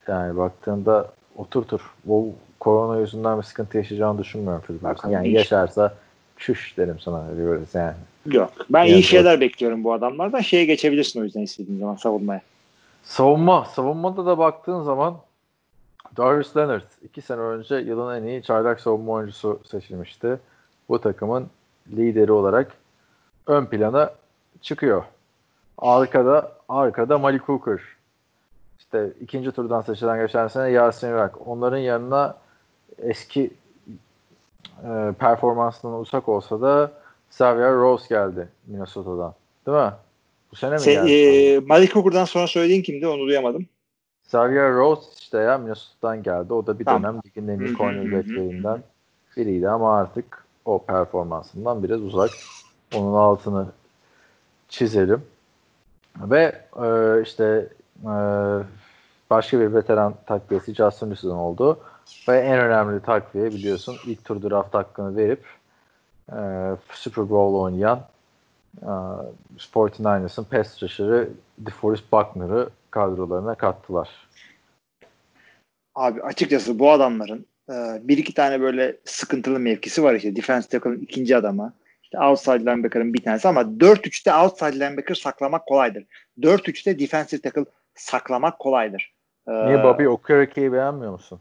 Yani baktığında oturtur. O korona yüzünden bir sıkıntı yaşayacağını düşünmüyorum. Bakalım Yani yaşarsa çüş derim sana Rivers yani. Yok. Ben Yani iyi şeyler bekliyorum bu adamlardan. Şeye geçebilirsin o yüzden istediğin zaman savunmaya. Savunma. Savunmada da baktığın zaman Darius Leonard iki sene önce yılın en iyi çaylak savunma oyuncusu seçilmişti. Bu takımın lideri olarak ön plana çıkıyor. Arkada arkada Malik Hooker. İşte ikinci turdan seçilen geçen sene Yasin Irak. Onların yanına eski e, performansından uzak olsa da Xavier Rose geldi Minnesota'dan. Değil mi? Bu sene mi Sen, geldi? e, Malik Hooker'dan sonra söylediğin kimdi onu duyamadım. Xavier Rose işte ya Minnesota'dan geldi. O da bir Tamam. dönem ligin en iyi cornerbacklerinden biriydi ama artık o performansından biraz uzak. Onun altını çizelim. Ve e, işte başka bir veteran takviyesi Justin Wilson oldu. Ve en önemli takviye biliyorsun ilk tur draft hakkını verip e, Super Bowl oynayan e, 49ers'ın pass rusher'ı DeForest Buckner'ı kadrolarına kattılar. Abi açıkçası bu adamların e, bir iki tane böyle sıkıntılı mevkisi var işte. Defense tackle'ın ikinci adamı. İşte outside linebacker'ın bir tanesi ama 4-3'te outside linebacker saklamak kolaydır. 4-3'te defensive tackle saklamak kolaydır. E, Niye Bobby Okereke'yi beğenmiyor musun?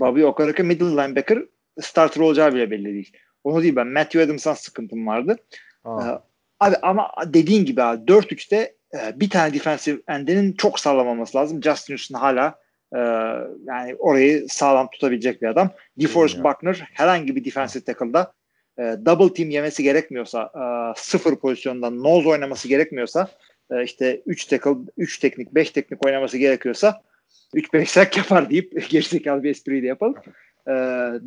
Bobby Okereke middle linebacker starter olacağı bile belli değil. Onu değil ben Matthew Adams'tan sıkıntım vardı. Aa, Ee, Abi ama dediğin gibi abi 4-3'te e, bir tane defensive endinin çok sağlam olması lazım. Justin Houston hala e, yani orayı sağlam tutabilecek bir adam. DeForest. Buckner herhangi bir defensive tackle'da e, double team yemesi gerekmiyorsa e, sıfır pozisyondan nose oynaması gerekmiyorsa e, işte 3 tackle 3 teknik 5 teknik oynaması gerekiyorsa 3-5 sack yapar deyip gerizekalı bir espriyi de yapalım. E,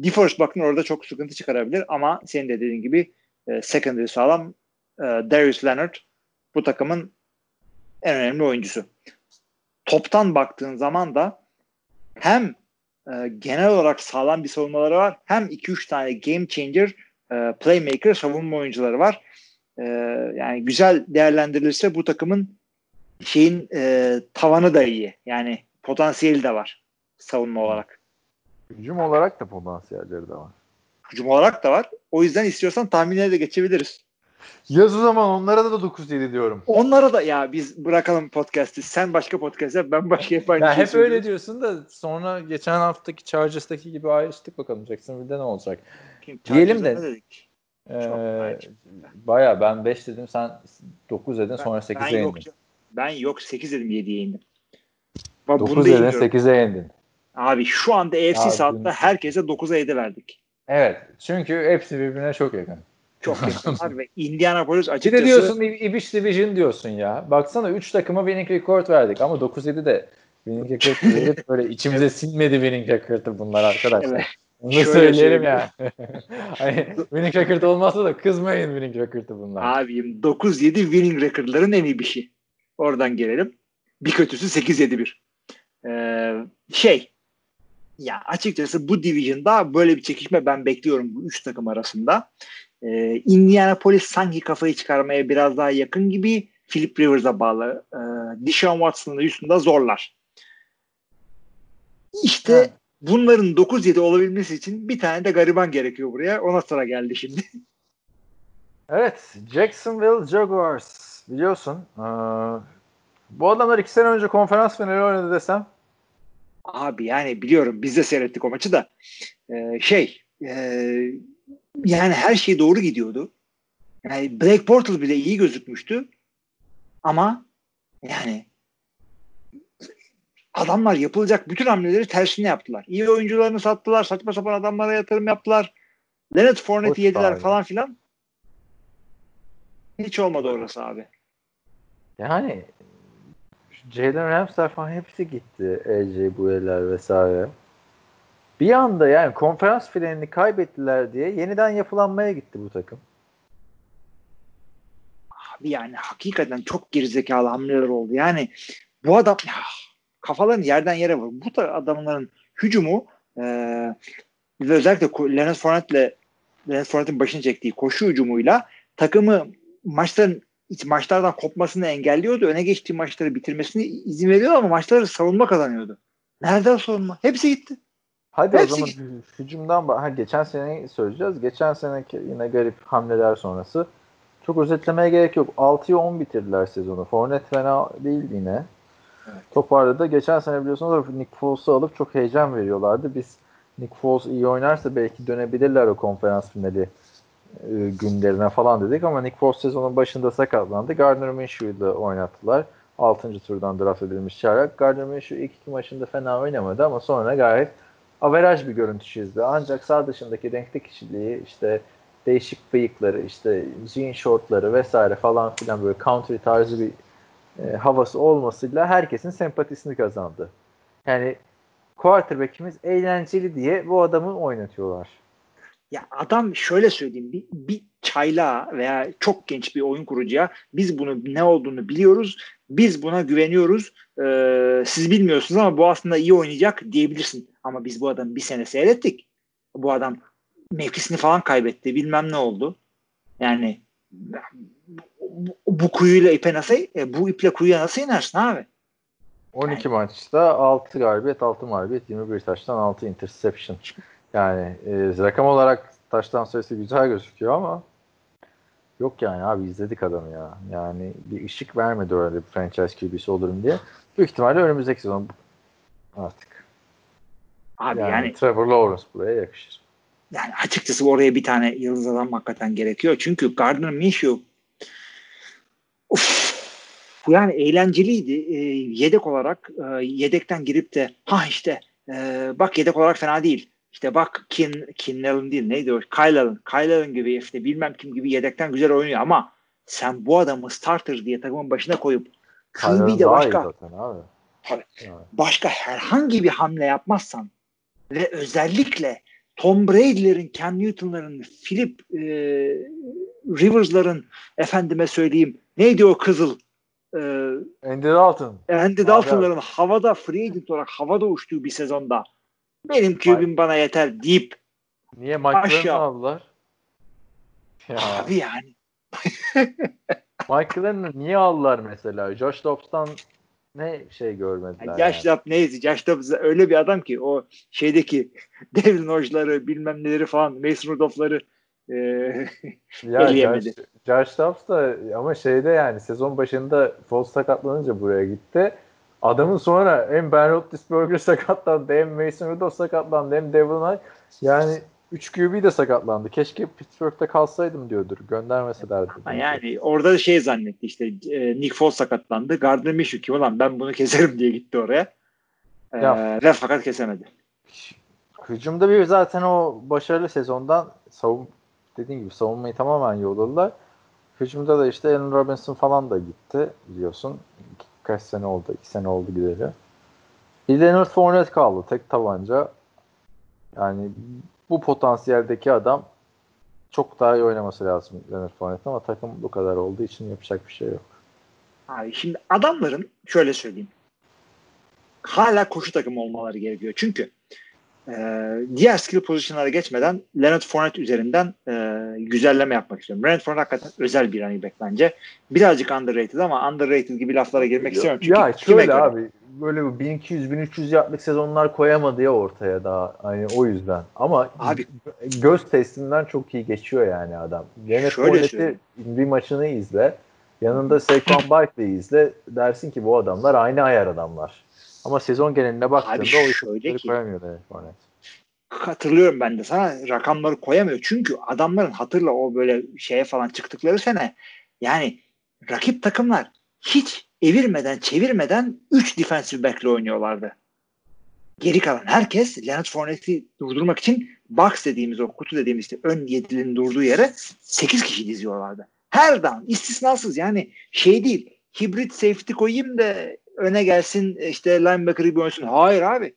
DeForest Buckner orada çok sıkıntı çıkarabilir ama senin de dediğin gibi e, secondary sağlam e, Darius Leonard bu takımın en önemli oyuncusu. Toptan baktığın zaman da hem e, genel olarak sağlam bir savunmaları var hem 2-3 tane game changer e, playmaker savunma oyuncuları var. E, yani güzel değerlendirilirse bu takımın şeyin e, tavanı da iyi. Yani potansiyeli de var savunma olarak. hücum olarak da potansiyelleri de var. Hücum olarak da var. O yüzden istiyorsan tahminlere de geçebiliriz. Yaz o zaman onlara da 9-7 diyorum. Onlara da ya biz bırakalım podcast'i. Sen başka podcast yap, ben başka yapayım. Ya hep öyle diyorsun da sonra geçen haftaki Chargers'taki gibi ayrıştık bakalım Jacksonville'de ne olacak. Diyelim de- Dedik. Ee. Baya ben 5 dedim sen 9 dedin sonra 8'e ben yok, indin. ben yok 8 dedim 7'ye indim. Bak, 9 bunda dedin iniyorum. 8'e indin. Abi şu anda AFC Abi, South'ta herkese 9'a 7 verdik. Evet çünkü hepsi birbirine çok yakın. Çok yakınlar ve Indianapolis Bir açıkçası de diyorsun Ibiş Division diyorsun ya. Baksana 3 takıma winning record verdik ama 9-7 de winning record böyle içimize sinmedi winning record'ı bunlar arkadaşlar. Evet. Bunu Şöyle söyleyelim söyleyeyim. ya. hani winning record olmazsa da kızmayın winning record'ı bunlar. abim 9-7 winning record'ların en iyi bir şey. Oradan gelelim. Bir kötüsü 8-7-1. Ee, şey ya açıkçası bu division'da böyle bir çekişme ben bekliyorum bu üç takım arasında. Ee, Indianapolis sanki kafayı çıkarmaya biraz daha yakın gibi Philip Rivers'a bağlı. Ee, Deshaun Watson'ın üstünde zorlar. İşte. Bunların 9-7 olabilmesi için bir tane de gariban gerekiyor buraya. Ona sıra geldi şimdi. Evet, Jacksonville Jaguars biliyorsun. Ee, bu adamlar iki sene önce konferans finali oynadı desem. Abi yani biliyorum biz de seyrettik o maçı da. Ee, şey e, yani her şey doğru gidiyordu. Yani Blake Portal bile iyi gözükmüştü. Ama yani adamlar yapılacak bütün hamleleri tersine yaptılar. İyi oyuncularını sattılar. Saçma sapan adamlara yatırım yaptılar. Leonard Fournette'i yediler abi. falan filan. Hiç olmadı orası abi. Yani Jalen Ramsey falan hepsi gitti. AJ Bueller vesaire. Bir anda yani konferans finalini kaybettiler diye yeniden yapılanmaya gitti bu takım. Abi yani hakikaten çok gerizekalı hamleler oldu. Yani bu adam ya, kafalarını yerden yere vur. Bu da adamların hücumu e, ve özellikle Leonard Fournette'le Leonard Fournette'in başını çektiği koşu hücumuyla takımı maçların maçlardan kopmasını engelliyordu. Öne geçtiği maçları bitirmesine izin veriyordu ama maçları savunma kazanıyordu. Nereden savunma? Hepsi gitti. Hadi Hepsi o zaman gitti. hü- hücumdan ha, geçen seneyi söyleyeceğiz. Geçen seneki yine garip hamleler sonrası. Çok özetlemeye gerek yok. 6'ya 10 bitirdiler sezonu. Fournette fena değil yine. Toparladı. Geçen sene biliyorsunuz Nick Foles'u alıp çok heyecan veriyorlardı. Biz Nick Foles iyi oynarsa belki dönebilirler o konferans finali e, günlerine falan dedik ama Nick Foles sezonun başında sakatlandı. Gardner Minshew'u oynattılar. 6. turdan draft edilmiş çaylak. Gardner Minshew ilk iki maçında fena oynamadı ama sonra gayet averaj bir görüntü çizdi. Ancak sağ dışındaki renkli kişiliği işte değişik bıyıkları işte jean shortları vesaire falan filan böyle country tarzı bir e, havası olmasıyla herkesin sempatisini kazandı. Yani quarterback'imiz eğlenceli diye bu adamı oynatıyorlar. Ya adam şöyle söyleyeyim bir, bir çayla veya çok genç bir oyun kurucuya biz bunu ne olduğunu biliyoruz. Biz buna güveniyoruz. Ee, siz bilmiyorsunuz ama bu aslında iyi oynayacak diyebilirsin. Ama biz bu adamı bir sene seyrettik. Bu adam mevkisini falan kaybetti. Bilmem ne oldu. Yani bu, bu kuyuyla ipe nasıl e, bu iple kuyuya nasıl inersin abi? 12 maçta 6 galibiyet, 6 mağlubiyet, 21 taştan 6 interception. Yani e, rakam olarak taştan sayısı güzel gözüküyor ama yok yani abi izledik adamı ya. Yani bir ışık vermedi öyle bir franchise QB'si olurum diye. Büyük ihtimalle önümüzdeki sezon artık. Abi Yani, yani Trevor Lawrence buraya yakışır. yani açıkçası oraya bir tane yıldız adam hakikaten gerekiyor. Çünkü Gardner Minshew Uf, yani eğlenceliydi. Ee, yedek olarak e, yedekten girip de ha işte e, bak yedek olarak fena değil. İşte bak Kin, Kin Allen değil neydi o? Kyle Allen. Kyle Allen gibi işte bilmem kim gibi yedekten güzel oynuyor ama sen bu adamı starter diye takımın başına koyup QB de başka zaten abi. Tabii. Yani. başka herhangi bir hamle yapmazsan ve özellikle Tom Brady'lerin, Cam Newton'ların, Philip e, Rivers'ların efendime söyleyeyim neydi o kızıl e, Andy Dalton. Andy. Dalton'ların havada free agent olarak havada uçtuğu bir sezonda benim QB'm bana yeter deyip Niye Aşağı. aldılar? Ya, abi yani Glennon'u niye aldılar mesela? Josh Dobbs'tan ne şey görmediler? yani yani? Josh Dobbs neyse Josh Dobbs öyle bir adam ki o şeydeki Devlin Hocaları bilmem neleri falan Mason Rudolph'ları e, Ya eleyemedi. Josh, Josh Dobbs da ama şeyde yani sezon başında Foles sakatlanınca buraya gitti. Adamın sonra hem Ben Roethlisberger sakatlandı hem Mason Rudolph sakatlandı hem Devin White. Yani 3 QB de sakatlandı. Keşke Pittsburgh'te kalsaydım diyordur. Göndermeselerdi. Ha Yani orada da şey zannetti işte e, Nick Foles sakatlandı. Gardner Minshew kim ulan ben bunu keserim diye gitti oraya. E, Ya. ve fakat kesemedi. Hücumda bir zaten o başarılı sezondan savun dediğin gibi savunmayı tamamen yolladılar. Hücumda da işte Allen Robinson falan da gitti biliyorsun. Kaç sene oldu? iki sene oldu gideli. Bir Leonard Fournette kaldı. Tek tabanca. Yani bu potansiyeldeki adam çok daha iyi oynaması lazım Leonard Fournette ama takım bu kadar olduğu için yapacak bir şey yok. Abi şimdi adamların şöyle söyleyeyim. Hala koşu takımı olmaları gerekiyor. Çünkü e, diğer skill pozisyonlara geçmeden Leonard Fournette üzerinden e, güzelleme yapmak istiyorum. Leonard Fournette hakikaten özel bir running back bence. Birazcık underrated ama underrated gibi laflara girmek istiyorum. Çünkü ya şöyle göre? abi böyle 1200-1300 yardlık sezonlar koyamadı ya ortaya daha hani o yüzden. Ama Abi- göz testinden çok iyi geçiyor yani adam. Leonard Fournette'i bir maçını izle. Yanında Saquon Barkley'i izle dersin ki bu adamlar aynı ayar adamlar. Ama sezon geneline baktığında Abi o şöyle ki- koyamıyor Leonard Fournette. Hatırlıyorum ben de sana rakamları koyamıyor. Çünkü adamların hatırla o böyle şeye falan çıktıkları sene yani rakip takımlar hiç evirmeden çevirmeden 3 defensive back'le oynuyorlardı. Geri kalan herkes Leonard Fournette'i durdurmak için box dediğimiz o kutu dediğimiz işte ön yedilinin durduğu yere 8 kişi diziyorlardı. Her down istisnasız yani şey değil hibrit safety koyayım da öne gelsin işte linebacker gibi oynasın. Hayır abi.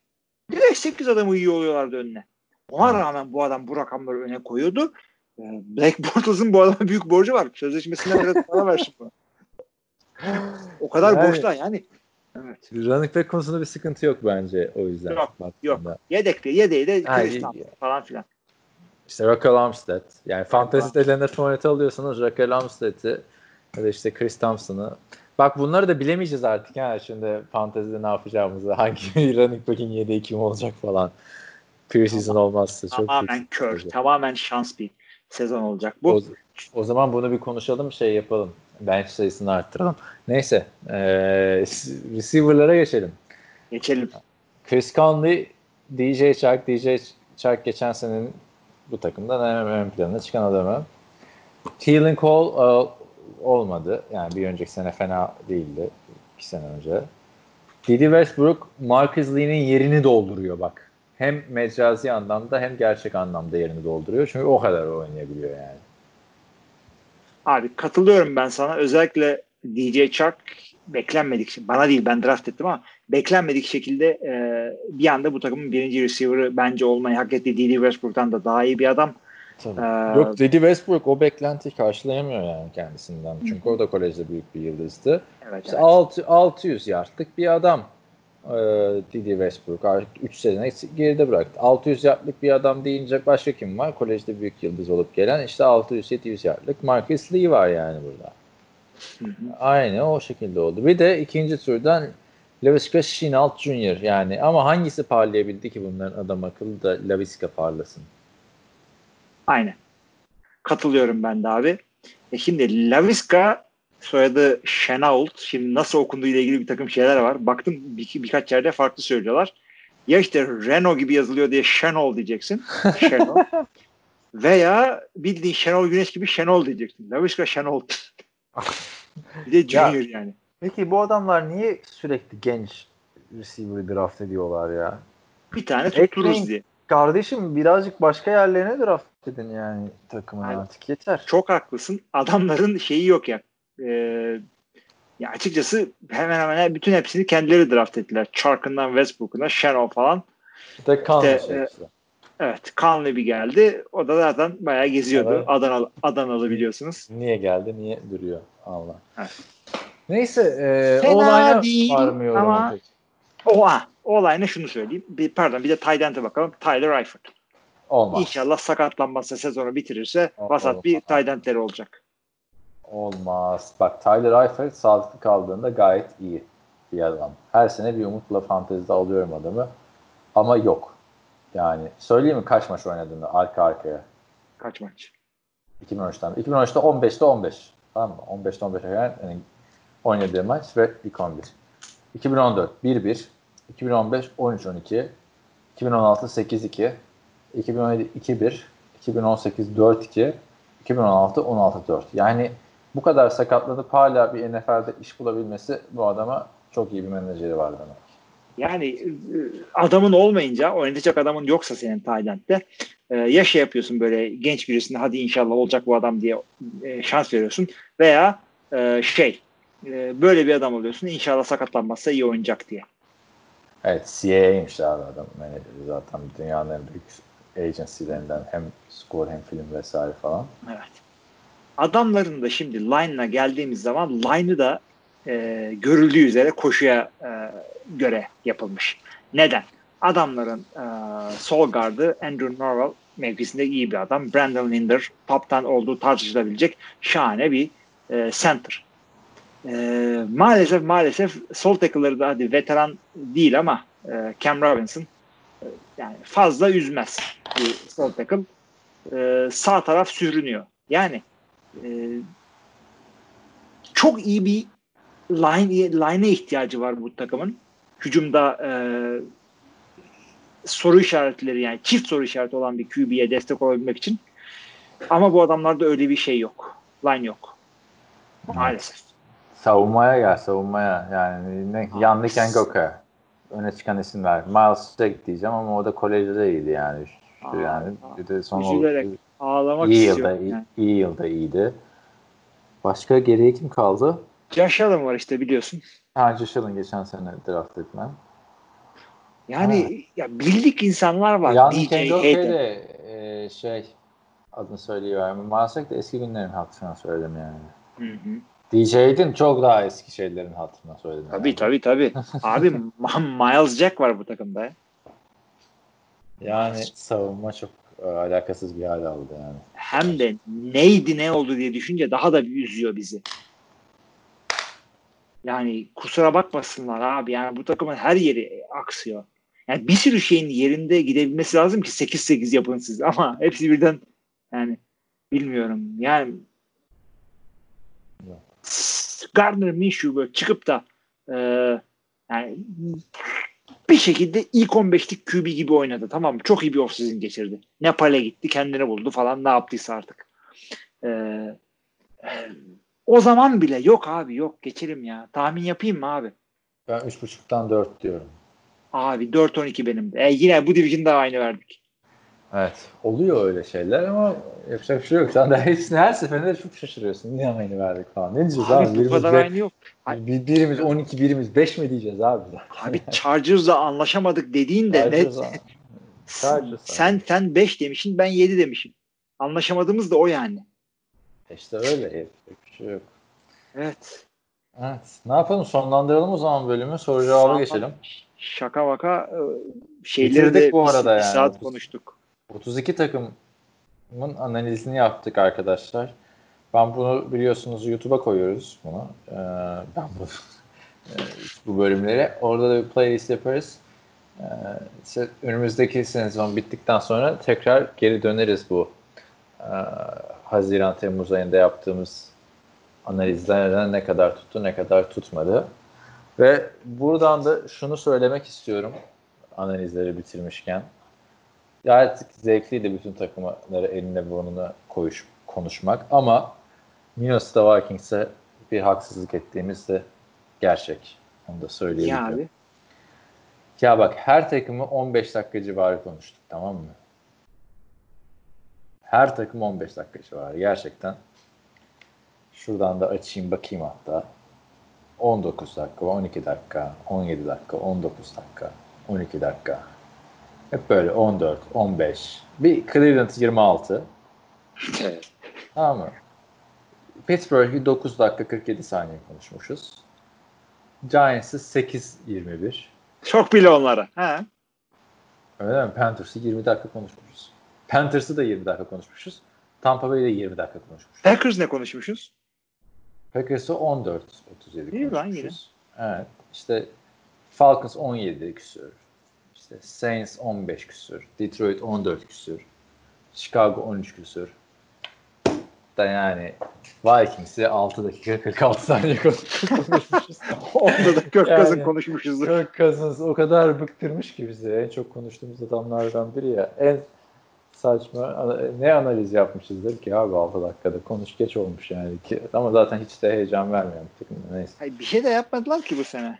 Direkt 8 adamı iyi oluyorlardı önüne. Ona rağmen bu adam bu rakamları öne koyuyordu. Ee, Black Bortles'ın bu adama büyük borcu var. Sözleşmesine biraz para versin buna. O kadar Yani- borçlar yani. Evet. Running back konusunda bir sıkıntı yok bence o yüzden. Yok, Yok. baktığında. Yedekte, yedeği de. Thompson falan filan. İşte Raquel Armstead. Yani fantezide Leonard Fournette alıyorsanız Raquel Armstead'i ya da işte Chris Thompson'ı. Bak bunları da bilemeyeceğiz artık ha şimdi fantezide ne yapacağımızı. Hangi running back'in yedeği kim olacak falan. Preseason olmazsa çok Tamamen kör, olacak. tamamen şans bir sezon olacak bu. O, o zaman bunu bir konuşalım şey yapalım. Bench sayısını arttıralım. Neyse. Ee, receiver'lara geçelim. Geçelim. Chris Conley, DJ Chark, DJ Chark geçen senenin bu takımdan en ön planına çıkan adamı. Keelan Cole e, olmadı. Yani bir önceki sene fena değildi. iki sene önce. Didi Westbrook, Marcus Lee'nin yerini dolduruyor bak. Hem mecazi anlamda hem gerçek anlamda yerini dolduruyor. Çünkü o kadar oynayabiliyor yani. Abi katılıyorum ben sana. Özellikle DJ Chark beklenmedik. Bana değil ben draft ettim ama beklenmedik şekilde e, bir anda bu takımın birinci receiver'ı bence olmayı hak ettiği Didi Westbrook'tan da daha iyi bir adam. Tabii. Ee, Yok Didi Westbrook o beklentiyi karşılayamıyor yani kendisinden. Çünkü o da kolejde büyük bir yıldızdı. Evet, İşte evet. 6, 600 yardlık bir adam e, Didi Westbrook. Artık 3 sene geride bıraktı. 600 yardlık bir adam deyince başka kim var? Kolejde büyük yıldız olup gelen işte 600-700 yardlık Marcus Lee var yani burada. Hı hı. Aynı o şekilde oldu. Bir de ikinci turdan Laviska Shenault Jr. yani ama hangisi parlayabildi ki bunların adam akıllı da Laviska parlasın? Aynen. Katılıyorum ben de abi. E şimdi Laviska soyadı Chenault. Şimdi nasıl okunduğu ile ilgili bir takım şeyler var. Baktım bir, birkaç yerde farklı söylüyorlar. Ya işte Renault gibi yazılıyor diye Şenol diyeceksin. Şenol. Veya bildiğin Şenol Güneş gibi Şenol diyeceksin. Laviska Şenol. bir de Junior yani. Peki bu adamlar niye sürekli genç receiver draft ediyorlar ya? Bir tane tuttururuz diye. Kardeşim birazcık başka yerlerine draft edin yani takımın Aynen. artık yeter. Çok haklısın. Adamların şeyi yok ya. Ee, ya açıkçası hemen hemen bütün hepsini kendileri draft ettiler. Chark'ından Westbrook'una, Shannon falan. Bir de Conley İşte, şey e. Evet. Conley bir geldi. O da zaten bayağı geziyordu. Evet. Adanalı, Adanalı biliyorsunuz. Niye geldi, niye duruyor? Allah. Evet. Neyse, e, Fena değil varmıyorum ama- pek. Olayına şunu söyleyeyim. Bir, pardon bir de end'e bakalım. Tyler Eifert. Olmaz. İnşallah sakatlanmazsa sezonu bitirirse vasat bir end'leri olacak. Olmaz. Bak Tyler Eifert sağlıklı kaldığında gayet iyi bir adam. Her sene bir umutla fantezide alıyorum adamı. Ama yok. Yani söyleyeyim mi kaç maç oynadığını arka arkaya? Kaç maç? 2013'ten. 2013'te 15'te 15. Tamam mı? 15'te 15 yani yani oynadığı maç ve ilk 11. 2014 1-1. 2015 13-12. 2016 8-2. 2017 2-1. 2018 4-2. 2016 16-4. Yani bu kadar sakatlanıp hala bir NFL'de iş bulabilmesi bu adama çok iyi bir menajeri var demek. Yani e, adamın olmayınca, oynatacak adamın yoksa senin Tayland'de e, ya şey yapıyorsun böyle genç birisine hadi inşallah olacak bu adam diye e, şans veriyorsun veya şey böyle bir adam oluyorsun inşallah sakatlanmazsa iyi oynayacak diye. Evet CAA'ymiş abi adam menajeri zaten dünyanın en büyük agencylerinden hem skor hem film vesaire falan. Evet. Adamların da şimdi line'la geldiğimiz zaman line'ı da e, görüldüğü üzere koşuya e, göre yapılmış. Neden? Adamların e, sol gardı Andrew Norwell mevkisinde iyi bir adam. Brandon Linder toptan olduğu tartışılabilecek şahane bir e, center. E, maalesef maalesef sol tackle'ları da hadi veteran değil ama e, Cam Robinson e, yani fazla üzmez bir sol tackle. E, sağ taraf sürünüyor. Yani e, çok iyi bir line line'e ihtiyacı var bu takımın. Hücumda e, soru işaretleri yani çift soru işareti olan bir QB'ye destek olabilmek için. Ama bu adamlarda öyle bir şey yok. Line yok. Maalesef. Savunmaya gel savunmaya. Yani ne, Yannick Ngok'a öne çıkan isimler. Miles Jack diyeceğim ama o da kolejde iyiydi yani. Aa, yani bir de son üzülerek Ağlamak iyi yılda, iyi, yani. iyi yılda iyiydi. Başka geriye kim kaldı? Josh Allen var işte biliyorsun. Ha Josh Allen geçen sene draft edilen. Yani ya bildik insanlar var. Yannick DJ de e, şey adını söyleyiverdim. Miles Jack de eski günlerin hatırına söyledim yani. Hı hı. DJ Hayden çok daha eski şeylerin hatırına söyledim. Tabii yani. tabii tabii. Abi Miles Jack var bu takımda. ya. Yani savunma çok e, alakasız bir hal aldı yani. Hem de neydi ne oldu diye düşünce daha da bir üzüyor bizi. Yani kusura bakmasınlar abi. Yani bu takımın her yeri aksıyor. Yani bir sürü şeyin yerinde gidebilmesi lazım ki 8-8 yapın siz ama hepsi birden yani bilmiyorum. Yani Gardner Minshew böyle çıkıp da e, yani bir şekilde ilk 15'lik QB gibi oynadı. Tamam mı? Çok iyi bir offseason geçirdi. Nepal'e gitti, kendini buldu falan ne yaptıysa artık. Ee, e, o zaman bile yok abi yok geçelim ya. Tahmin yapayım mı abi? Ben 3.5'tan 4 diyorum. Abi 4-12 benim de. E, yine bu division'da aynı verdik. Evet. Oluyor öyle şeyler ama yapacak bir şey yok. Sen de hepsini her seferinde çok şaşırıyorsun. Niye aynı verdik falan. Ne diyeceğiz abi? Abi Birimiz, kadar aynı yok. bir- birimiz 12, birimiz 5 mi diyeceğiz abi? Abi Chargers'la anlaşamadık dediğin de ne? Chargers abi. Chargers abi. Sen sen 5 demişsin ben 7 demişim. Anlaşamadığımız da o yani. İşte öyle. Yapacak bir şey yok. Evet. Evet. Ne yapalım? Sonlandıralım o zaman bölümü. Soru cevaba Sağ- geçelim. Şaka vaka e, şeyleri Bitirdik de bu arada bir yani. saat konuştuk. 32 takımın analizini yaptık arkadaşlar. Ben bunu biliyorsunuz YouTube'a koyuyoruz bunu. Ee, ben bu e, bu bölümleri. Orada da bir playlist yaparız. Ee, önümüzdeki sezon bittikten sonra tekrar geri döneriz bu e, Haziran Temmuz ayında yaptığımız analizlerden ne kadar tuttu ne kadar tutmadı. Ve buradan da şunu söylemek istiyorum analizleri bitirmişken. Gayet zevkliydi bütün takımları eline burnuna koyuş, konuşmak ama Minnesota Vikings'e bir haksızlık ettiğimiz de gerçek. Onu da söyleyebilirim. abi. Ya bak her takımı 15 dakika civarı konuştuk tamam mı? Her takım 15 dakika civarı gerçekten. Şuradan da açayım bakayım hatta. 19 dakika, 12 dakika, 17 dakika, 19 dakika, 12 dakika. Hep böyle 14, 15. Bir Cleveland 26. Tamam mı? Pittsburgh'i 9 dakika 47 saniye konuşmuşuz. Giants'ı 8-21. Çok bile onlara. Ha. Öyle mi? Panthers'ı 20 dakika konuşmuşuz. Panthers'ı da 20 dakika konuşmuşuz. Tampa Bay'i de 20 dakika konuşmuşuz. Packers ne konuşmuşuz? Packers'ı 14 37 İyi lan konuşmuşuz. Evet. İşte Falcons 17 küsür. İşte Saints 15 küsür. Detroit 14 küsür. Chicago 13 küsür. Da yani Vikings'i 6 dakika 46 saniye konuşmuşuz. Onda da Kirk Cousin Yani- konuşmuşuzdur. Kirk Cousins o kadar bıktırmış ki bizi. En çok konuştuğumuz adamlardan biri ya. En saçma ne analiz yapmışızdır ki abi 6 dakikada konuş geç olmuş yani ki ama zaten hiç de heyecan vermeyen bir takım. Neyse. Hayır, bir şey de yapmadılar ki bu sene.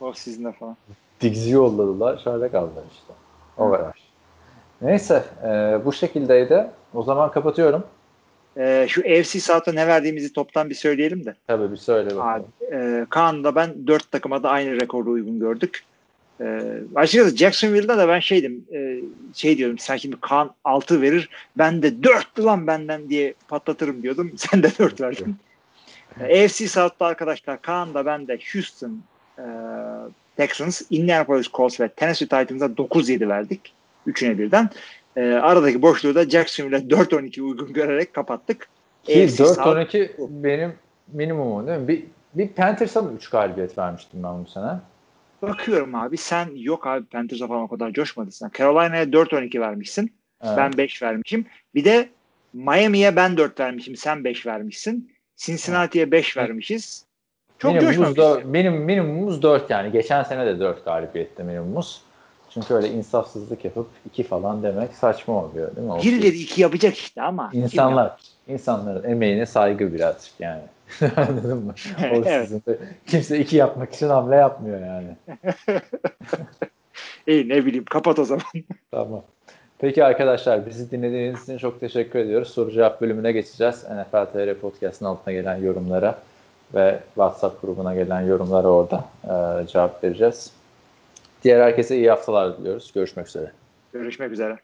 O sizin falan. Diggs'i yolladılar. Şöyle kaldılar işte. O kadar. Neyse e, bu şekildeydi. O zaman kapatıyorum. Ee, şu AFC South'a ne verdiğimizi toptan bir söyleyelim de. Tabii bir söyle Abi, bakalım. e, Kaan'la ben dört takıma da aynı rekoru uygun gördük. E, açıkçası Jacksonville'da da ben şeydim e, şey diyordum sen şimdi Kaan 6 verir ben de 4 lan benden diye patlatırım diyordum. Sen de 4 verdin. E, AFC South'ta arkadaşlar Kaan da ben de Houston e, Texans, Indianapolis Colts ve Tennessee Titans'a 9-7 verdik. Üçüne birden. E, aradaki boşluğu da Jacksonville'e 4-12 uygun görerek kapattık. Ki AFC South- 4-12 benim minimumum değil mi? Bir, bir Panthers'a mı 3 galibiyet vermiştim ben bu sene? Bakıyorum abi sen yok abi Panthers'a falan o kadar coşmadın sen. Carolina'ya 4-12 Evet. Ben 5 vermişim. Bir de Miami'ye ben 4 vermişim. Sen 5 vermişsin. Cincinnati'ye 5 vermişiz. Çok minimumumuz, coşmamışız. dör- benim minimumumuz 4 yani. Geçen sene de 4 galibiyetti minimumumuz. Çünkü öyle insafsızlık yapıp 2 falan demek saçma oluyor değil mi? O Birileri 2 yapacak işte ama. İnsanlar, insanların emeğine saygı birazcık yani. Anladın mı? O Evet. sizin de- kimse iki yapmak için hamle yapmıyor yani. İyi ne bileyim kapat o zaman. Tamam. Peki arkadaşlar bizi dinlediğiniz için çok teşekkür ediyoruz. Soru cevap bölümüne geçeceğiz. NFL TR Podcast'ın altına gelen yorumlara ve WhatsApp grubuna gelen yorumlara orada e, cevap vereceğiz. Diğer herkese iyi haftalar diliyoruz. Görüşmek üzere. Görüşmek üzere.